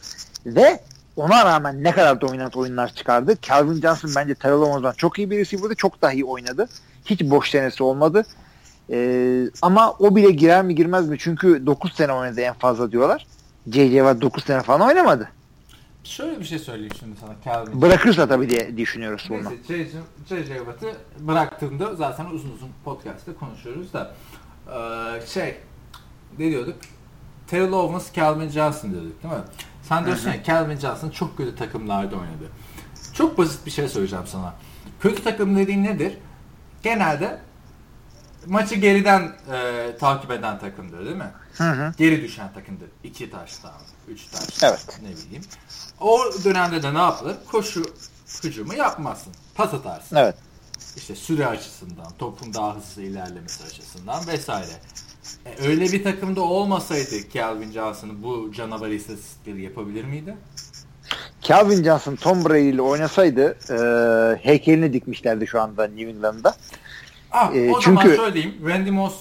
Ve ona rağmen ne kadar dominant oyunlar çıkardı. Calvin Johnson bence Terrell Owens'dan çok iyi bir receiver'dı. Çok daha iyi oynadı. Hiç boş senesi olmadı. Ee, ama o bile girer mi girmez mi? Çünkü 9 sene oynadı en fazla diyorlar. J.J. Watt 9 sene falan oynamadı. Şöyle bir şey söyleyeyim şimdi sana Calvin. Bırakırsa tabii diye düşünüyoruz bunu. Neyse J.J. Watt'ı bıraktığında zaten uzun uzun podcast'te konuşuyoruz da Ee, şey ne diyorduk? Terrell Owens, Calvin Johnson diyorduk değil mi? Sen diyorsun ya Calvin Johnson çok kötü takımlarda oynadı. Çok basit bir şey söyleyeceğim sana. Kötü takım dediğin nedir? Genelde maçı geriden e, takip eden takımdır değil mi? Hı hı. Geri düşen takımdır. İki taştan, üç taştan, Evet. ne bileyim. O dönemde de ne yapılır? Koşu hücumu yapmazsın. Pas atarsın. Evet. İşte süre açısından, topun daha hızlı ilerlemesi açısından vesaire. E, öyle bir takımda olmasaydı Calvin Johnson'ın bu canavar istatistikleri yapabilir miydi? Calvin Johnson Tom Brady ile oynasaydı e, heykelini dikmişlerdi şu anda New England'da. Ah, E, o çünkü- zaman söyleyeyim. Randy Moss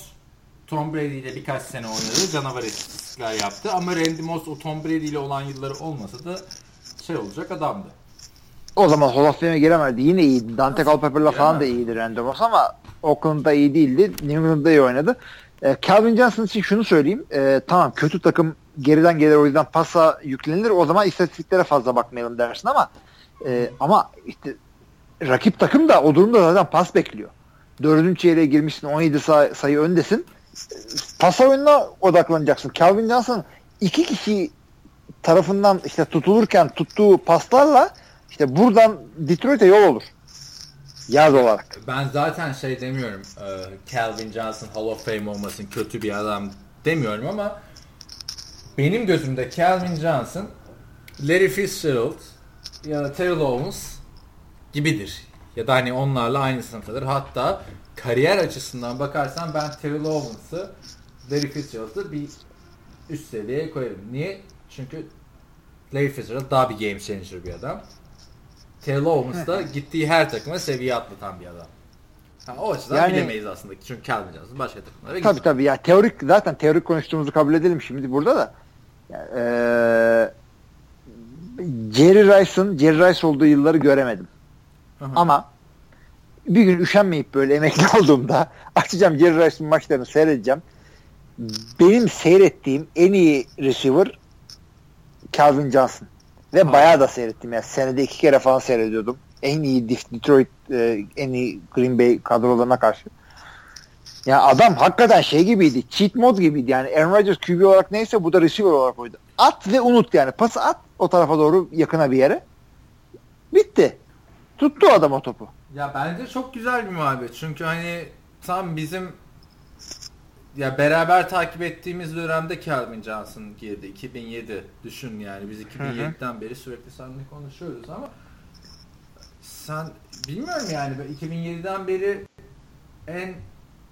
Tom Brady ile birkaç sene oynadı. Canavar istatistikler yaptı. Ama Randy Moss o Tom Brady ile olan yılları olmasa da şey olacak adamdı. O zaman Fame'e giremedi. Yine iyiydi. Dante Culpepper'la falan da iyiydi Randy Moss ama Oakland'da iyi değildi. New England'da iyi oynadı. E, Calvin Johnson için şunu söyleyeyim. E, tamam kötü takım geriden gelir o yüzden pasa yüklenir. O zaman istatistiklere fazla bakmayalım dersin ama e, ama işte rakip takım da o durumda zaten pas bekliyor. Dördüncü çeyreğe girmişsin 17 say- sayı öndesin. E, Pas oyununa odaklanacaksın. Calvin Johnson iki kişi tarafından işte tutulurken tuttuğu paslarla işte buradan Detroit'e yol olur. Yaz olarak. Ben zaten şey demiyorum. e, Calvin Johnson Hall of Fame olmasın kötü bir adam demiyorum ama benim gözümde Calvin Johnson Larry Fitzgerald ya da Terrell Owens gibidir. Ya da hani onlarla aynı sınıftadır. Hatta kariyer açısından bakarsan ben Terrell Owens'ı Larry Fitzgerald'ı bir üst seviyeye koyarım. Niye? Çünkü Larry Fitzgerald daha bir game changer bir adam. Terrell Owens da gittiği her takıma seviye atlatan bir adam. Ha, o açıdan Yani- bilemeyiz aslında. Çünkü Calvin Johnson başka takımlara Tabii gitti. tabii ya teorik zaten teorik konuştuğumuzu kabul edelim şimdi burada da. Yani, eee, Jerry Rice'ın Jerry Rice olduğu yılları göremedim. Hı hı. Ama bir gün üşenmeyip böyle emekli olduğumda açacağım Jerry Rice'ın maçlarını seyredeceğim. Benim seyrettiğim en iyi receiver Calvin Johnson. Ve Ha. bayağı da seyrettim. Yani senede iki kere falan seyrediyordum. En iyi Detroit, e, en iyi Green Bay kadrolarına karşı. Ya adam hakikaten şey gibiydi. Cheat mod gibiydi. Yani Aaron Rodgers QB olarak neyse bu da receiver olarak oydu. At ve unut yani. Pası at o tarafa doğru yakına bir yere. Bitti. Tuttu adam o topu. Ya bence çok güzel bir muhabbet. Çünkü hani tam bizim ya beraber takip ettiğimiz dönemde Calvin Johnson girdi. 2007 düşün yani. Biz 2007'den beri sürekli seninle konuşuyoruz ama sen bilmiyorum yani ben 2007'den beri en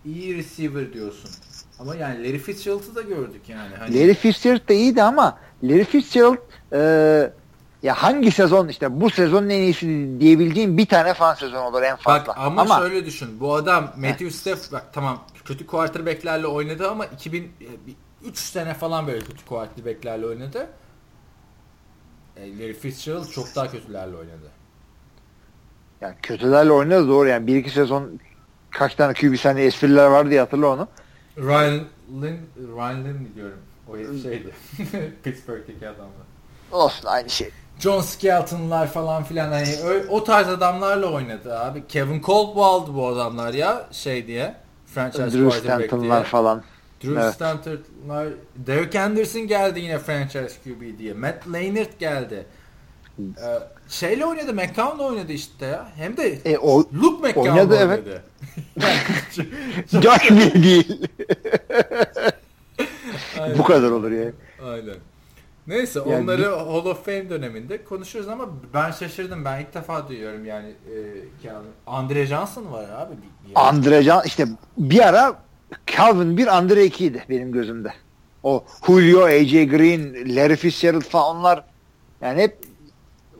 iyi receiver diyorsun. Ama yani Larry Fitzgerald'ı da gördük yani. Hani Larry Fitzgerald da iyiydi ama Larry Fitzgerald e, ya hangi sezon işte bu sezonun en iyisi diyebileceğim bir tane falan sezon olur en fazla. Bak ama, şöyle düşün. Bu adam Matthew Stafford bak tamam kötü quarterback'lerle oynadı ama 2000 3 sene falan böyle kötü quarterback'lerle oynadı. E, Larry Fitzgerald çok daha kötülerle oynadı. yani kötülerle oynadı doğru yani bir iki sezon kaç tane QB sene espriler var diye hatırla onu. Ryan Lynn, Ryan Lynn diyorum. O şeydi. Pittsburgh'teki adamdı. Olsun aynı şey. John Skelton'lar falan filan hani o tarz adamlarla oynadı abi. Kevin Colbald'ı bu adamlar ya şey diye. Franchise Drew Stanton'lar falan. Drew Evet. Stanton'lar, Derek Anderson geldi yine franchise QB diye. Matt Leinart geldi. Ee, şeyle oynadı, McCown'la oynadı işte ya. Hem de E, o Luke McCown'la Oynadı, oynadı. evet. Josh değil. Bu kadar olur yani. Aynen. Neyse Yani onları Hall of Fame döneminde konuşuruz ama ben şaşırdım. Ben ilk defa duyuyorum yani. E, Calvin. Andre Johnson var abi. Bir, bir Andre Can işte bir ara Calvin bir Andre 2 idi benim gözümde. O Julio, AJ Green, Larry Fitzgerald falan onlar yani hep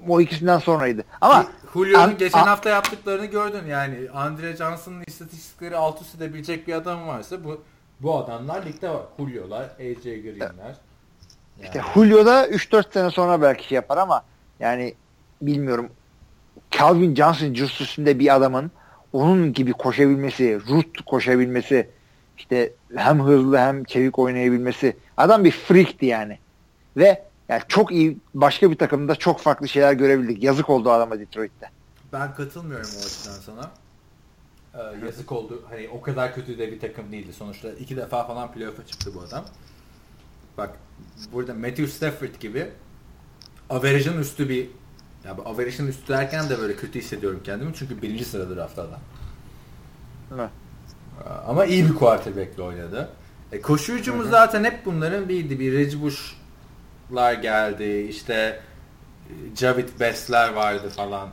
o ikisinden sonraydı. Ama Julio'nun geçen hafta yaptıklarını gördün yani. Andre Johnson'ın istatistikleri alt üst edebilecek bir adam varsa bu bu adamlar ligde var. Julio'lar, AJ Green'ler. İşte Yani, Julio'da 3-4 sene sonra belki şey yapar ama yani bilmiyorum Calvin Johnson cüssüsünde bir adamın onun gibi koşabilmesi, root koşabilmesi, işte hem hızlı hem çevik oynayabilmesi. Adam bir freakti yani. Ve yani çok iyi başka bir takımda çok farklı şeyler görebildik. Yazık oldu adama Detroit'te. ben katılmıyorum o açıdan sana. Ee, yazık oldu. Hani o kadar kötü de bir takım değildi. Sonuçta iki defa falan playoff'a çıktı bu adam. Bak burada Matthew Stafford gibi average'ın üstü bir ya bu average'ın üstü derken de böyle kötü hissediyorum kendimi. Çünkü birinci sırada draftta adam. Evet. Ama iyi bir quarterback'le oynadı. E, koşu hücumu zaten hep bunların biriydi. Bir Reggie Bush'lar geldi. İşte e, Javid Best'ler vardı falan.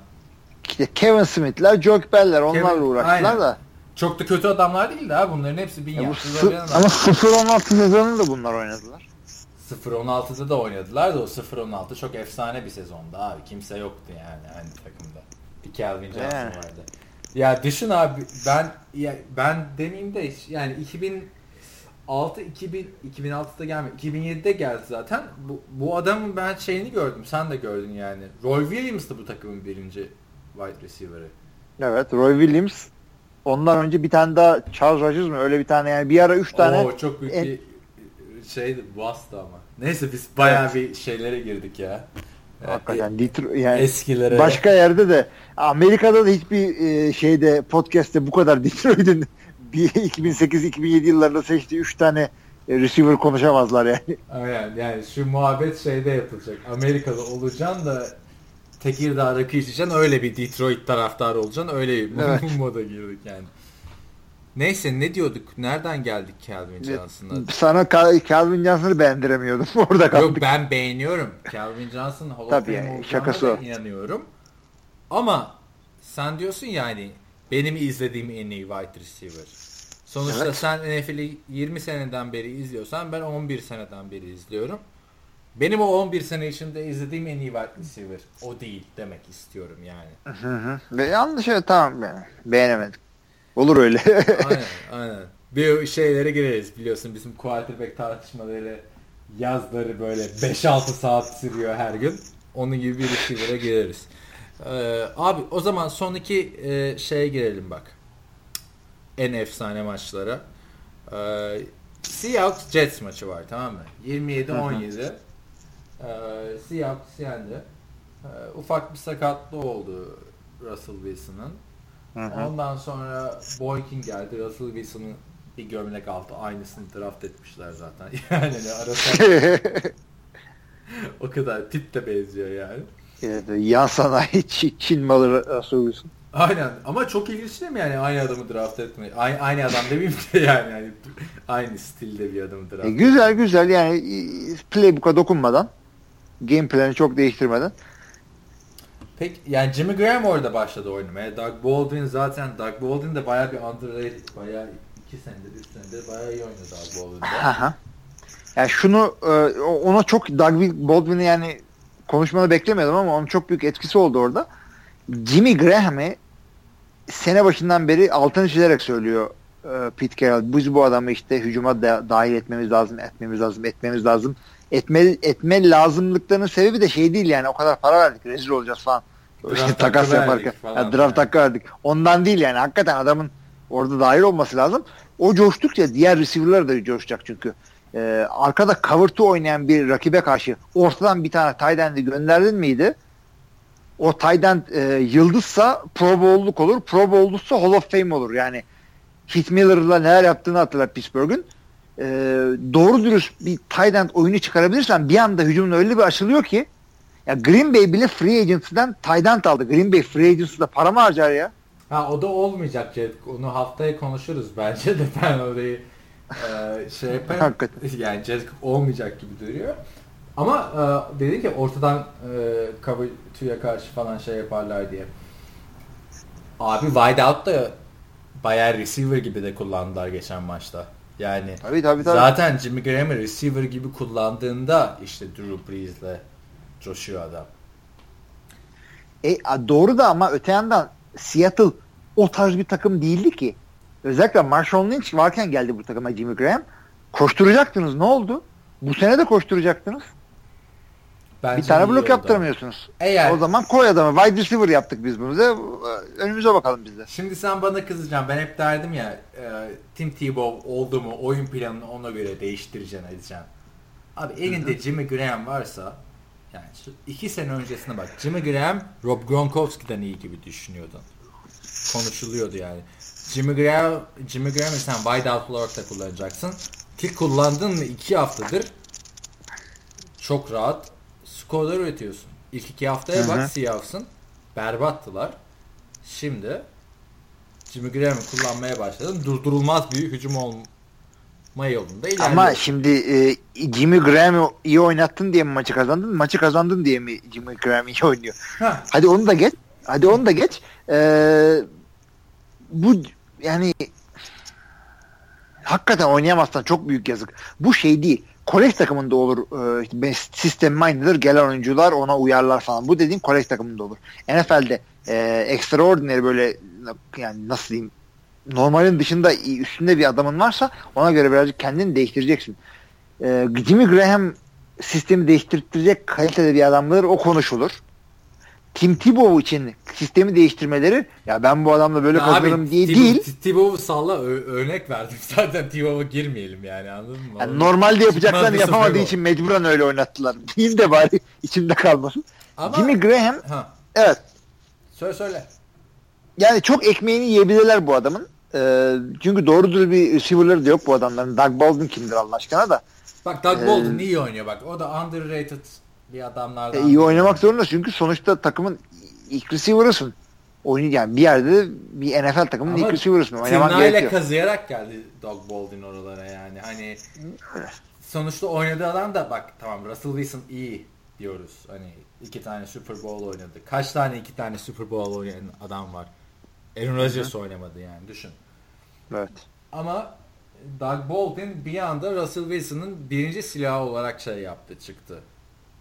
Kevin Smith'ler, Joe Bell'ler onlarla Kevin- uğraştılar aynen. da. Çok da kötü adamlar değildi ha. Bunların hepsi bin Ya bu yaşlı sı- ama 0-16 sezonunda bunlar oynadılar. 0-16'da da oynadılar da o 0-16 çok efsane bir sezondu abi. Kimse yoktu yani aynı takımda. Bir Calvin Johnson Yani. vardı. Ya düşün abi ben ya, ben demeyeyim de yani 2006 2000 2006'da gelmedi. 2007'de geldi zaten. Bu, bu adamın ben şeyini gördüm. Sen de gördün yani. Roy Williams'tı bu takımın birinci wide receiver'ı. Evet Roy Williams. Ondan önce bir tane daha Charles Rodgers mı? Öyle bir tane yani bir ara 3 tane Oo, çok büyük en- bir şeydi bastı ama. Neyse biz bayağı bir şeylere girdik ya. hakikaten Detroit yani Eskilere. başka yerde de Amerika'da da hiçbir e, şeyde podcast'te bu kadar Detroit'in bir 2008-2007 yıllarında seçtiği 3 tane e, receiver konuşamazlar yani. Aynen yani şu muhabbet şeyde yapılacak. Amerikalı olacaksın da Tekirdağ rakı içeceksin öyle bir Detroit taraftarı olacaksın öyle bir Evet. moda girdik yani. Neyse ne diyorduk? Nereden geldik Calvin Johnson'a? Sana Cal- Calvin Johnson'ı beğendiremiyordum. Orada kaldık. Yok ben beğeniyorum. Calvin Johnson Hall Tabii yani, şakası o. inanıyorum. Ama sen diyorsun yani benim izlediğim en iyi wide receiver. Sonuçta Evet. sen NFL'i 20 seneden beri izliyorsan ben 11 seneden beri izliyorum. Benim o 11 sene içinde izlediğim en iyi wide receiver o değil demek istiyorum yani. Hı hı. Ve yanlış evet tamam yani. Beğenemedik. Olur öyle. aynen aynen. Bir şeylere gireriz biliyorsun bizim quarterback tartışmaları yazları böyle 5-6 saat sürüyor her gün. Onun gibi bir receiver'a gireriz. Ee, abi o zaman son iki e, şeye girelim bak. En efsane maçlara. Ee, Seahawks Jets maçı var tamam mı? 27-17. Ee, Seahawks yendi. Ee, ufak bir sakatlığı oldu Russell Wilson'ın. Hı hı. Ondan sonra Boykin geldi. Russell Wilson'ın bir gömlek altı aynısını draft etmişler zaten. Yani hani arası o kadar tip de benziyor yani. Evet, yan sanayi Çin, malı Russell Wilson. Aynen ama çok ilginç değil mi yani aynı adamı draft etmeyi? Aynı, aynı adam demeyeyim de yani, yani aynı stilde bir adamı draft E, güzel güzel yani playbook'a dokunmadan game planı çok değiştirmeden Peki yani Jimmy Graham orada başladı oynamaya. Doug Baldwin zaten Doug Baldwin de bayağı bir underrated. Bayağı iki senedir, üç senedir bayağı iyi oynadı Doug Baldwin de. Aha. Yani şunu e, ona çok Doug Baldwin'i yani konuşmanı beklemiyordum ama onun çok büyük etkisi oldu orada. Jimmy Graham'i sene başından beri altını çizerek söylüyor Pete Carroll. Biz bu adamı işte hücuma da, dahil etmemiz lazım, etmemiz lazım, etmemiz lazım. Etme, etme lazımlıklarının sebebi de şey değil yani o kadar para verdik rezil olacağız falan. Draft takas yaparken. falan Ya, draft yani. hakkı verdik. Ondan değil yani hakikaten adamın orada dahil olması lazım. O coştukça diğer receiver'lar da coşacak çünkü. Ee, arkada cover two oynayan bir rakibe karşı ortadan bir tane tight end'i gönderdin miydi? O tight end e, yıldızsa Pro Bowl'luk olur. Pro Bowl'luksa Hall of Fame olur. Yani Heath Miller'la neler yaptığını hatırlar Pittsburgh'ün. Ee, doğru dürüst bir tight end oyunu çıkarabilirsen bir anda hücumun öyle bir açılıyor ki ya Green Bay bile free agency'den tight end aldı. Green Bay free agency'de para mı harcar ya? Ha o da olmayacak Cedric. Onu haftaya konuşuruz bence de ben orayı e, şey yaparım. Hakikaten. yani Cedric olmayacak gibi duruyor. Ama e, dedi ki ortadan e, karşı falan şey yaparlar diye. Abi wide out da bayağı receiver gibi de kullandılar geçen maçta. Yani Tabii tabii tabii. zaten Jimmy Graham'ı receiver gibi kullandığında işte Drew Brees'le coşuyor adam. E, doğru da ama öte yandan Seattle o tarz bir takım değildi ki. Özellikle Marshall Lynch varken geldi bu takıma Jimmy Graham. Koşturacaktınız. Ne oldu? Bu sene de koşturacaktınız. Bence bir tane blok yaptıramıyorsunuz. Eğer O zaman koy adamı. Wide receiver yaptık biz bunu. da. Önümüze bakalım biz de. Şimdi sen bana kızacaksın. Ben hep derdim ya e, Tim Tebow oldu mu oyun planını ona göre değiştireceksin edeceksin. Abi elinde Jimmy Graham varsa yani şu iki sene öncesine bak. Jimmy Graham Rob Gronkowski'den iyi gibi düşünüyordun. Konuşuluyordu yani. Jimmy Graham, Jimmy Graham'ı sen wide out olarak da kullanacaksın. Ki kullandın mı iki haftadır çok rahat skorlar üretiyorsun. İlk iki haftaya bak Seahawks'ın berbattılar. Şimdi Jimmy Graham'ı kullanmaya başladın. Durdurulmaz bir hücum olma yolunda ilerliyor. Ama şimdi e, Jimmy Graham'ı iyi oynattın diye mi maçı kazandın? Maçı kazandın diye mi Jimmy Graham iyi oynuyor? Ha, Hadi onu da geç. Hadi onu da geç. Ee, bu yani hakikaten oynayamazsan çok büyük yazık. Bu şey değil. Kolej takımında olur. Ee, işte ben- sistem aynıdır. Gelen oyuncular ona uyarlar falan. Bu dediğin kolej takımında olur. NFL'de e, extraordinary böyle yani nasıl diyeyim normalin dışında üstünde bir adamın varsa ona göre birazcık kendini değiştireceksin. Ee, Jimmy Graham sistemi değiştirecek kalitede bir adamdır. O konuşulur. Tim Tebow için sistemi değiştirmeleri ya ben bu adamla böyle kazanırım diye Tebow- değil. Tebow'u salla örnek verdim. Zaten Tebow'a girmeyelim yani anladın mı? Yani normalde yapacaklarını yapamadığı için mecburen öyle oynattılar. Diyeyim de bari içimde kalmasın. Ama, Jimmy Graham ha, evet söyle söyle. yani çok ekmeğini yiyebilirler bu adamın. Ee, çünkü doğru dürüst bir receiver'ları da yok bu adamların. Doug Baldwin kimdir Allah aşkına da. Bak Doug Ee, Baldwin iyi oynuyor bak. O da underrated bir adamlardan. E, iyi oynamak zorunda çünkü sonuçta takımın ilk receiver'ısın. Oyun yani bir yerde bir NFL takımının Ama ilk receiver'ısın. Oynamak tırnağıyla gerekiyor. kazıyarak geldi Doug Baldwin oralara yani. Hani sonuçta oynadığı adam da bak tamam Russell Wilson iyi diyoruz. Hani iki tane Super Bowl oynadı. Kaç tane iki tane Super Bowl oynayan adam var. Aaron Rodgers oynamadı yani düşün. Evet. Ama Doug Baldwin bir anda Russell Wilson'ın birinci silahı olarak şey yaptı çıktı.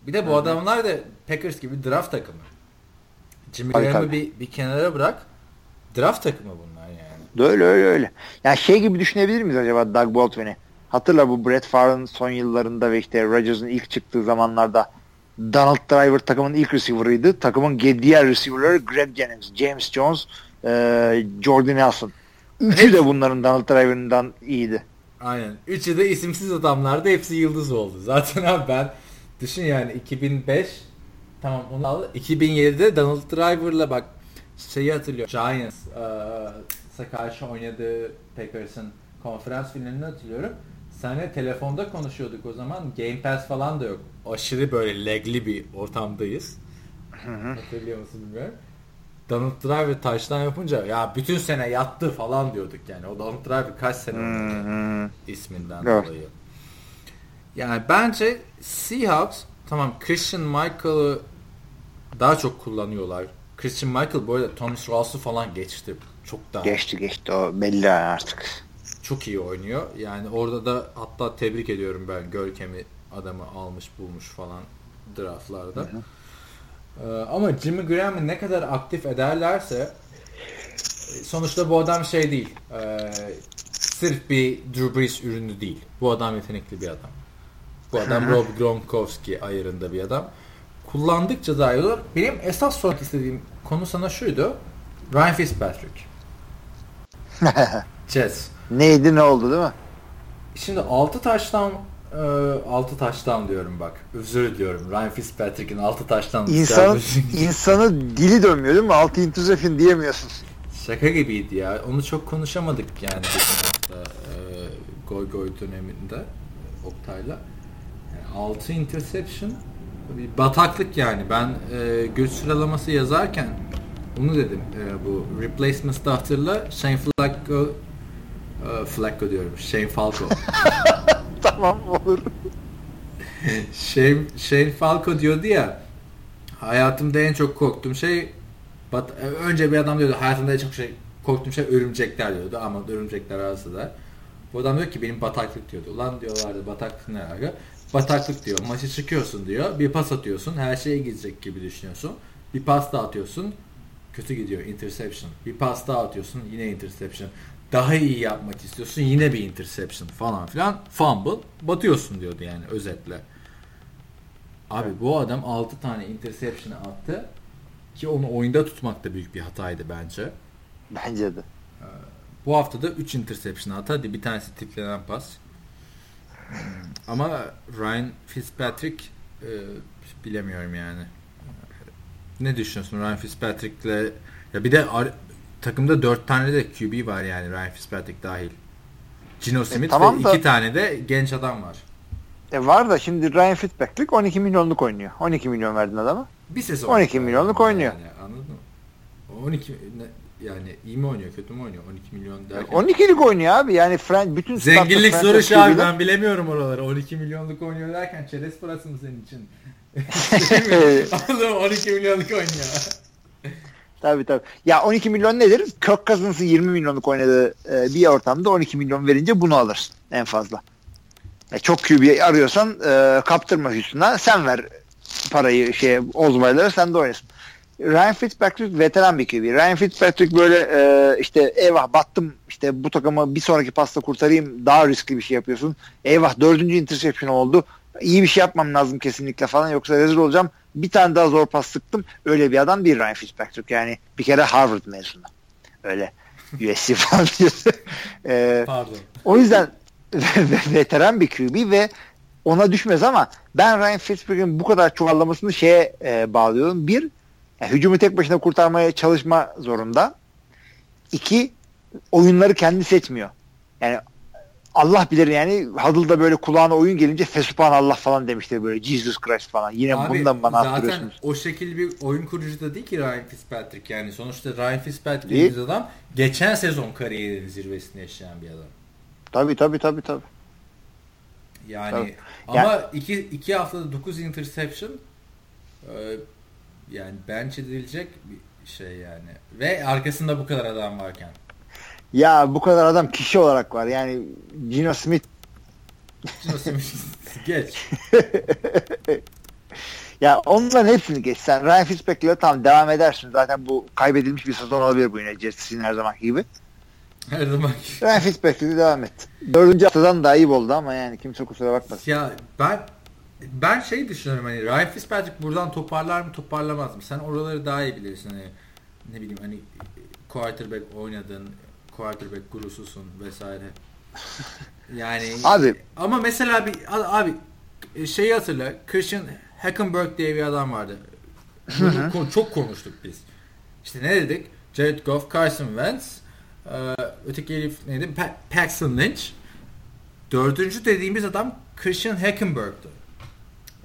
Bir de bu adamlar da Packers gibi draft takımı. Jimmy Graham'ı bir, bir kenara bırak. Draft takımı bunlar yani. Öyle öyle öyle. Yani şey gibi düşünebilir miyiz acaba Doug Baldwin'i? Hatırla bu Brett Favre'ın son yıllarında ve işte Rodgers'ın ilk çıktığı zamanlarda Donald Driver takımın ilk receiver'ıydı. Takımın diğer receiver'ları Greg Jennings, James Jones, e, Jordan Nelson. Üçü de bunların Donald Driver'ından iyiydi. Aynen. Üçü de isimsiz adamlardı. Hepsi yıldız oldu. Zaten abi ben düşün yani 2005 tamam onu al. 2007'de Donald Driver'la bak şeyi hatırlıyorum. Giants eee karşı oynadığı Packers'ın konferans finalini hatırlıyorum. Seninle telefonda konuşuyorduk o zaman. Game Pass falan da yok. Aşırı böyle legli bir ortamdayız. Hatırlıyor musun bilmiyorum. Donald Driver taştan yapınca ya bütün sene yattı falan diyorduk yani. O Donald Driver kaç sene isminden dolayı. Yani bence Seahawks tamam Christian Michael'ı daha çok kullanıyorlar. Christian Michael bu arada Thomas Rawls'u falan geçti. Çok daha Geçti geçti o belli artık. çok iyi oynuyor. Yani orada da hatta tebrik ediyorum ben Görkem'i adamı almış bulmuş falan draftlarda. Ee, ama Jimmy Graham'ı ne kadar aktif ederlerse sonuçta bu adam şey değil. e, sırf bir Drew Brees ürünü değil. Bu adam yetenekli bir adam. Bu adam Rob Gronkowski ayarında bir adam. Kullandıkça daha iyi olur. Benim esas sormak istediğim konu sana şuydu. Ryan Fitzpatrick. Jets. Neydi ne oldu değil mi? Şimdi 6 taştan 6 taştan diyorum bak. Özür diliyorum. Ryan Fitzpatrick'in 6 taştan İnsanın, insanı dili dönmüyor değil mi? Altı intuzefin diyemiyorsun. Şaka gibiydi ya. Onu çok konuşamadık yani geçen hafta e, Goy Goy döneminde Oktay'la. Yani 6 interception bir bataklık yani. Ben e, göç sıralaması yazarken onu dedim. E, bu replacements'ta hatırla Shane Flacco e, Flacco diyorum. Shane Falco. tamam olur. Shane, Shane Falco diyordu ya hayatımda en çok korktuğum şey bat, önce bir adam diyordu hayatımda en çok şey korktuğum şey örümcekler diyordu ama örümcekler arası da. Bu adam diyor ki benim bataklık diyordu. Ulan diyorlardı bataklık ne alaka? Bataklık diyor. Maçı çıkıyorsun diyor. Bir pas atıyorsun. Her şeye gidecek gibi düşünüyorsun. Bir pas daha atıyorsun. Kötü gidiyor. Interception. Bir pas daha atıyorsun. Yine interception. Daha iyi yapmak istiyorsun. Yine bir interception falan filan. Fumble. Batıyorsun diyordu yani özetle. Abi bu adam 6 tane interception attı. Ki onu oyunda tutmak da büyük bir hataydı bence. Bence de. Bu hafta da 3 interception attı. Hadi bir tanesi tiplenen pas. Ama Ryan Fitzpatrick e, bilemiyorum yani. Ne düşünüyorsun Ryan Fitzpatrick'le? Ya bir de takımda 4 tane de QB var yani Ryan Fitzpatrick dahil. Gino Smith tamam ve da- 2 tane de genç adam var. E var da şimdi Ryan Fitzpatrick 12 milyonluk oynuyor. 12 milyon verdin adama. Bir sezon. 12 milyonluk oynuyor. Yani, anladın mı? 12 ne- yani iyi mi oynuyor, kötü mü oynuyor? 12 milyon derken. 12'lik oynuyor abi. Yani Fran- bütün Zenginlik soru şu abi ben bilemiyorum oraları. 12 milyonluk oynuyor derken çerez parası mı senin için? Anladın mı? 12 milyonluk oynuyor. Tabii tabii. Ya 12 milyon nedir? Kirk Cousins'ın 20 milyonluk oynadığı e, bir ortamda 12 milyon verince bunu alırsın en fazla. E, çok QB arıyorsan e, kaptırma Houston'a sen ver parayı şeye Ozbaylara sen de oynasın. Ryan Fitzpatrick veteran bir QB. Ryan Fitzpatrick böyle e, işte eyvah battım işte bu takımı bir sonraki pasta kurtarayım daha riskli bir şey yapıyorsun. Eyvah dördüncü interception oldu. İyi bir şey yapmam lazım kesinlikle falan yoksa rezil olacağım. Bir tane daha zor pas sıktım. Öyle bir adam değil Ryan Fitzpatrick. Yani bir kere Harvard mezunu. Öyle USC falan diyor. E, Pardon. o yüzden veteran bir QB ve ona düşmez ama ben Ryan Fitzpatrick'in bu kadar çuvallamasını şeye e, bağlıyorum. Bir, yani hücumu tek başına kurtarmaya çalışma zorunda. İki, oyunları kendi seçmiyor. Yani Allah bilir yani Huddle'da böyle kulağına oyun gelince Fesupan Allah falan demiştir böyle Jesus Christ falan. Yine Abi bundan bana zaten o şekil bir oyun kurucu da değil ki Ryan Fitzpatrick yani. Sonuçta Ryan Fitzpatrick dediğimiz adam geçen sezon kariyerinin zirvesini yaşayan bir adam. Tabii tabii tabii tabii. Yani Tabii. ama iki, iki haftada 9 interception e, yani bench edilecek bir şey yani. Ve arkasında bu kadar adam varken. Ya bu kadar adam kişi olarak var. Yani Gino Smith Gino Smith geç. Ya onların hepsini geç. Sen Ryan Fitzpatrick'le tamam devam edersin. Zaten bu kaybedilmiş bir sezon olabilir bu yine Jets'in her zamanki gibi. Her zaman. Ryan Fitzpatrick'le devam et. Dördüncü haftadan daha iyi oldu ama yani kimse kusura bakmasın. Ya ben ben şey düşünüyorum hani Ryan Fitzpatrick buradan toparlar mı toparlamaz mı? Sen oraları daha iyi bilirsin hani ne bileyim hani quarterback oynadın, quarterback gurususun vesaire. Yani Abi. ama mesela bir abi şeyi hatırla Christian Hackenberg diye bir adam vardı. Bunu çok konuştuk biz. İşte ne dedik? Jared Goff, Carson Wentz, e, öteki herif neydi? Pa- Paxton Lynch. Dördüncü dediğimiz adam Christian Hackenberg'tü.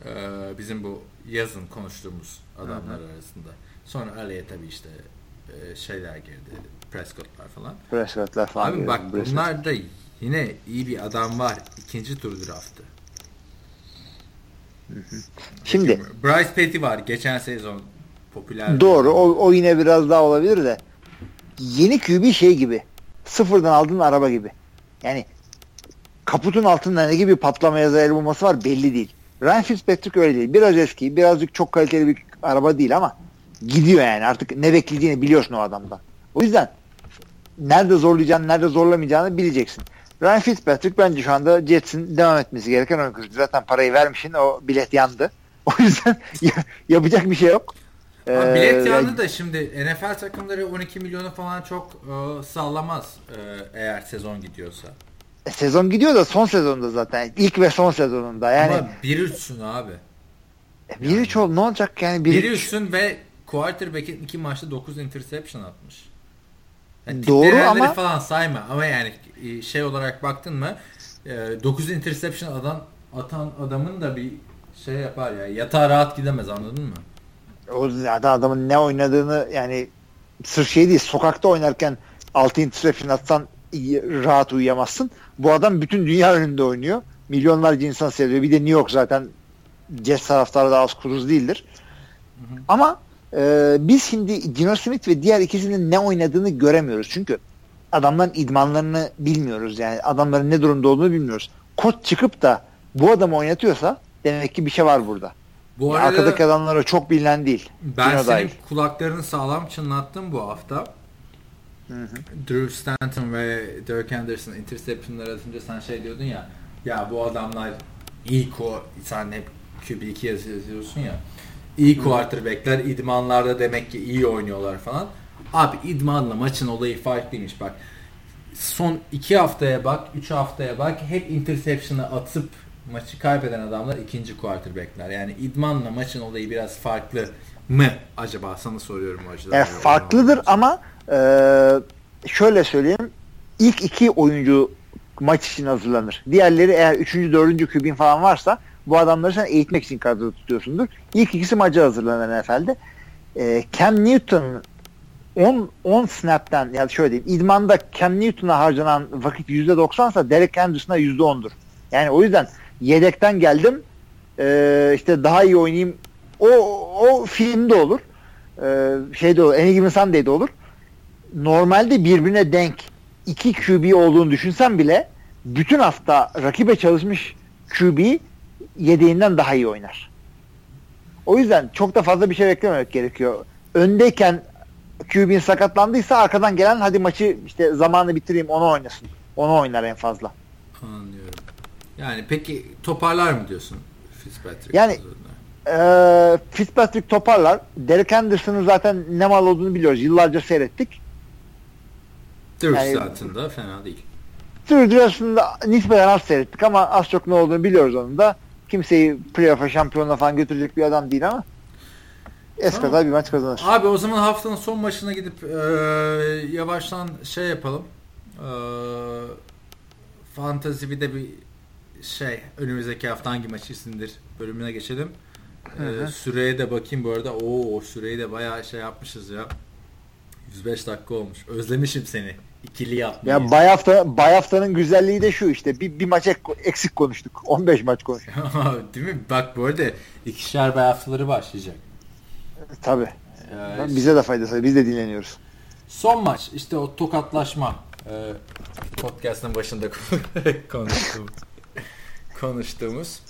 E, bizim bu yazın konuştuğumuz adamlar arasında. Sonra araya tabii işte e, şeyler girdi. Prescott'lar falan. Prescott'lar falan. Abi bak Prescott. bunlar da yine iyi bir adam var. İkinci tur draftı. Şimdi Bryce Petty var. Geçen sezon popüler. doğru o, o yine biraz daha olabilir de yeni QB şey gibi sıfırdan aldığın araba gibi. Yani kaputun altında ne gibi patlama yazı el bulması var belli değil. Ryan Fitzpatrick öyle değil. Biraz eski, birazcık çok kaliteli bir araba değil ama gidiyor yani. Artık ne bekleyeceğini biliyorsun o adamdan. O yüzden nerede zorlayacağını, nerede zorlamayacağını bileceksin. Ryan Fitzpatrick bence şu anda Jets'in devam etmesi gereken oyun kurucu. Zaten parayı vermişsin, o bilet yandı. O yüzden ya- yapacak bir şey yok. Ee, bilet yandı da şimdi NFL takımları 12 milyonu falan çok e, sallamaz e, eğer sezon gidiyorsa. E, sezon gidiyor da son sezonda zaten. İlk ve son sezonunda. Yani Ama 1-3'sün abi. e, biri çok ne olacak yani biri 1-3'sün ve quarterback'in iki maçta 9 interception atmış. Yani Doğru ama- falan sayma ama yani e, şey olarak baktın mı 9 interception atan, atan adamın da bir şey yapar ya yatağa rahat gidemez anladın mı? O zaten adamın ne oynadığını yani sırf şey değil sokakta oynarken 6 interception atsan iyi- rahat uyuyamazsın. Bu adam bütün dünya önünde oynuyor. Milyonlarca insan seviyor. Bir de New York zaten Jets taraftarı da az kuruz değildir. Ama e, biz şimdi Gino Smith ve diğer ikisinin ne oynadığını göremiyoruz. Çünkü adamların idmanlarını bilmiyoruz. Yani adamların ne durumda olduğunu bilmiyoruz. Koç çıkıp da bu adamı oynatıyorsa demek ki bir şey var burada. Bu arada Arkadaki adamlara çok bilinen değil. ben Gino senin dahil. kulaklarını sağlam çınlattım bu hafta. Drew Stanton ve Derek Anderson interceptionlar atınca sen şey diyordun ya ya bu adamlar iyi ko sen hep QB2 yazıyorsun ya iyi quarterbackler idmanlarda demek ki iyi oynuyorlar falan. Abi idmanla maçın olayı farklıymış bak. Son iki haftaya bak, üç haftaya bak hep interception'ı atıp maçı kaybeden adamlar ikinci quarterbackler. Yani idmanla maçın olayı biraz farklı mı acaba sana soruyorum o açıdan. E, farklıdır ama e, şöyle söyleyeyim. İlk iki oyuncu maç için hazırlanır. Diğerleri eğer üçüncü, dördüncü kübin falan varsa bu adamları sen eğitmek için kadroda tutuyorsundur. İlk ikisi maça hazırlanır NFL'de. E, Cam Newton 10, 10 snap'ten yani şöyle diyeyim idmanda Cam Newton'a harcanan vakit %90 ise Derek Anderson'a %10'dur. Yani o yüzden yedekten geldim e, işte daha iyi oynayayım o, o filmde olur. Ee, şeyde olur. Any Given Sunday'de olur. Normalde birbirine denk iki QB olduğunu düşünsen bile bütün hafta rakibe çalışmış QB yedeğinden daha iyi oynar. O yüzden çok da fazla bir şey beklememek gerekiyor. Öndeyken QB'in sakatlandıysa arkadan gelen hadi maçı işte zamanı bitireyim onu oynasın. Onu oynar en fazla. Anlıyorum. Yani peki toparlar mı diyorsun Fitzpatrick? Yani- Ee, Fitzpatrick toparlar. Derek Anderson'ın zaten ne mal olduğunu biliyoruz. Yıllarca seyrettik. Drew yani- Stanton da fena değil. Drew da nispeten az seyrettik ama az çok ne olduğunu biliyoruz onun da. Kimseyi playoff'a şampiyonluğa falan götürecek bir adam değil ama Eskada Tamam. bir maç kazanır. Abi o zaman haftanın son maçına gidip e, yavaştan şey yapalım. E, Fantasy bir de bir şey önümüzdeki hafta hangi maçısındır bölümüne geçelim. E, Hı süreye de bakayım bu arada. Oo süreyi de bayağı şey yapmışız ya. 105 dakika olmuş. Özlemişim seni. İkili yapmayı. Ya bay hafta bay haftanın güzelliği de şu işte bir, bir maç ek- eksik konuştuk. 15 maç konuştuk. Değil mi? Bak bu arada ikişer bay haftaları başlayacak. Tabii. Ee, Bize de faydası. Biz de dinleniyoruz. Son maç işte o tokatlaşma e, podcast'ın başında konuştuğumuz, konuştuğumuz.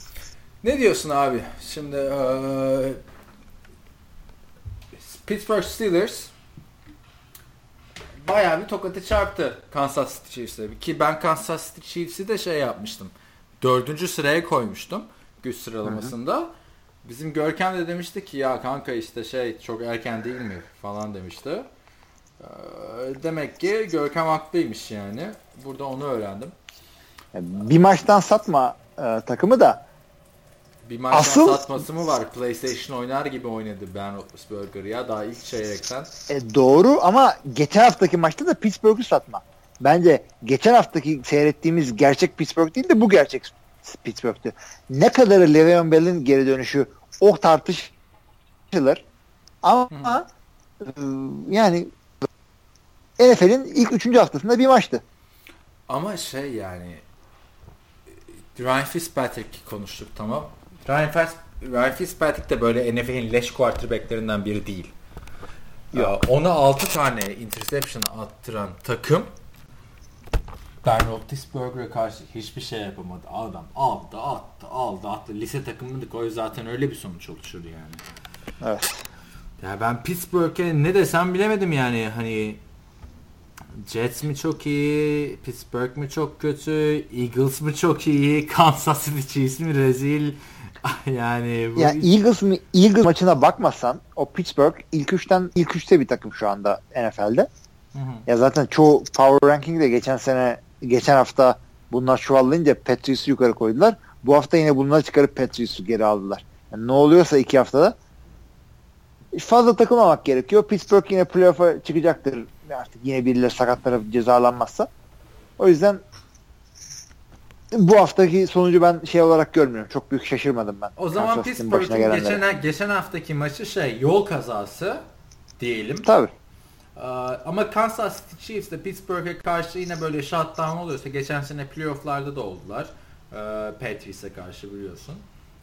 Ne diyorsun abi? Şimdi e, Pittsburgh Steelers bayağı bir tokatı çarptı Kansas City Chiefs'e. Ki ben Kansas City Chiefs'i de şey yapmıştım. Dördüncü sıraya koymuştum güç sıralamasında. Bizim Görkem de demişti ki ya kanka işte şey çok erken değil mi falan demişti. Ee, Demek ki Görkem haklıymış yani. Burada onu öğrendim. Bir maçtan satma e, takımı da Bir maçtan Asıl- satması mı var? PlayStation oynar gibi oynadı Ben Roethlisberger ya daha ilk çeyrekten. E, doğru ama geçen haftaki maçta da Pittsburgh'ü satma. Bence geçen haftaki seyrettiğimiz gerçek Pittsburgh değil de bu gerçek Pittsburgh'tü. Ne kadarı Le'Veon Bell'in geri dönüşü o tartışılır. Ama e, yani NFL'in ilk üçüncü haftasında bir maçtı. Ama şey yani Ryan Fitzpatrick konuştuk tamam. Ryan, Fitz- Ryan Fitzpatrick de böyle NFL'in leş quarterbacklerinden biri değil. Ya, ona 6 tane interception attıran takım Ben Roethlisberger'e karşı hiçbir şey yapamadı. Adam aldı, attı, aldı, attı. Lise takımıydık o zaten öyle bir sonuç oluşurdu yani. Evet. Ya ben Pittsburgh'e ne desem bilemedim yani hani Jets mi çok iyi, Pittsburgh mi çok kötü, Eagles mi çok iyi, Kansas City Chiefs mi rezil. yani bu Yani Eagles mi Eagles maçına bakmasan o Pittsburgh ilk üçten ilk üçte bir takım şu anda NFL'de. Hı hı. Ya zaten çoğu power ranking'de geçen sene geçen hafta bunlar çuvallayınca Patriots'u yukarı koydular. Bu hafta yine bunları çıkarıp Patriots'u geri aldılar. Yani ne oluyorsa iki haftada fazla takılmamak gerekiyor. Pittsburgh yine playoff'a çıkacaktır. artık yine birileri sakatlanıp cezalanmazsa. O yüzden bu haftaki sonucu ben şey olarak görmüyorum. Çok büyük şaşırmadım ben. O zaman Pittsburgh'in geçen, geçen haftaki maçı şey yol kazası diyelim. Tabii. Ee, ama Kansas City Chiefs de Pittsburgh'e karşı yine böyle shutdown oluyorsa geçen sene playofflarda da oldular. Ee, Patriots'e karşı biliyorsun.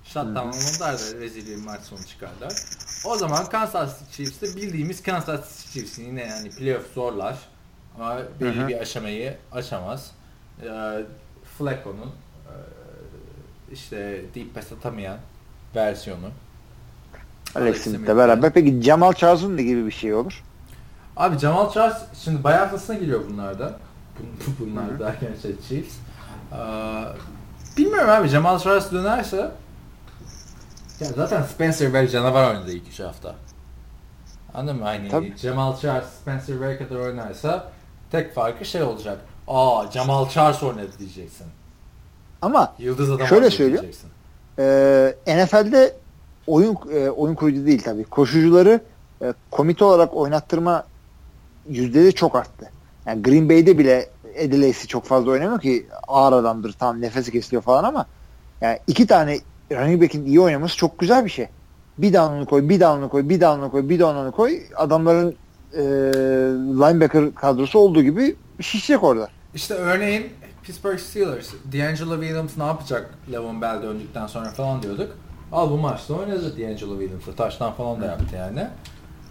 Shutdown olmadılar da rezil bir maç sonu çıkardılar. O zaman Kansas City Chiefs de bildiğimiz Kansas City Chiefs yine yani playoff zorlar. Ama belli bir aşamayı aşamaz. Ee, Flacco'nun e, işte deep pass atamayan versiyonu. Alex Smith'le beraber. Peki Jamal Charles'ın ne gibi bir şey olur? Abi Jamal Charles şimdi bayağı haftasına giriyor bunlarda. Bunlar derken şey Chiefs. Ee, bilmiyorum abi Jamal Charles dönerse ya zaten Spencer Ware canavar oynadı ilk 3 hafta. Anladın mı? Hani Tabii. Jamal Charles Spencer Ware kadar oynarsa tek farkı şey olacak. Aa Jamal Charles oynadı diyeceksin. Ama Yıldız adam şöyle söylüyor. E, NFL'de oyun e, oyun kurucu değil tabii. Koşucuları e, komite olarak oynattırma yüzdeleri çok arttı. Yani Green Bay'de bile Eddie Lacy çok fazla oynamıyor ki ağır adamdır tam nefesi kesiliyor falan ama yani iki tane running back'in iyi oynaması çok güzel bir şey. Bir down'unu koy, bir down'unu koy, bir down'unu koy, bir down'unu koy. Adamların e, linebacker kadrosu olduğu gibi şişecek orada. İşte örneğin Pittsburgh Steelers, D'Angelo Williams ne yapacak Levon Bell döndükten sonra falan diyorduk. Al bu maçta oynadı D'Angelo Williams'la. Taştan falan da yaptı yani.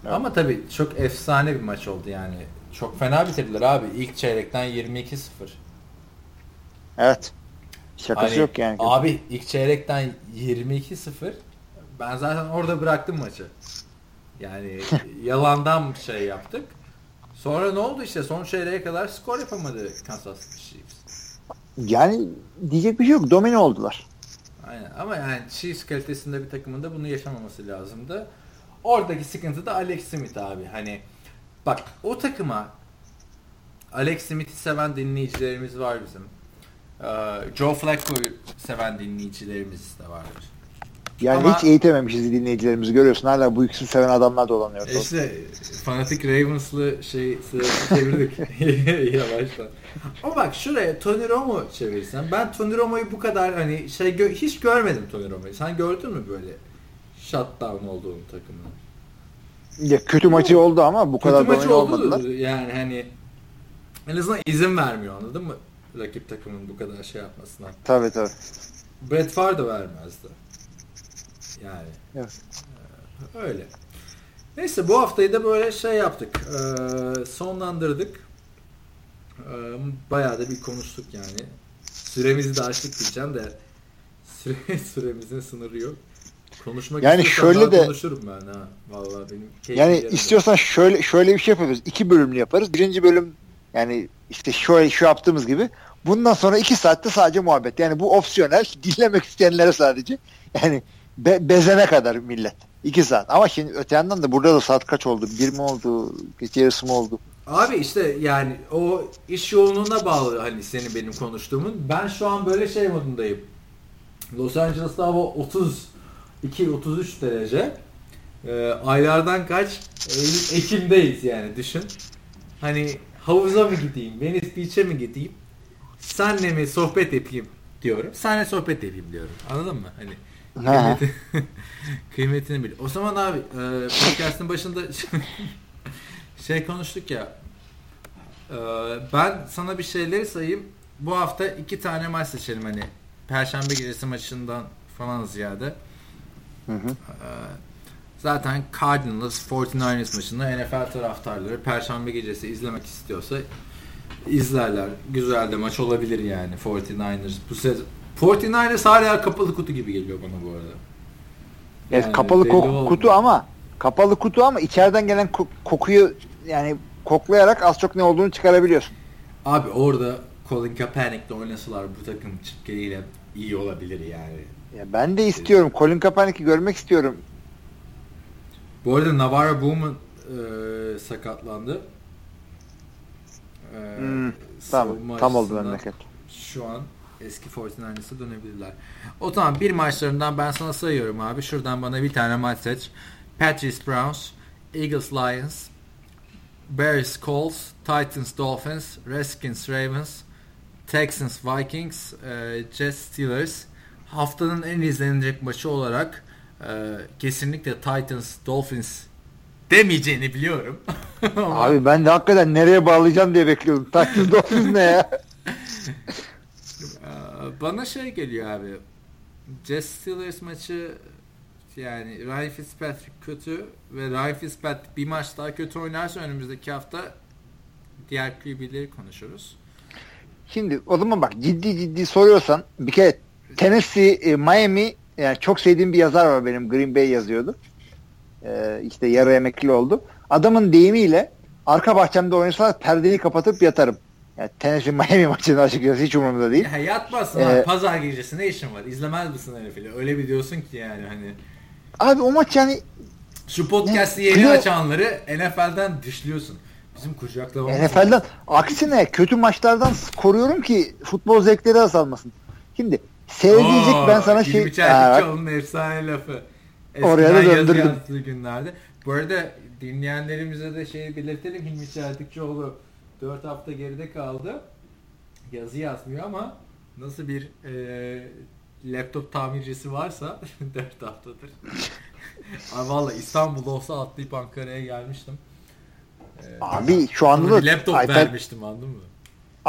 Evet. Ama tabii çok efsane bir maç oldu yani. Çok fena bitirdiler abi. İlk çeyrekten 22-0. Evet. Şakası hani, yok yani. Abi ilk çeyrekten 22-0 ben zaten orada bıraktım maçı. Yani yalandan şey yaptık. Sonra ne oldu işte son çeyreğe kadar skor yapamadı Kansas Chiefs. Yani diyecek bir şey yok. Domine oldular. Aynen ama yani Chiefs kalitesinde bir takımın da bunu yaşamaması lazımdı. Oradaki sıkıntı da Alex Smith abi. Hani bak o takıma Alex Smith'i seven dinleyicilerimiz var bizim. Ee, Joe Flacco'yu seven dinleyicilerimiz de vardır. Yani Ama, hiç eğitememişiz dinleyicilerimizi görüyorsun. Hala bu ikisini seven adamlar dolanıyor. İşte fanatik Ravens'lı şey çevirdik yavaştan. Ama bak şuraya Tony Romo çevirsen ben Tony Romo'yu bu kadar hani şey gö- hiç görmedim Tony Romo'yu. Sen gördün mü böyle shutdown olduğunu takımın? Ya kötü maçı oldu ama bu kadar kötü maçı olmadılar. Yani hani en azından izin vermiyor anladın mı? Rakip takımın bu kadar şey yapmasına. Tabii tabii. Brett Favre da vermezdi. Yani. Evet. Ee, öyle. Neyse bu haftayı da böyle şey yaptık. Ee, sonlandırdık. Ee, bayağı da bir konuştuk yani. Süremizi de açtık diyeceğim de süre, süremizin sınırı yok. Konuşmak yani şöyle de konuşurum ben ha. Vallahi benim Yani istiyorsan şöyle şöyle bir şey yapıyoruz. İki bölümlü yaparız. Birinci bölüm yani işte şöyle şu yaptığımız gibi bundan sonra iki saatte sadece muhabbet. Yani bu opsiyonel dinlemek isteyenlere sadece. Yani be, bezene kadar millet. iki saat. Ama şimdi öte yandan da burada da saat kaç oldu? Bir mi oldu? Gece yarısı mı oldu? Abi işte yani o iş yoğunluğuna bağlı hani senin benim konuştuğumun. Ben şu an böyle şey modundayım. Los Angeles'ta hava 32-33 derece. Ee, aylardan kaç? Eylül, Ekim'deyiz yani düşün. Hani havuza mı gideyim, Venice Beach'e mi gideyim? Senle mi sohbet yapayım diyorum. Senle sohbet yapayım diyorum. Anladın mı? Hani Kıymeti, kıymetini bil. O zaman abi e, podcast'ın başında şey konuştuk ya e, ben sana bir şeyleri sayayım. Bu hafta iki tane maç seçelim hani Perşembe gecesi maçından falan ziyade. Hı hı. E, zaten Cardinals 49ers maçında NFL taraftarları Perşembe gecesi izlemek istiyorsa izlerler. Güzel de maç olabilir yani 49ers. Bu sezon 49ers hala kapalı kutu gibi geliyor bana bu arada. Evet yani kapalı ko- kutu ama kapalı kutu ama içeriden gelen ko- kokuyu yani koklayarak az çok ne olduğunu çıkarabiliyorsun. Abi orada Colin Kaepernick'le oynasalar bu takım çipkeliyle iyi olabilir yani. Ya ben de istiyorum. Colin Kaepernick'i görmek istiyorum. Bu arada Navarro Bowman e, sakatlandı. E, hmm, tamam. Tam oldu memleket. Şu an eski 49ers'a dönebilirler. O zaman bir maçlarından ben sana sayıyorum abi. Şuradan bana bir tane maç seç. Patriots Browns, Eagles Lions, Bears, Colts, Titans, Dolphins, Redskins, Ravens, Texans, Vikings, e, Jets, Steelers. Haftanın en izlenecek maçı olarak e, kesinlikle Titans, Dolphins demeyeceğini biliyorum. Abi ben de hakikaten nereye bağlayacağım diye bekliyordum. Titans Dolphins ne ya? Ee, Bana şey geliyor abi. Jets Steelers maçı yani Ryan Fitzpatrick kötü ve Ryan Fitzpatrick bir maç daha kötü oynarsa önümüzdeki hafta diğer QB'leri konuşuruz. Şimdi o zaman bak ciddi ciddi soruyorsan bir kere Tennessee, e, Miami yani çok sevdiğim bir yazar var benim Green Bay yazıyordu. Ee, işte yarı emekli oldu. Adamın deyimiyle arka bahçemde oynasalar perdeyi kapatıp yatarım. Yani Tennessee Miami maçını açıkçası hiç umurumda değil. Ya yatmazsın Ee, abi. Pazar gecesi ne işin var? İzlemez misin NFL'i? Öyle bir diyorsun ki yani hani. Abi o maç yani Şu podcast'i yeni Ne? açanları NFL'den dışlıyorsun. Bizim kucaklamamız NFL'den aksine kötü maçlardan koruyorum ki futbol zevkleri azalmasın. Şimdi seyredecek Oo, ben sana şey... İlmi Aa, Çeltikçioğlu'nun efsane lafı. Oraya da Eskiden döndürdüm. günlerde. Bu arada dinleyenlerimize de şey belirtelim. Hilmi Çeltikçioğlu 4 hafta geride kaldı. Yazı yazmıyor ama nasıl bir e, laptop tamircisi varsa 4 haftadır. Ay valla İstanbul olsa atlayıp Ankara'ya gelmiştim. E, Abi şu anda da laptop iPad, vermiştim anladın mı?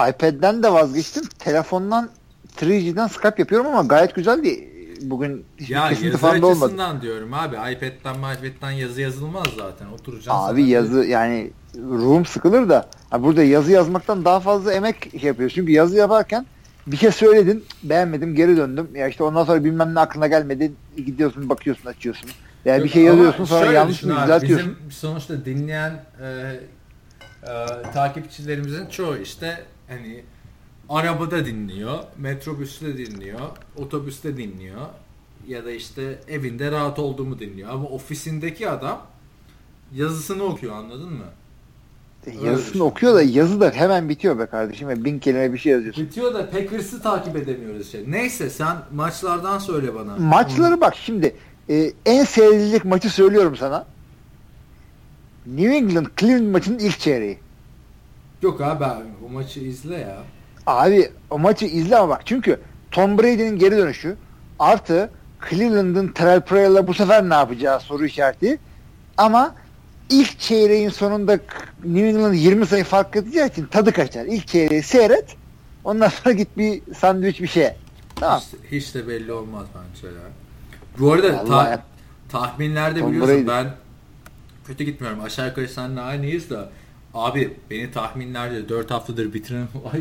iPad'den de vazgeçtim. Telefondan 3G'den Skype yapıyorum ama gayet güzeldi. Bugün hiçbir Ya kesinti falan da olmadı. diyorum abi. iPad'den iPad'den yazı yazılmaz zaten. Oturacaksın. Abi sana- yazı yani ruhum sıkılır da ha burada yazı yazmaktan daha fazla emek şey yapıyor. Çünkü yazı yaparken bir kez söyledin beğenmedim geri döndüm. Ya işte ondan sonra bilmem ne aklına gelmedi gidiyorsun bakıyorsun açıyorsun. Yani Yok, bir şey yazıyorsun sonra yanlış mı düzeltiyorsun. Bizim sonuçta dinleyen e, e, takipçilerimizin çoğu işte hani arabada dinliyor, metrobüste dinliyor, otobüste dinliyor ya da işte evinde rahat olduğumu dinliyor. Ama ofisindeki adam yazısını okuyor anladın mı? E, Öyle Yazısını düşün. okuyor da yazı da hemen bitiyor be kardeşim. Ve bin kelime bir şey yazıyorsun. Bitiyor da Packers'ı takip edemiyoruz işte. Neyse sen maçlardan söyle bana. Maçları bak şimdi e, en seyredilecek maçı söylüyorum sana. New England Cleveland maçının ilk çeyreği. Yok abi abi bu maçı izle ya. Abi o maçı izle ama bak çünkü Tom Brady'nin geri dönüşü artı Cleveland'ın Terrell Pryor'la bu sefer ne yapacağı soru işareti. Ama ilk çeyreğin sonunda New England 20 sayı fark atacağı için tadı kaçar. İlk çeyreği seyret. Ondan sonra git bir sandviç bir şey. Tamam. Hiç, hiç de belli olmaz bence ya. Bu arada ta- ya. tahminlerde Tom biliyorsun Brady. ben kötü gitmiyorum. Aşağı yukarı seninle aynıyız da abi beni tahminlerde 4 haftadır bitiren olay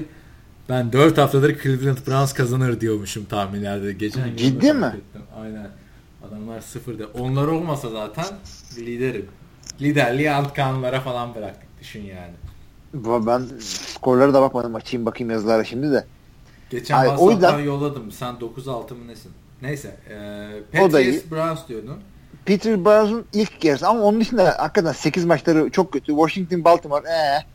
ben 4 haftadır Cleveland Browns kazanır diyormuşum tahminlerde. Geçen gün Ciddi mi? ettim. Aynen. Adamlar sıfırda. Onlar olmasa zaten liderim. Liderliği alt kanlara falan bıraktık. Düşün yani. Ben skorlara da bakmadım. Açayım bakayım yazılara şimdi de. Geçen o WhatsApp'tan yüzden- yolladım. Sen 9-6 mı nesin? Neyse. E. Patriots Browns diyordun. Peter Browns'un ilk yarısı ama onun dışında hakikaten 8 maçları çok kötü. Washington, Baltimore, ee.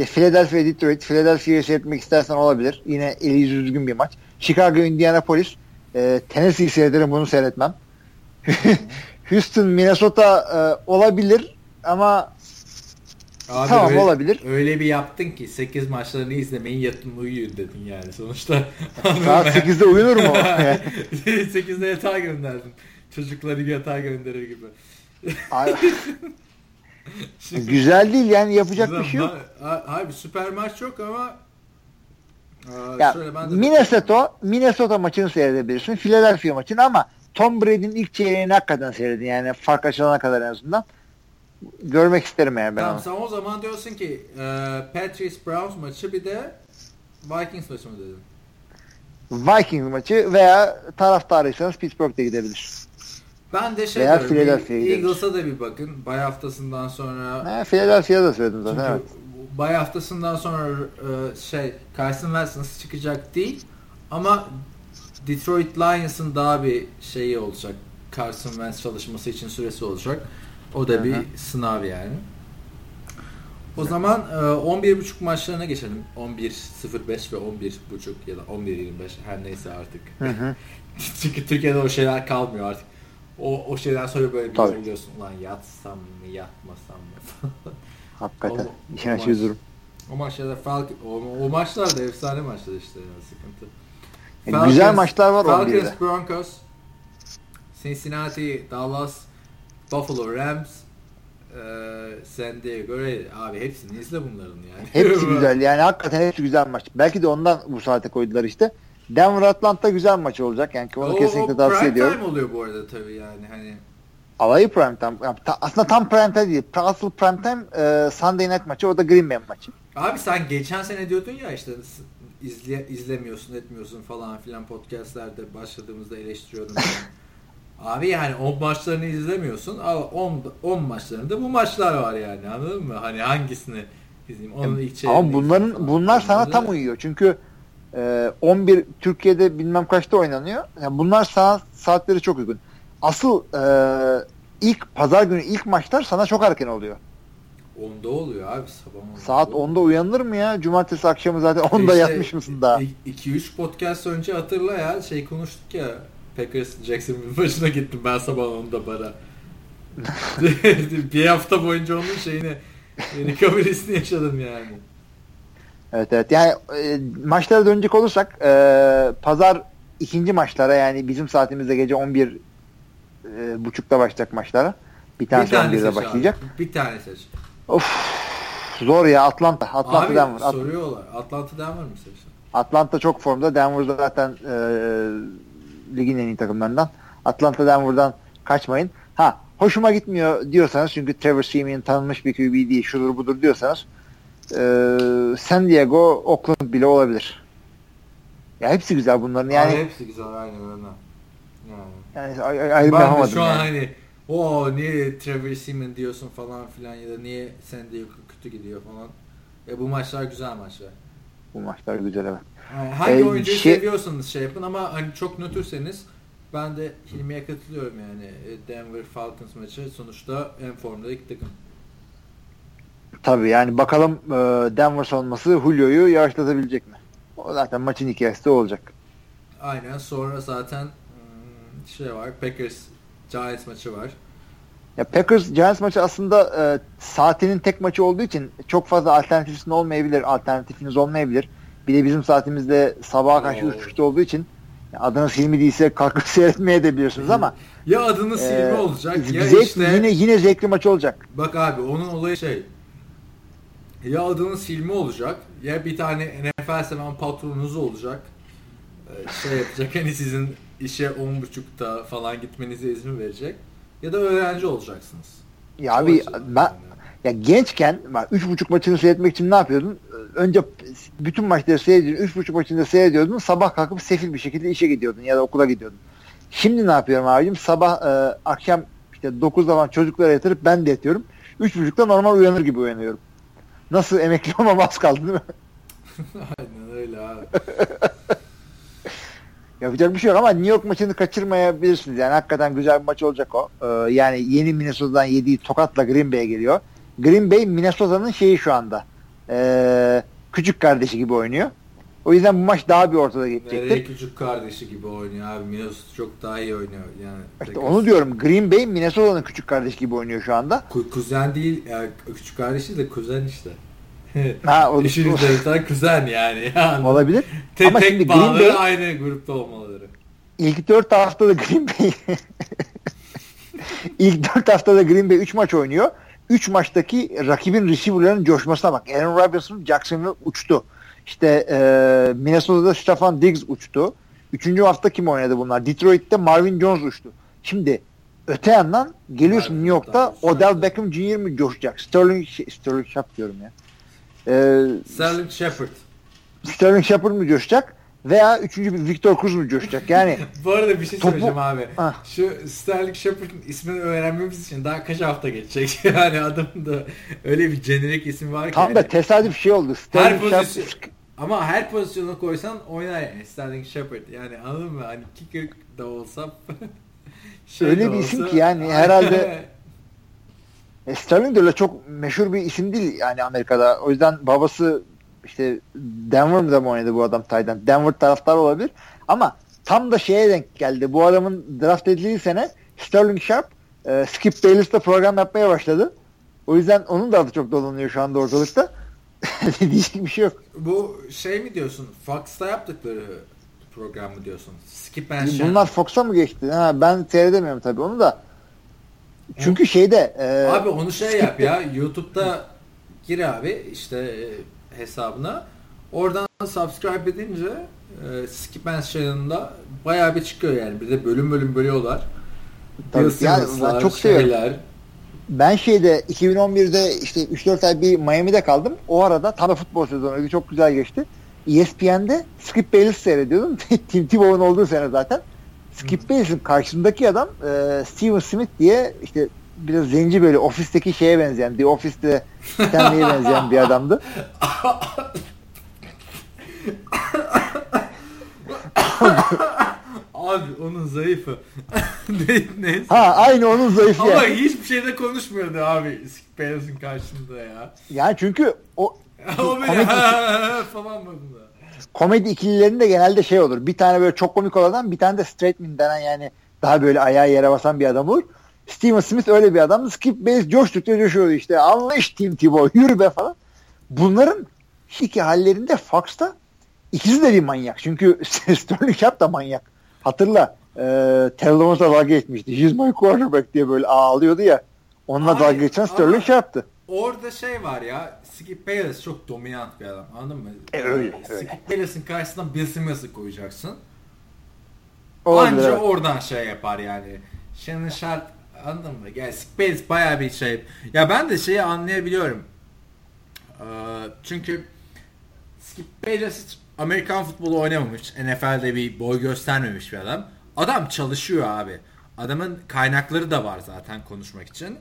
E, Philadelphia, Detroit. Philadelphia'yı seyretmek istersen olabilir. Yine eli yüzü düzgün bir maç. Chicago, Indianapolis. E, Tennessee'yi seyrederim bunu seyretmem. Houston, Minnesota e, olabilir ama Abi Tamam, öyle, olabilir. Öyle bir yaptın ki 8 maçlarını izlemeyin yatın uyuyun dedin yani sonuçta. saat 8'de uyunur mu? 8'de yatağa gönderdin. Çocukları yatağa gönderir gibi. Ay, Güzel değil yani yapacak bir şey yok. Abi süper maç yok ama Aa, Ya, şöyle ben de Minnesota, Minnesota maçını seyredebilirsin. Philadelphia maçını ama Tom Brady'nin ilk çeyreğini hakikaten seyredin. Yani fark açılana kadar en azından. Görmek isterim yani ben Tamam onu. sen o zaman diyorsun ki e, Patriots Browns maçı bir de Vikings maçı mı dedin? Vikings maçı veya taraftarıysanız Pittsburgh'de gidebilir. Ben de şey Veya Philadelphia'ya. Eagles'a da bir bakın. Bay haftasından sonra Ha, Philadelphia'da da söyledim Çünkü zaten. Evet. bay haftasından sonra e, şey Carson Wentz çıkacak değil ama Detroit Lions'ın daha bir şeyi olacak. Carson Wentz çalışması için süresi olacak. O da bir Hı hı. sınav yani. O zaman e, 11.5 maçlarına geçelim. 11.05 ve 11.5 ya da 11.25 her neyse artık. Hı. Çünkü Türkiye'de o şeyler kalmıyor artık. O, o şeyden sonra böyle bir Tabii. oluyorsun lan yatsam mı yatmasam mı. Hakikaten. O- İşin açığı maç- durum. O maçlarda Falcon, o, o maçlar da efsane maçlar işte ya sıkıntı. E, güzel maçlar var Falcons, 11'de. Broncos, Cincinnati, Dallas, Buffalo Rams, San Diego Raiders. Abi hepsini izle bunların yani. Hepsi güzel. Yani hakikaten hepsi güzel maç. Belki de ondan bu saate koydular işte. Denver Atlanta güzel maç olacak. Yani onu o, kesinlikle o tavsiye prime ediyorum. time oluyor bu arada tabii yani hani. Alayı prime time. Ya, ta- aslında tam prime time değil. Asıl prime time e, Sunday night maçı. O da Green Bay maçı. Abi sen geçen sene diyordun ya işte izle, izlemiyorsun etmiyorsun falan filan podcastlerde başladığımızda eleştiriyordum. Abi yani 10 maçlarını izlemiyorsun. 10 10 maçlarında bu maçlar var yani anladın mı? Hani hangisini izleyeyim? Onun ilk Ama bunların bunlar sana tam uyuyor. Çünkü e, 11 Türkiye'de bilmem kaçta oynanıyor. Yani bunlar sana saatleri çok uygun. Asıl e, ilk pazar günü ilk maçlar sana çok erken oluyor. 10'da oluyor abi sabah 10'da. Saat 10'da uyanılır mı ya? Cumartesi akşamı zaten 10'da İşte yatmış mısın daha? 2-3 podcast önce hatırla ya şey konuştuk ya Packers Jacksonville başına gittim ben sabah 10'da bara. bir hafta boyunca onun şeyini recovery'sini yaşadım yani. Evet evet. Yani e, maçlara dönecek olursak e, pazar ikinci maçlara yani bizim saatimizde gece 11 e, buçukta başlayacak maçlara. Bir tanesi bir tane 11'de seç başlayacak. Abi. Bir tane seç. Of zor ya Atlanta. Atlanta abi Denver. At- soruyorlar. Atlanta Denver mi seçtin? Atlanta çok formda. Denver zaten e, ligin en iyi takımlarından. Atlanta Denver'dan kaçmayın. Ha hoşuma gitmiyor diyorsanız çünkü Trevor Siemian tanınmış bir QB değil şudur budur diyorsanız e, San Diego Oakland bile olabilir. Ya hepsi güzel bunların yani. Abi hepsi güzel aynen öyle. Yani. Yani ay- ay- ayrım Ben yapamadım şu an yani. hani o niye Trevor Seaman diyorsun falan filan ya da niye San Diego kötü gidiyor falan. E bu maçlar güzel maçlar. Bu maçlar güzel evet. Yani hangi Ee, oyuncuyu şey- seviyorsanız şey yapın ama hani çok nötrseniz ben de Hilmi'ye katılıyorum yani. E, Denver Falcons maçı sonuçta en formda iki takım. Tabii yani bakalım e, Denver savunması Julio'yu yavaşlatabilecek mi? O zaten maçın hikayesi de olacak. Aynen sonra zaten hmm, şey var Packers Giants maçı var. Ya Packers Giants maçı aslında e, saatinin tek maçı olduğu için çok fazla alternatifiniz olmayabilir. Alternatifiniz olmayabilir. Bir de bizim saatimizde sabaha karşı. 3.30'da olduğu için ya adınız Hilmi değilse kalkıp seyretmeye de biliyorsunuz ama Ya adınız e, Hilmi olacak ya zevk- işte yine yine zevkli maç olacak. Bak abi onun olayı şey. Ya adınız filmi olacak ya bir tane NFL seven patronunuz olacak. Ee, Şey yapacak hani sizin işe 10.30'da falan gitmenize izin verecek. Ya da öğrenci olacaksınız. Ya abi ben yani. ya gençken bak 3.5 maçını seyretmek için ne yapıyordun? Önce bütün maçları seyrediyordun. 3.5 maçını da seyrediyordun. Sabah kalkıp sefil bir şekilde işe gidiyordun ya da okula gidiyordun. Şimdi ne yapıyorum abicim? Sabah e, akşam işte 9'da falan çocuklara yatırıp ben de yatıyorum. 3.30'da normal uyanır gibi uyanıyorum. Nasıl emekli olmam az kaldı değil mi? Aynen öyle abi. Yapacak bir şey yok ama New York maçını kaçırmayabilirsiniz. Yani hakikaten güzel bir maç olacak o. Ee, yani yeni Minnesota'dan yediği tokatla Green Bay'e geliyor. Green Bay Minnesota'nın şeyi şu anda. Ee, küçük kardeşi gibi oynuyor. O yüzden bu maç daha bir ortada Nereye geçecektir. küçük kardeşi gibi oynuyor abi. Minnesota çok daha iyi oynuyor. Yani İşte onu diyorum. Green Bay Minnesota'nın küçük kardeşi gibi oynuyor şu anda. Ku- kuzen değil, yani küçük kardeşi de kuzen işte. Ha, o- İşin üzerinden kuzen yani. yani. Olabilir. Tek, Ama tek şimdi Green Bay aynı grupta olmaları. ilk 4 haftada Green Bay ilk 4 haftada Green Bay 3 maç oynuyor. 3 maçtaki rakibin receiver'ların coşmasına bak. Aaron Robinson Jacksonville uçtu. İşte e, Minnesota'da Stefan Diggs uçtu. Üçüncü hafta kim oynadı bunlar? Detroit'te Marvin Jones uçtu. Şimdi öte yandan geliyorsun Marvin New York'ta. Odell Beckham Jr. mi coşacak? Sterling, Sterling Sharp diyorum ya. E, Sterling Shepard. Sterling Shepard mı coşacak? Veya üçüncü bir Victor Cruz mu coşacak? Yani Bu arada bir şey Topu- söyleyeceğim abi. Ah. Şu Sterling Shepard'ın ismini öğrenmemiz için daha kaç hafta geçecek? yani adamın da öyle bir jenerik isim var ki. tam da tesadüf şey oldu. her Sterling pozisyon Shepard ama her pozisyona koysan oynar yani Sterling Shepard. Yani anladın mı? Hani kicker da olsa şey Öyle bir isim olsa- ki yani herhalde- E, Sterling de öyle çok meşhur bir isim değil yani Amerika'da. O yüzden babası işte Denver'da mı oynadı bu adam Tayden? Denver taraftar olabilir. Ama tam da şeye denk geldi. Bu adamın draft edildiği sene Sterling Sharp e, Skip Bayless'la program yapmaya başladı. O yüzden onun da adı çok dolanıyor şu anda ortalıkta. Diyecek bir şey yok. Bu şey mi diyorsun? Fox'ta yaptıkları program mı diyorsun? Skip and. Bunlar Fox'a mı geçti? Ha, ben seyredemiyorum tabii onu da. Çünkü şeyde e, Abi onu şey yap ya. YouTube'da gir abi işte e, hesabına. Oradan subscribe edince e, Skip and Shine'ında bayağı bir çıkıyor yani. Bir de bölüm bölüm bölüyorlar. Tabii, Simmons'lar, ben çok seviyorum. şeyler. ben şeyde 2011'de işte 3-4 ay bir Miami'de kaldım. O arada tam da futbol sezonuydu. Çok güzel geçti. ESPN'de Skip Bayless seyrediyordum. Tim Tebow'un olduğu sene zaten. Skip Bayless'ın karşısındaki adam e, Steven Smith diye işte biraz zenci böyle ofisteki şeye benzeyen, The Office'te Stanley'e benzeyen bir adamdı. Abi onun zayıfı. ne, neyse. Ha aynı onun zayıfı Ama yani. hiçbir şeyde konuşmuyordu abi Bayless'ın karşısında ya. Yani çünkü o komedi, falan komedi ikililerinde genelde şey olur. Bir tane böyle çok komik olan bir tane de straight man denen yani daha böyle ayağı yere basan bir adam olur. Steven Smith öyle bir adamdı. Skip Bayless coştukça coşuyordu işte. Anlayış Tim Tebow yürü be falan. Bunların iki hallerinde Fox'ta ikisi de bir manyak. Çünkü Sterling Sharp da manyak. Hatırla e, Owens'a dalga geçmişti. He's my quarterback diye böyle ağlıyordu ya. Onunla Abi, dalga geçen Sterling Sharp'tı. Orada şey var ya Skip Bayless çok dominant bir adam anladın mı? E, öyle, Skip öyle. Bayless'ın karşısına Bill Simmons'ı koyacaksın. Olabilir, Anca evet. oradan şey yapar yani. Shannon Sharp anladın mı? Yani Bayless bayağı bir şey. Ya ben de şeyi anlayabiliyorum. Ee, çünkü Skip Bayless hiç Amerikan futbolu oynamamış. NFL'de bir boy göstermemiş bir adam. Adam çalışıyor abi. Adamın kaynakları da var zaten konuşmak için.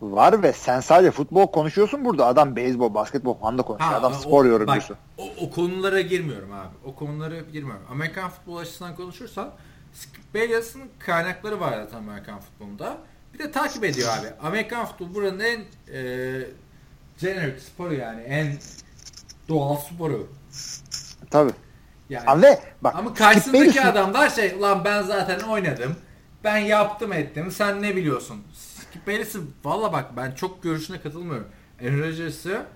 Var ve sen sadece futbol konuşuyorsun burada. Adam beyzbol, basketbol falan da konuşuyor. Ha, Adam o- spor yorumcusu. o, o konulara girmiyorum abi. O konulara girmiyorum. Amerikan futbol açısından konuşursan Skip Bayless'ın kaynakları var zaten Amerikan futbolunda. Bir de takip ediyor abi. Amerikan futbolu buranın en e, generic sporu yani. En doğal sporu. Tabii. Yani. Ve bak Ama karşısındaki adamlar şey lan ben zaten oynadım. Ben yaptım ettim. Sen ne biliyorsun? Skip Bayless'ı valla bak ben çok görüşüne katılmıyorum. Aaron Rodgers'ı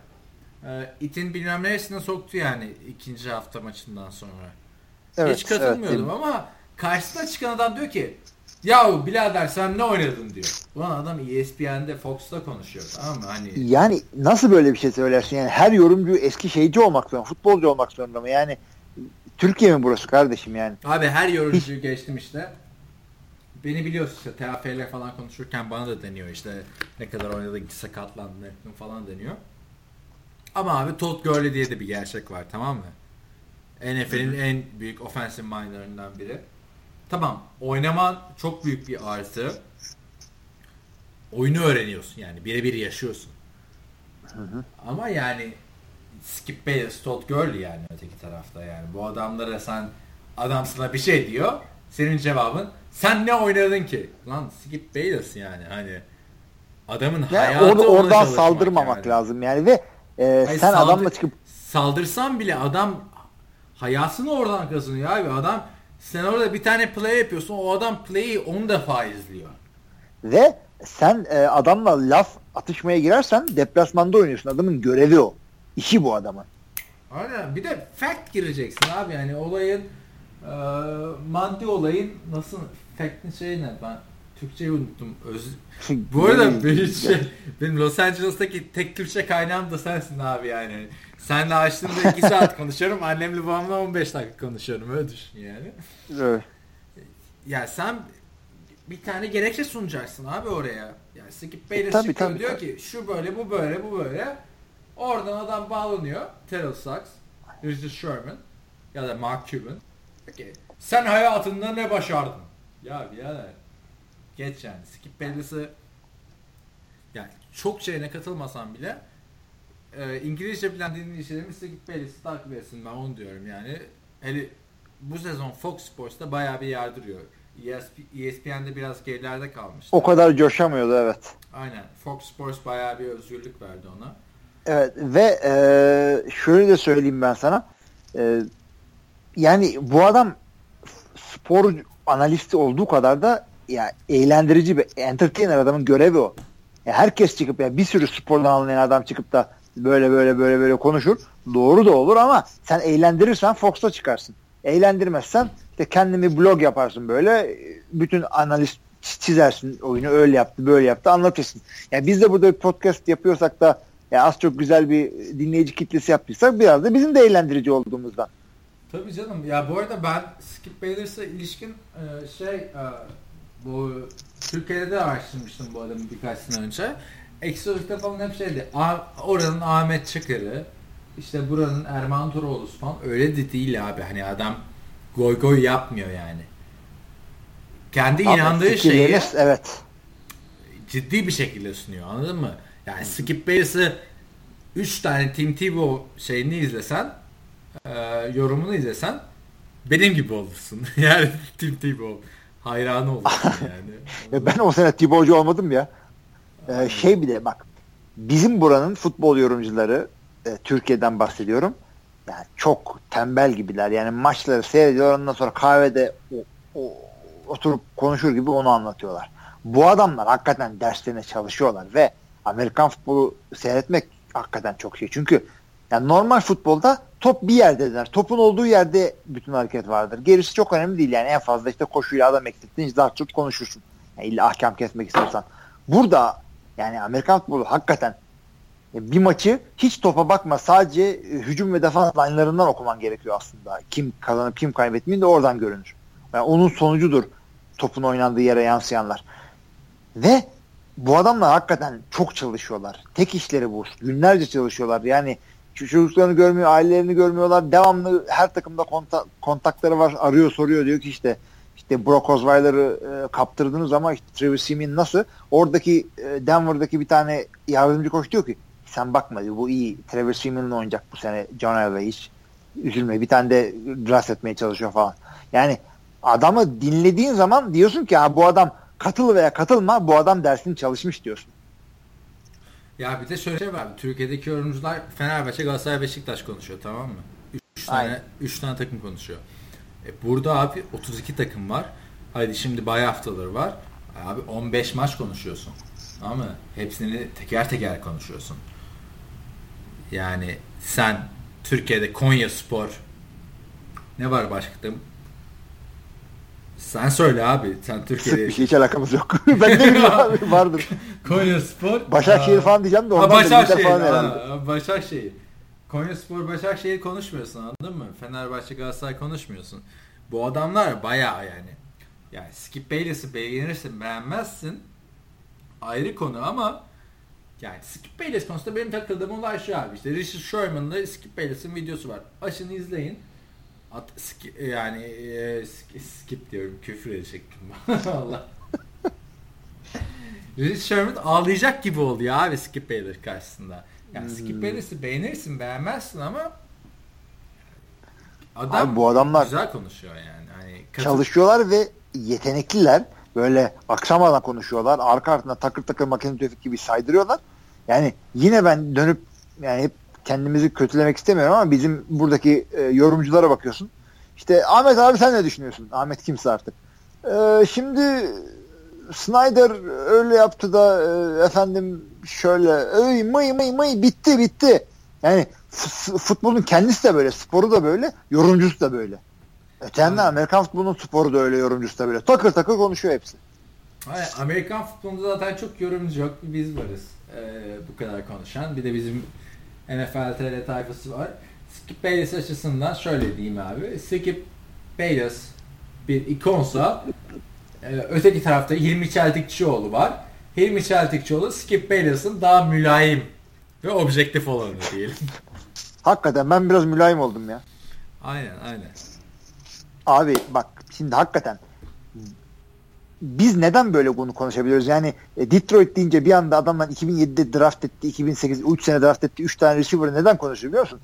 e, itin bilmem neresine soktu yani ikinci hafta maçından sonra. Evet, Hiç katılmıyordum evet. ama karşısına çıkan adam diyor ki yahu birader sen ne oynadın diyor. Ulan adam ESPN'de Fox'ta konuşuyor tamam mı? Hani Yani nasıl böyle bir şey söylersin? Yani her yorumcu eski şeyci olmak zorunda, futbolcu olmak zorunda mı? Yani Türkiye mi burası kardeşim yani? Abi her yorumcuyu geçtim işte. Beni biliyorsun işte TFL falan konuşurken bana da deniyor işte ne kadar sakatlandın ettin falan deniyor. Ama abi Todd Gurley diye de bir gerçek var tamam mı? NFL'in en büyük offensive mindlarından biri. Tamam oynaman çok büyük bir artı. Oyunu öğreniyorsun yani birebir yaşıyorsun. Ama yani Skip Bayless, Todd Gurley yani öteki tarafta yani. Bu adamlara sen adam sana bir şey diyor. Senin cevabın sen ne oynadın ki? Lan Skip Bayless yani hani adamın Yani hayatı ona oradan saldırmamak yani. lazım yani ve e, Hayır, sen saldır- adamla çıkıp saldırsan bile adam hayatını oradan kazanıyor abi. Adam sen orada bir tane play yapıyorsun. O adam play'i 10 defa izliyor. ve sen e, adamla laf atışmaya girersen deplasmanda oynuyorsun. Adamın görevi o. İşi bu adamın. Aynen. Bir de fact gireceksin abi yani olayın e, maddi olayın nasıl fact'in şeyi ne ben Türkçeyi unuttum. Öz... Bu arada benim, şey, benim Los Angeles'taki tek Türkçe kaynağım da sensin abi yani. Senle açtığımda 2 saat konuşuyorum. Annemle babamla 15 dakika konuşuyorum. Öyle düşün yani. Evet. Ya sen bir tane gerekçe sunacaksın abi oraya. Yani Skip Bayless E, tabii, çıkıyor tabii, diyor tabii. ki şu böyle bu böyle bu böyle. Oradan adam bağlanıyor. Terrell Suggs, Richard Sherman ya da Mark Cuban. Peki sen hayatında ne başardın? Ya birader geç yani. Skip Bayless'ı yani çok şeyine katılmasam bile e, İngilizce bilen dinleyicilerimiz Skip Bayless'i takip etsin ben onu diyorum yani. Hele bu sezon Fox Sports'ta bayağı bir yardırıyor. ESP, ESPN'de biraz gerilerde kalmıştı. O kadar coşamıyordu evet. Aynen. Fox Sports bayağı bir özgürlük verdi ona. Evet ve e, şöyle de söyleyeyim ben sana. E, yani bu adam spor analisti olduğu kadar da ya eğlendirici bir entertainer adamın görevi o. Ya herkes çıkıp ya bir sürü spordan anlayan adam çıkıp da böyle böyle böyle böyle konuşur. Doğru da olur ama sen eğlendirirsen Fox'ta çıkarsın. Eğlendirmezsen işte kendini blog yaparsın böyle bütün analiz çizersin oyunu öyle yaptı böyle yaptı anlatırsın. Yani biz de burada bir podcast yapıyorsak da ya az çok güzel bir dinleyici kitlesi yaptıysak biraz da bizim de eğlendirici olduğumuzdan. Tabii canım. Ya bu arada ben Skip Bayless'a ilişkin e, şey e, bu Türkiye'de de araştırmıştım bu adamı birkaç sene önce. Exotic'te falan hep şeydi. Oranın Ahmet Çakır'ı işte buranın Erman Toroğlu'su falan öyle de değil abi. Hani adam goy goy yapmıyor yani. Kendi Abi, inandığı şeyi evet. ciddi bir şekilde sunuyor anladın mı? Yani Skip Bayless'ı 3 tane Tim Tebow şeyini izlesen e, yorumunu izlesen benim gibi olursun. yani Tim Tebow hayranı olursun yani. ben o sene Tebow'cu olmadım ya. Ee, şey bir de bak bizim buranın futbol yorumcuları e, Türkiye'den bahsediyorum. Yani çok tembel gibiler. Yani maçları seyrediyor ondan sonra kahvede o, o, oturup konuşur gibi onu anlatıyorlar. Bu adamlar hakikaten derslerine çalışıyorlar ve Amerikan futbolu seyretmek hakikaten çok şey. Çünkü yani normal futbolda top bir yerdedir. Topun olduğu yerde bütün hareket vardır. Gerisi çok önemli değil. Yani en fazla işte koşuyla adam eksilttin çok konuşursun. Yani illa ahkam kesmek istiyorsan. Burada yani Amerikan futbolu hakikaten bir maçı hiç topa bakma sadece e, hücum ve defans line'larından okuman gerekiyor aslında. Kim kazanıp kim kaybetmeyin de oradan görünür. Yani onun sonucudur topun oynandığı yere yansıyanlar. Ve bu adamlar hakikaten çok çalışıyorlar. Tek işleri bu. Günlerce çalışıyorlar. Yani çocuklarını görmüyor, ailelerini görmüyorlar. Devamlı her takımda kontak, kontakları var. Arıyor, soruyor. Diyor ki işte işte Brock Osweiler'ı e, kaptırdınız ama işte Travis Seaman nasıl? Oradaki e, Denver'daki bir tane yardımcı koç diyor ki sen bakma diyor, bu iyi. Travis Seaman'la oynayacak bu sene John Elway hiç üzülme. Bir tane de draft etmeye çalışıyor falan. Yani adamı dinlediğin zaman diyorsun ki ha bu adam katıl veya katılma bu adam dersini çalışmış diyorsun. Ya bir de şöyle şey var. Türkiye'deki yorumcular Fenerbahçe, Galatasaray, Beşiktaş konuşuyor tamam mı? 3 tane 3 tane takım konuşuyor. E burada abi 32 takım var. Haydi şimdi bay haftaları var. Abi 15 maç konuşuyorsun. Tamam mı? Hepsini teker teker konuşuyorsun. Yani sen Türkiye'de Konya Spor ne var başka sen söyle abi. Sen Türkiye'de... Bir şey hiç alakamız yok. ben de bilmiyorum abi. Vardır. Konya Spor. Başakşehir falan diyeceğim de ondan Başakşehir, falan herhalde. Başakşehir. Konya Spor Başakşehir konuşmuyorsun anladın mı? Fenerbahçe Galatasaray konuşmuyorsun. Bu adamlar bayağı yani. Yani Skip Bayless'i beğenirsin beğenmezsin. Ayrı konu ama yani Skip Bayless konusunda benim takıldığım olay şu abi. İşte Richard Sherman'la Skip Bayless'in videosu var. Açın izleyin. At, ski, yani e, skip diyorum küfür edecektim. Allah. Richard Sherman ağlayacak gibi oldu ya abi Skip Bayless karşısında. Yani hmm. Skip Bayless'i beğenirsin beğenmezsin ama adam abi bu adamlar güzel konuşuyor yani. Hani katı... Çalışıyorlar ve yetenekliler. Böyle aksamadan konuşuyorlar. Arka ardına takır takır makine tüfek gibi saydırıyorlar. Yani yine ben dönüp yani hep kendimizi kötülemek istemiyorum ama bizim buradaki e, yorumculara bakıyorsun. İşte Ahmet abi sen ne düşünüyorsun? Ahmet kimse artık. E, şimdi Snyder öyle yaptı da e, efendim şöyle öy mıy mıy mıy bitti bitti. Yani futbolun kendisi de böyle, sporu da böyle, yorumcusu da böyle. Öte yandan Amerikan futbolunun sporu da öyle, yorumcusu da böyle. Takır takır konuşuyor hepsi. Hayır, Amerikan futbolunda zaten çok yorumcu yok. Biz varız. Ee, bu kadar konuşan. Bir de bizim NFL TR tayfası var. Skip Bayless açısından şöyle diyeyim abi. Skip Bayless bir ikonsa e, öteki tarafta Hilmi Çeltikçioğlu var. Hilmi Çeltikçioğlu Skip Bayless'ın daha mülayim ve objektif olanı diyelim. hakikaten ben biraz mülayim oldum ya. Aynen aynen. Abi bak şimdi hakikaten biz neden böyle bunu konuşabiliyoruz? Yani e, Detroit deyince bir anda adamlar 2007'de draft etti, 2008 3 sene draft etti, 3 tane receiver neden konuşuyor biliyor musun?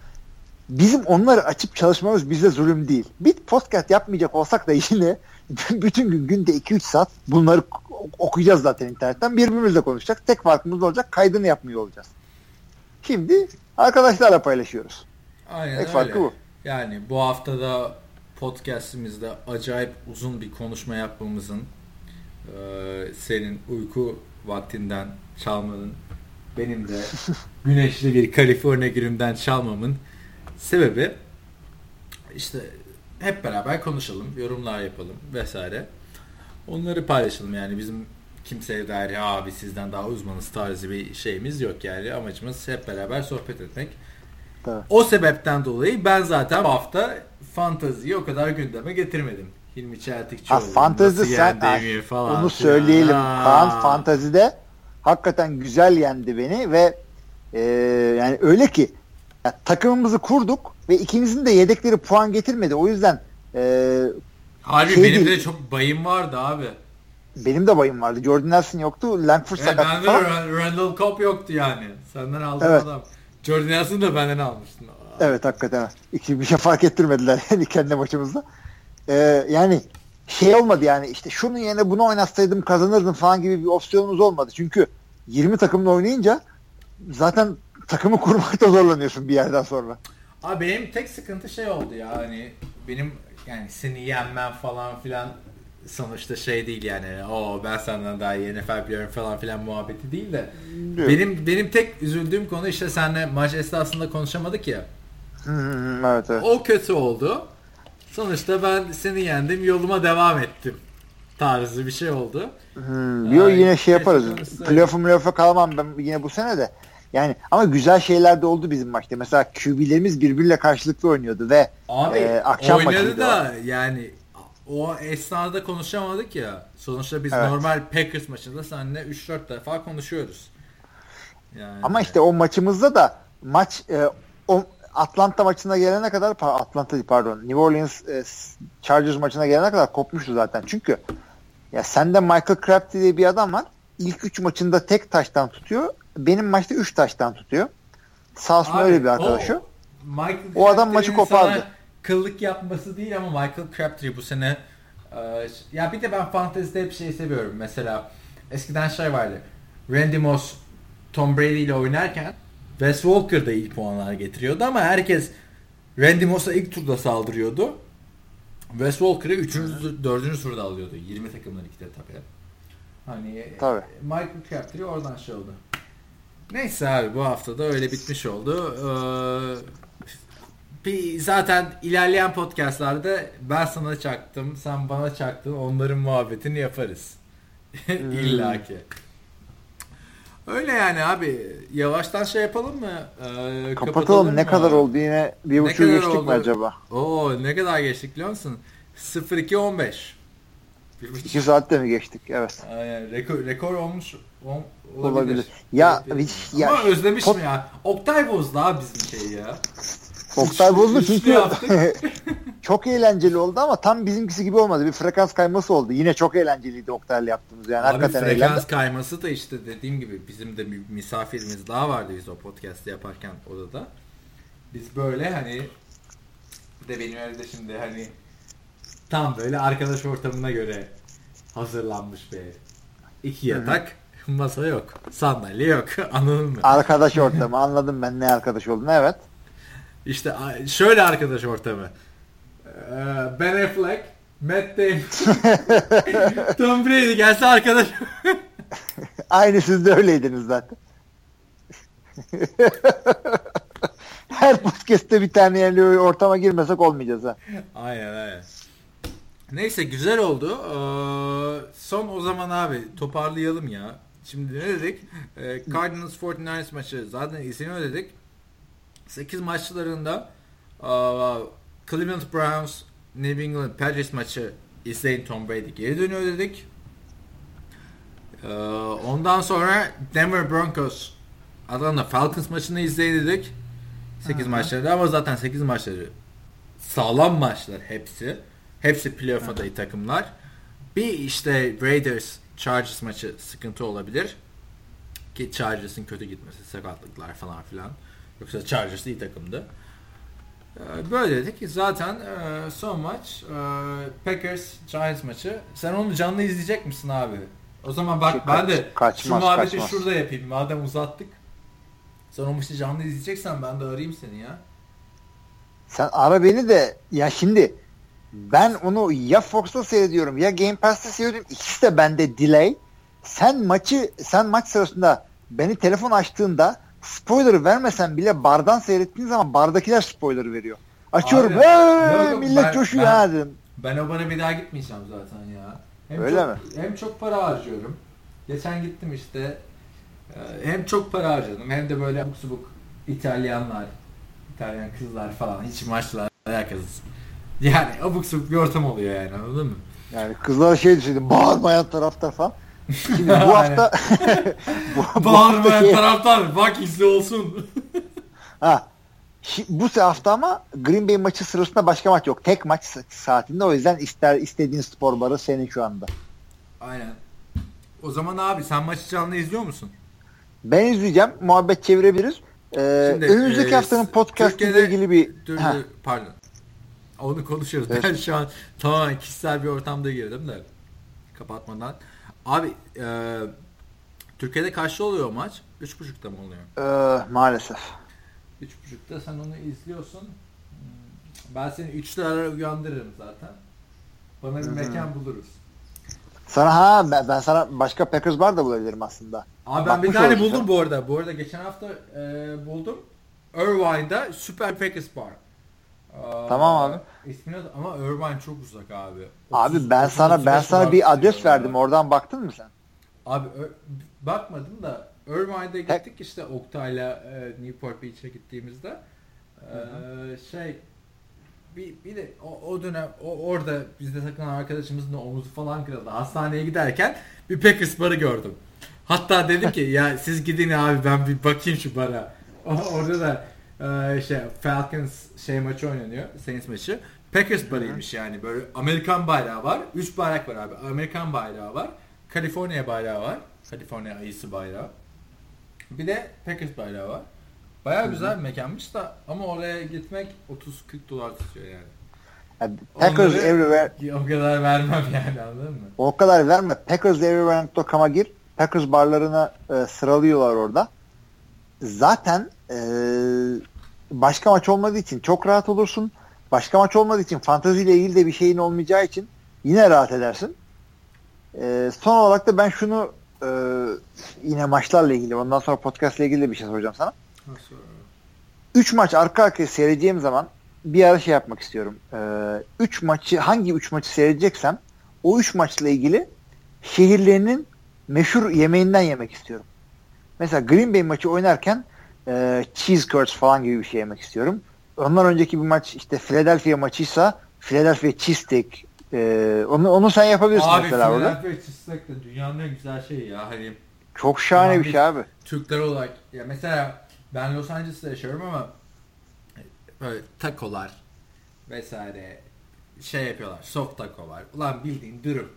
Bizim onları açıp çalışmamız bize zulüm değil. Bir podcast yapmayacak olsak da yine bütün gün günde 2-3 saat bunları okuyacağız zaten internetten. Birbirimizle konuşacağız. Tek farkımız olacak kaydını yapmıyor olacağız. Şimdi arkadaşlarla paylaşıyoruz. Aynen Tek öyle. farkı bu. Yani bu haftada podcastimizde acayip uzun bir konuşma yapmamızın Ee, senin uyku vaktinden çalmanın benim de güneşli bir Kaliforniya günümden çalmamın sebebi işte hep beraber konuşalım, yorumlar yapalım vesaire. Onları paylaşalım yani bizim kimseye dair ya abi sizden daha uzmanız tarzı bir şeyimiz yok yani amacımız hep beraber sohbet etmek. Tabii. O sebepten dolayı ben zaten bu hafta fantaziyi o kadar gündeme getirmedim. Hilmi Çeltikçioğlu nasıl sen yendiğimi ha, falan. onu filan. söyleyelim. Aa. Kaan fantazide hakikaten güzel yendi beni ve e, yani öyle ki ya, takımımızı kurduk ve ikimizin de yedekleri puan getirmedi. O yüzden e, Harbi şey benim değil. de çok bayım vardı abi. benim de bayım vardı. Jordan Nelson yoktu. Langford Evet, sakat falan. Ra- Randall Cobb yoktu yani. Senden aldığım Evet. adam. Jordan Nelson da benden almıştın. Aa. Evet hakikaten. İki bir şey fark ettirmediler yani kendi maçımızda. Ee, yani şey olmadı yani işte şunun yerine bunu oynatsaydım kazanırdım falan gibi bir opsiyonumuz olmadı. Çünkü 20 takımla oynayınca zaten takımı kurmakta zorlanıyorsun bir yerden sonra. Abi benim tek sıkıntı şey oldu ya hani benim yani seni yenmem falan filan sonuçta şey değil yani o ben senden daha iyi NFL biliyorum falan filan muhabbeti değil de Yok. benim benim tek üzüldüğüm konu işte seninle maç esnasında konuşamadık ya evet evet. o kötü oldu sonuçta ben seni yendim yoluma devam ettim tarzı bir şey oldu. Hmm, yo, yine şey yaparız. Playoff'a playoff'a kalmam ben yine bu sene de. Yani ama güzel şeyler de oldu bizim maçta. Mesela QB'lerimiz birbiriyle karşılıklı oynuyordu ve Abi e, akşam oynadı da yani o esnada konuşamadık ya. Sonuçta biz Evet. normal Packers maçında seninle 3-4 defa konuşuyoruz. Yani Ama işte o maçımızda da maç e, o Atlanta maçına gelene kadar Atlanta değil, pardon New Orleans e, Chargers maçına gelene kadar kopmuştu zaten. Çünkü ya sende Michael Crabtree diye bir adam var. İlk 3 maçında tek taştan tutuyor. Benim maçta 3 taştan tutuyor. Sağ öyle bir arkadaş o. Michael O adam maçı kopardı. Kıllık yapması değil ama Michael Crabtree bu sene e, ya bir de ben fantezide hep şey seviyorum. Mesela eskiden şey vardı. Randy Moss Tom Brady ile oynarken Wes Walker da iyi puanlar getiriyordu ama herkes Randy Moss'a ilk turda saldırıyordu. Wes Walker'ı 3. 4. turda alıyordu. 20 takımdan ikide tabii. Hani Tabii. Michael Crabtree oradan şey oldu. Neyse abi bu hafta da öyle bitmiş oldu. Ee, bir zaten ilerleyen podcastlarda ben sana çaktım, sen bana çaktın, onların muhabbetini yaparız. İlla ki. Öyle yani abi. Yavaştan şey yapalım mı? Ee, Kapatalım. Ne mı? kadar oldu yine? Bir buçuk geçtik oldu? mi acaba? Oo ne kadar geçtik biliyor musun? 02.15. Bir buçuk. 2 saatte mi geçtik? Evet. Aynen, rekor, rekor olmuş ol- olabilir. Olabilir. Ya, Evet, bir- ya- Ama özlemişim pot- ya. Oktay bozdu abi bizim şeyi ya. Oktay bozdu çünkü yaptık. çok eğlenceli oldu ama tam bizimkisi gibi olmadı. Bir frekans kayması oldu. Yine çok eğlenceliydi Oktay'la yaptığımız. Yani Abi hakikaten frekans eğlendim. kayması da işte dediğim gibi bizim de bir misafirimiz daha vardı biz o podcast'ı yaparken odada. Biz böyle hani bir de benim evde şimdi hani tam böyle arkadaş ortamına göre hazırlanmış bir. İki yatak, masa yok, sandalye yok. Anladın mı? Arkadaş ortamı anladım ben ne arkadaş olduğunu evet. İşte şöyle arkadaş ortamı. Ee, Ben Affleck, Matt Damon, Tom Brady gelse arkadaş. Aynı siz de öyleydiniz zaten. Her podcast'te bir tane yani ortama girmesek olmayacağız ha. aynen aynen. Neyse güzel oldu. Ee, son o zaman abi toparlayalım ya. Şimdi ne dedik? Ee, Cardinals 49ers maçı zaten izleniyor dedik. 8 maçlarında aa, Cleveland Browns New England Patriots maçı izleyin Tom Brady geri dönüyor dedik. Ee, ondan sonra Denver Broncos Atlanta Falcons maçını izleyin dedik. 8 maçlarda ama zaten 8 maçları sağlam maçlar hepsi. Hepsi playoff adayı takımlar. Bir işte Raiders Chargers maçı sıkıntı olabilir. Ki Chargers'ın kötü gitmesi, sakatlıklar falan filan. Yoksa Chargers iyi takımdı. Ee, Böyle dedik. Zaten e, son maç e, Packers Giants maçı. Sen onu canlı izleyecek misin abi? O zaman bak Şey, ben de kaç- şu kaçmaz, muhabbeti kaçmaz. şurada yapayım. Madem uzattık. Sen o maçı canlı izleyeceksen ben de arayayım seni ya. Sen ara beni de ya şimdi Ben onu ya Fox'ta seyrediyorum ya Game Pass'ta seyrediyorum. İkisi de bende delay. Sen maçı sen maç sırasında beni telefon açtığında spoiler vermesen bile bardan seyrettiğin zaman bardakiler spoiler veriyor. Açıyorum. Abi, Hey, yok, millet ben- coşuyor ben- ha dedim. Ben o bana bir daha gitmeyeceğim zaten ya. Hem Öyle çok, mi? Hem çok para harcıyorum. Geçen gittim işte. e, Hem çok para harcadım hem de böyle abuk subuk İtalyanlar, İtalyan kızlar falan hiç maçla alakasız. Yani abuk subuk bir ortam oluyor yani anladın mı? Yani kızlara şey düşündüm. Bağırmayan taraftar falan. Şimdi bu hafta bu, bu Bağırmayan haftaki- taraftar bak izli olsun. Ha. Bu hafta ama Green Bay maçı sırasında başka maç yok. Tek maç sa- saatinde o yüzden ister istediğin spor barı senin şu anda. Aynen. O zaman abi sen maçı canlı izliyor musun? Ben izleyeceğim. Muhabbet çevirebiliriz. Ee, Şimdi, önümüzdeki e, haftanın podcast ile Türkiye'de- ilgili bir dur, pardon. Onu konuşuyoruz. Evet. Ben şu an tamamen kişisel bir ortamda girdim de kapatmadan. Abi e, Türkiye'de kaçta oluyor maç? 3.30'da mı oluyor? e, maalesef. 3.30'da sen onu izliyorsun. Hmm, Ben seni 3'te ara uyandırırım zaten. Bana bir mekan buluruz. Sana ha ben, ben sana başka Packers bar da bulabilirim aslında. Abi ben bir Bakmış tane olursun. buldum bu arada. Bu arada geçen hafta e, buldum. Irvine'da Super Packers Bar. Aa, Tamam abi. İsmini ama Irvine çok uzak abi. Abi 30 ben 30 sana ben 35 sana bir adres diyor verdim. Oradan baktın mı sen? Abi bakmadım da Irvine'de gittik işte Oktay'la e, Newport Beach'e gittiğimizde e, şey bir, bir de o, o dönem o, orada bizde takılan arkadaşımızın da omuzu falan kırıldı. Hastaneye giderken bir Packers barı gördüm. Hatta dedim ki ya siz gidin abi ben bir bakayım şu bara. O- Orada da e, şey Falcons şey maçı oynanıyor. Saints maçı. Packers barıymış yani böyle Amerikan bayrağı var. Üç bayrak var abi. Amerikan bayrağı var. Kaliforniya bayrağı var. Kaliforniya ayısı bayrağı. Bir de Packers bayrağı var. Baya güzel bir mekanmış da ama oraya gitmek 30-40 dolar tutuyor yani. Yani Packers Onları- Everywhere O kadar vermem yani anladın mı? o kadar verme. PackersEverywhere.com'a gir. Packers barlarına e, sıralıyorlar orada. Zaten e, başka maç olmadığı için çok rahat olursun. Başka maç olmadığı için fantazi ile ilgili de bir şeyin olmayacağı için yine rahat edersin. E, son olarak da ben şunu e, yine maçlarla ilgili ondan sonra podcast ile ilgili de bir şey soracağım sana. 3 maç arka arkaya seyredeceğim zaman bir ara şey yapmak istiyorum. 3 maçı hangi 3 maçı seyredeceksem o 3 maçla ilgili şehirlerinin meşhur yemeğinden yemek istiyorum. Mesela Green Bay maçı oynarken e, cheese curds falan gibi bir şey yemek istiyorum. Ondan önceki bir maç işte Philadelphia maçıysa Philadelphia cheesesteak e, onu, onu sen yapabilirsin Abi mesela orada. Philadelphia cheesesteak de dünyanın en güzel şeyi ya. Hani Çok şahane Tamam, bir şey abi. Türkler olarak ya mesela ben Los Angeles'ta yaşıyorum ama böyle takolar vesaire şey yapıyorlar. Soft taco var. Ulan bildiğin dürüm.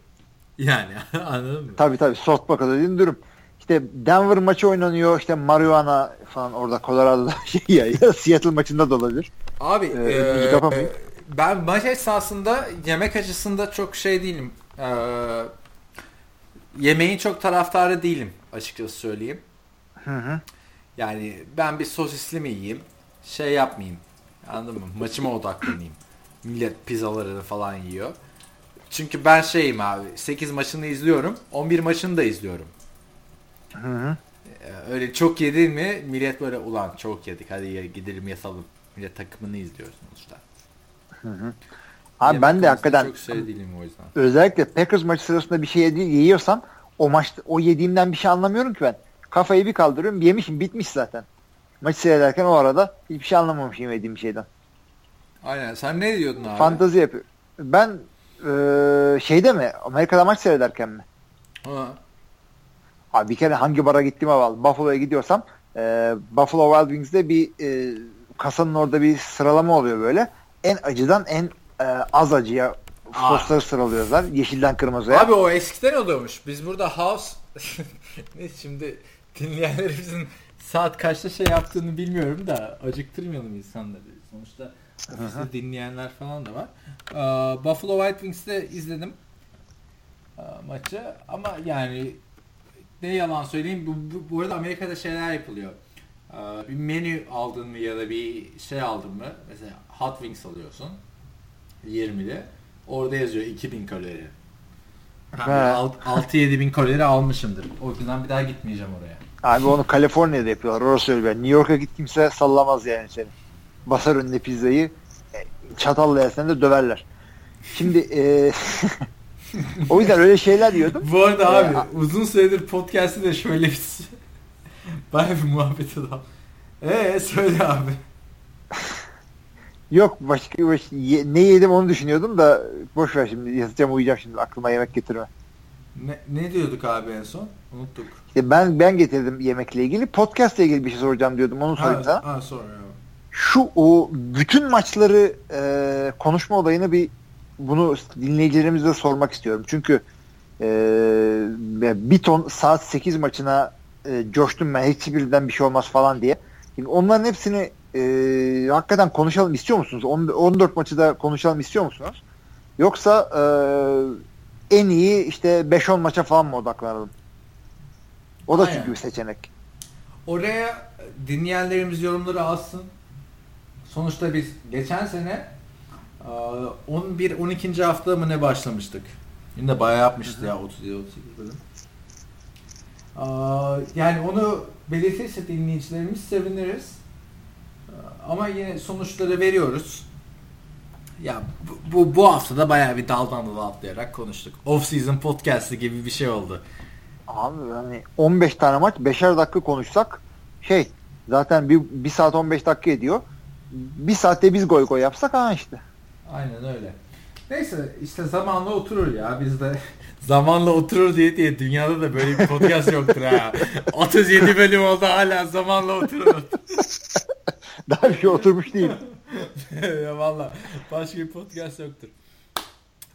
Yani anladın mı? Tabii tabii soft baka dediğin durum. İşte Denver maçı oynanıyor işte marijuana falan orada Colorado'da şey ya, Seattle maçında da olabilir. Abi Ee, önümüzü kapamayın. ben maç esasında yemek açısında çok şey değilim. Eee, yemeğin çok taraftarı değilim açıkçası söyleyeyim. Hı hı. Yani ben bir sosisli mi yiyeyim? Şey yapmayayım. Anladın mı? Maçıma odaklanayım. Millet pizzalarını falan yiyor. Çünkü ben şeyim abi. 8 maçını izliyorum. 11 maçını da izliyorum. Hı hı. Ee, Öyle çok yedin mi millet böyle ulan çok yedik hadi ya- gidelim yatalım. Millet takımını izliyor sonuçta. Abi Yemek ben de hakikaten Çok şey değilim o yüzden. özellikle Packers maçı sırasında bir şey yedi- yiyorsam o maçta o yediğimden bir şey anlamıyorum ki ben. Kafayı bir kaldırıyorum yemişim bitmiş zaten. Maçı seyrederken o arada hiçbir şey anlamamışım yediğim şeyden. Aynen sen ne diyordun abi? Fantazi yapıyor. Ben eee, şeyde mi Amerika'da maç seyrederken mi? Ha. Abi bir kere hangi bara gittiğime bağlı. Buffalo'ya gidiyorsam e, Buffalo Wild Wings'de bir e, kasanın orada bir sıralama oluyor böyle. En acıdan en e, az acıya sosları sıralıyorlar. Yeşilden kırmızıya. Abi o eskiden oluyormuş. Biz burada house ne şimdi dinleyenlerimizin saat kaçta şey yaptığını bilmiyorum da acıktırmayalım insanları. Sonuçta ofiste dinleyenler falan da var. Ee, Buffalo White Wings'te izledim maçı ama yani ne yalan söyleyeyim bu, bu, bu arada Amerika'da şeyler yapılıyor. Ee, bir menü aldın mı ya da bir şey aldın mı mesela hot wings alıyorsun 20'li. Orada yazıyor 2000 kalori. Ben He. 6-7 bin kalori almışımdır. O yüzden bir daha gitmeyeceğim oraya. Abi onu Kaliforniya'da yapıyorlar. Orası öyle. New York'a git kimse sallamaz yani seni. Basar önüne pizzayı. e, Çatalla yersen de döverler. Şimdi e, o yüzden öyle şeyler diyordum. Bu arada Ee, abi a- uzun süredir podcast'te de şöyle bir Baya bir muhabbet adam. Eee söyle abi. Yok başka baş, ye- ne yedim onu düşünüyordum da boş ver şimdi yazacağım uyuyacağım şimdi aklıma yemek getirme. Ne, ne diyorduk abi en son? Unuttuk. İşte ben ben getirdim yemekle ilgili podcast'la ilgili bir şey soracağım diyordum onu sorayım sana. ha, sonra. Şu o bütün maçları e, konuşma olayını bir bunu dinleyicilerimize sormak istiyorum. Çünkü e, bir ton saat 8 maçına e, coştum ben hiçbirinden bir şey olmaz falan diye. Şimdi onların hepsini e, hakikaten konuşalım istiyor musunuz? On- 14 maçı da konuşalım istiyor musunuz? Yoksa e, en iyi işte 5-10 maça falan mı odaklanalım? O da Aynen. çünkü bir seçenek. Oraya dinleyenlerimiz yorumları alsın. Sonuçta biz geçen sene e, 11-12. hafta mı ne başlamıştık? Yine bayağı yapmıştı ya 37-38 bölüm. E, Yani onu belirtirse dinleyicilerimiz seviniriz. Ama yine sonuçları veriyoruz. Ya bu, bu, bu hafta da bayağı bir daldan dala atlayarak konuştuk. Off season podcast'ı gibi bir şey oldu. Abi hani 15 tane maç 5'er dakika konuşsak şey zaten bir, bir saat 15 dakika ediyor. Bir saatte biz goy goy yapsak ha işte. Aynen öyle. Neyse işte zamanla oturur ya biz de zamanla oturur diye diye dünyada da böyle bir podcast yoktur ha. 37 bölüm oldu hala zamanla oturur. Daha bir şey oturmuş değil. valla başka bir podcast yoktur.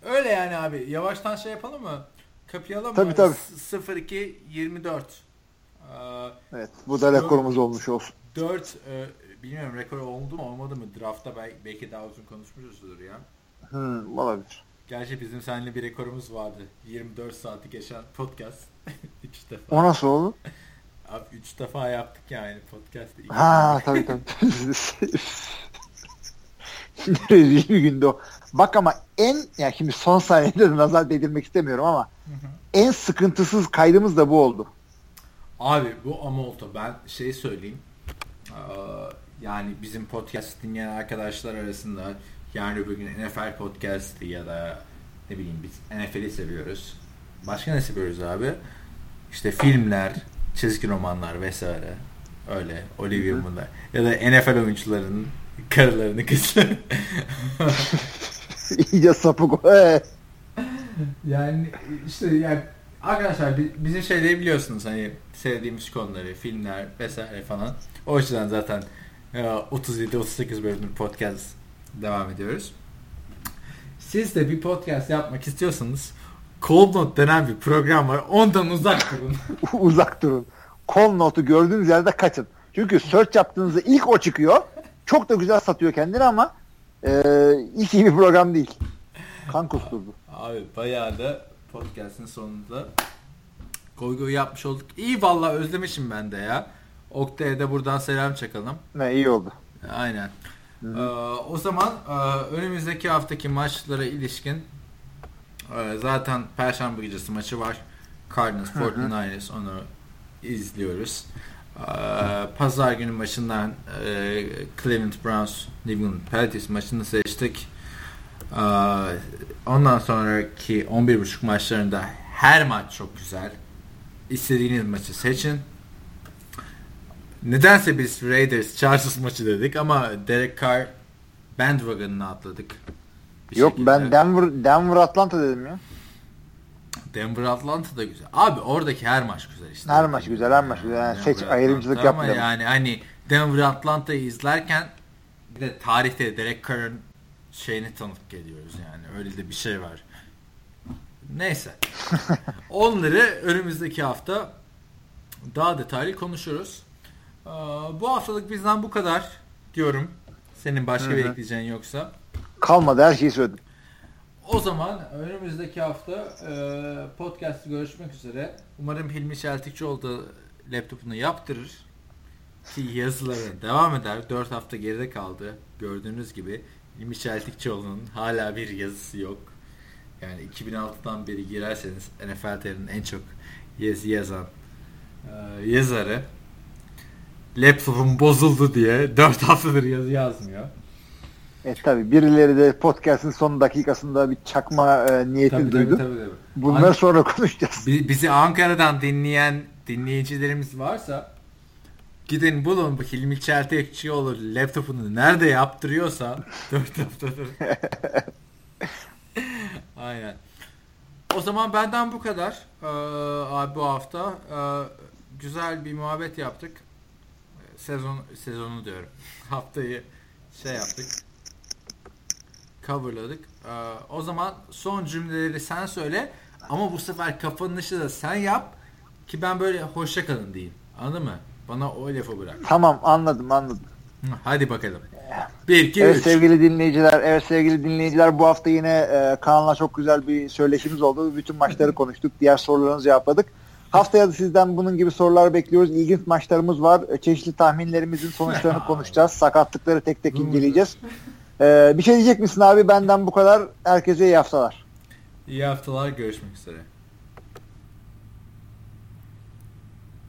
Öyle yani abi yavaştan şey yapalım mı? Kapayalım Tabii, mı? tabii. S- 02 24. Ee, Evet bu da rekorumuz olmuş olsun. 4 e, bilmiyorum rekor oldu mu olmadı mı? Draftta belki, daha uzun konuşmuşuzdur ya. Hmm, olabilir. Gerçi bizim seninle bir rekorumuz vardı. 24 saati geçen podcast. 3 defa. O nasıl oldu? Abi 3 defa yaptık yani podcast'ı. Ha tabii tabii. Rezil bir gündü o. Bak ama en yani şimdi son saniyede de nazar değdirmek istemiyorum ama en sıkıntısız kaydımız da bu oldu. Abi bu Amolto ben şey söyleyeyim. Yani bizim podcast dinleyen arkadaşlar arasında yani öbür gün NFL podcast'i ya da ne bileyim biz NFL'i seviyoruz. Başka ne seviyoruz abi? İşte filmler, çizgi romanlar vesaire. Öyle Olivia Moon'lar. Ya da NFL oyuncularının karılarını kızlarını. İyice sapık. Yani işte yani arkadaşlar bi- bizim şeyleri biliyorsunuz hani sevdiğimiz konuları, filmler vesaire falan. O yüzden zaten 37-38 bölümlük podcast devam ediyoruz. Siz de bir podcast yapmak istiyorsanız Cold Note denen bir program var. Ondan uzak durun. uzak durun. Call notu gördüğünüz yerde kaçın. Çünkü search yaptığınızda ilk o çıkıyor. Çok da güzel satıyor kendini ama e, hiç iyi bir program değil. Kan kusturdu. Abi bayağı da podcast'ın sonunda koy yapmış olduk. İyi vallahi özlemişim ben de ya. Oktay'a da buradan selam çakalım. Ne iyi oldu. Aynen. Ee, o zaman e, önümüzdeki haftaki maçlara ilişkin e, zaten Perşembe gecesi maçı var. Cardinals 49ers onu izliyoruz. Ee, Pazar günü maçından e, Cleveland Browns New England Patriots maçını seçtik. Ee, ondan sonraki 11.30 maçlarında her maç çok güzel. İstediğiniz maçı seçin. Nedense biz Raiders Chargers maçı dedik ama Derek Carr bandwagon'ına atladık. Bir Yok şekilde. ben Denver Denver Atlanta dedim ya. Denver Atlanta da güzel. Abi oradaki her maç güzel işte. Her maç güzel, her maç güzel. Yani Denver seç, ayrımcılık yapmayalım. yani hani Denver Atlanta'yı izlerken bir de tarihte Derek Carr'ın şeyini tanık geliyoruz yani. Öyle de bir şey var. Neyse. Onları önümüzdeki hafta daha detaylı konuşuruz. Bu haftalık bizden bu kadar diyorum. Senin başka bir Hı hı. ekleyeceğin yoksa. Kalmadı her şeyi söyledim. O zaman önümüzdeki hafta e, podcast'ı görüşmek üzere. Umarım Hilmi Çeltikçioğlu da laptopunu yaptırır. Ki yazıları devam eder. 4 hafta geride kaldı. Gördüğünüz gibi Hilmi Çeltikçioğlu'nun hala bir yazısı yok. Yani 2006'dan beri girerseniz NFL en çok yazı yazan e, yazarı laptopum bozuldu diye 4 haftadır yazı yazmıyor. E tabi birileri de podcast'ın son dakikasında bir çakma e, niyeti Tabii, duydu. tabii, tabii, tabii. Bunları An- sonra konuşacağız. Bi- Bizi Ankara'dan dinleyen dinleyicilerimiz varsa gidin bulun bu Hilmi Çeltekçioğlu laptopunu nerede yaptırıyorsa 4 haftadır. Aynen. O zaman benden bu kadar. Ee, abi bu hafta Ee, güzel bir muhabbet yaptık. Sezon sezonu diyorum. Haftayı şey yaptık. Coverladık. Ee, o zaman son cümleleri sen söyle ama bu sefer kapanışı da sen yap ki ben böyle hoşça kalın diyeyim. Anladın mı? Bana o lafı bırak. Tamam anladım anladım. Hadi bakalım. 1 2 Evet 3. sevgili dinleyiciler, evet sevgili dinleyiciler bu hafta yine e, Kaan'la çok güzel bir söyleşimiz oldu. Bütün maçları konuştuk, diğer sorularınızı cevapladık. Haftaya da sizden bunun gibi sorular bekliyoruz. İlginç maçlarımız var. E, Çeşitli tahminlerimizin sonuçlarını konuşacağız. Sakatlıkları tek tek inceleyeceğiz. E, bir şey diyecek misin abi? Benden bu kadar. Herkese iyi haftalar. İyi haftalar görüşmek üzere.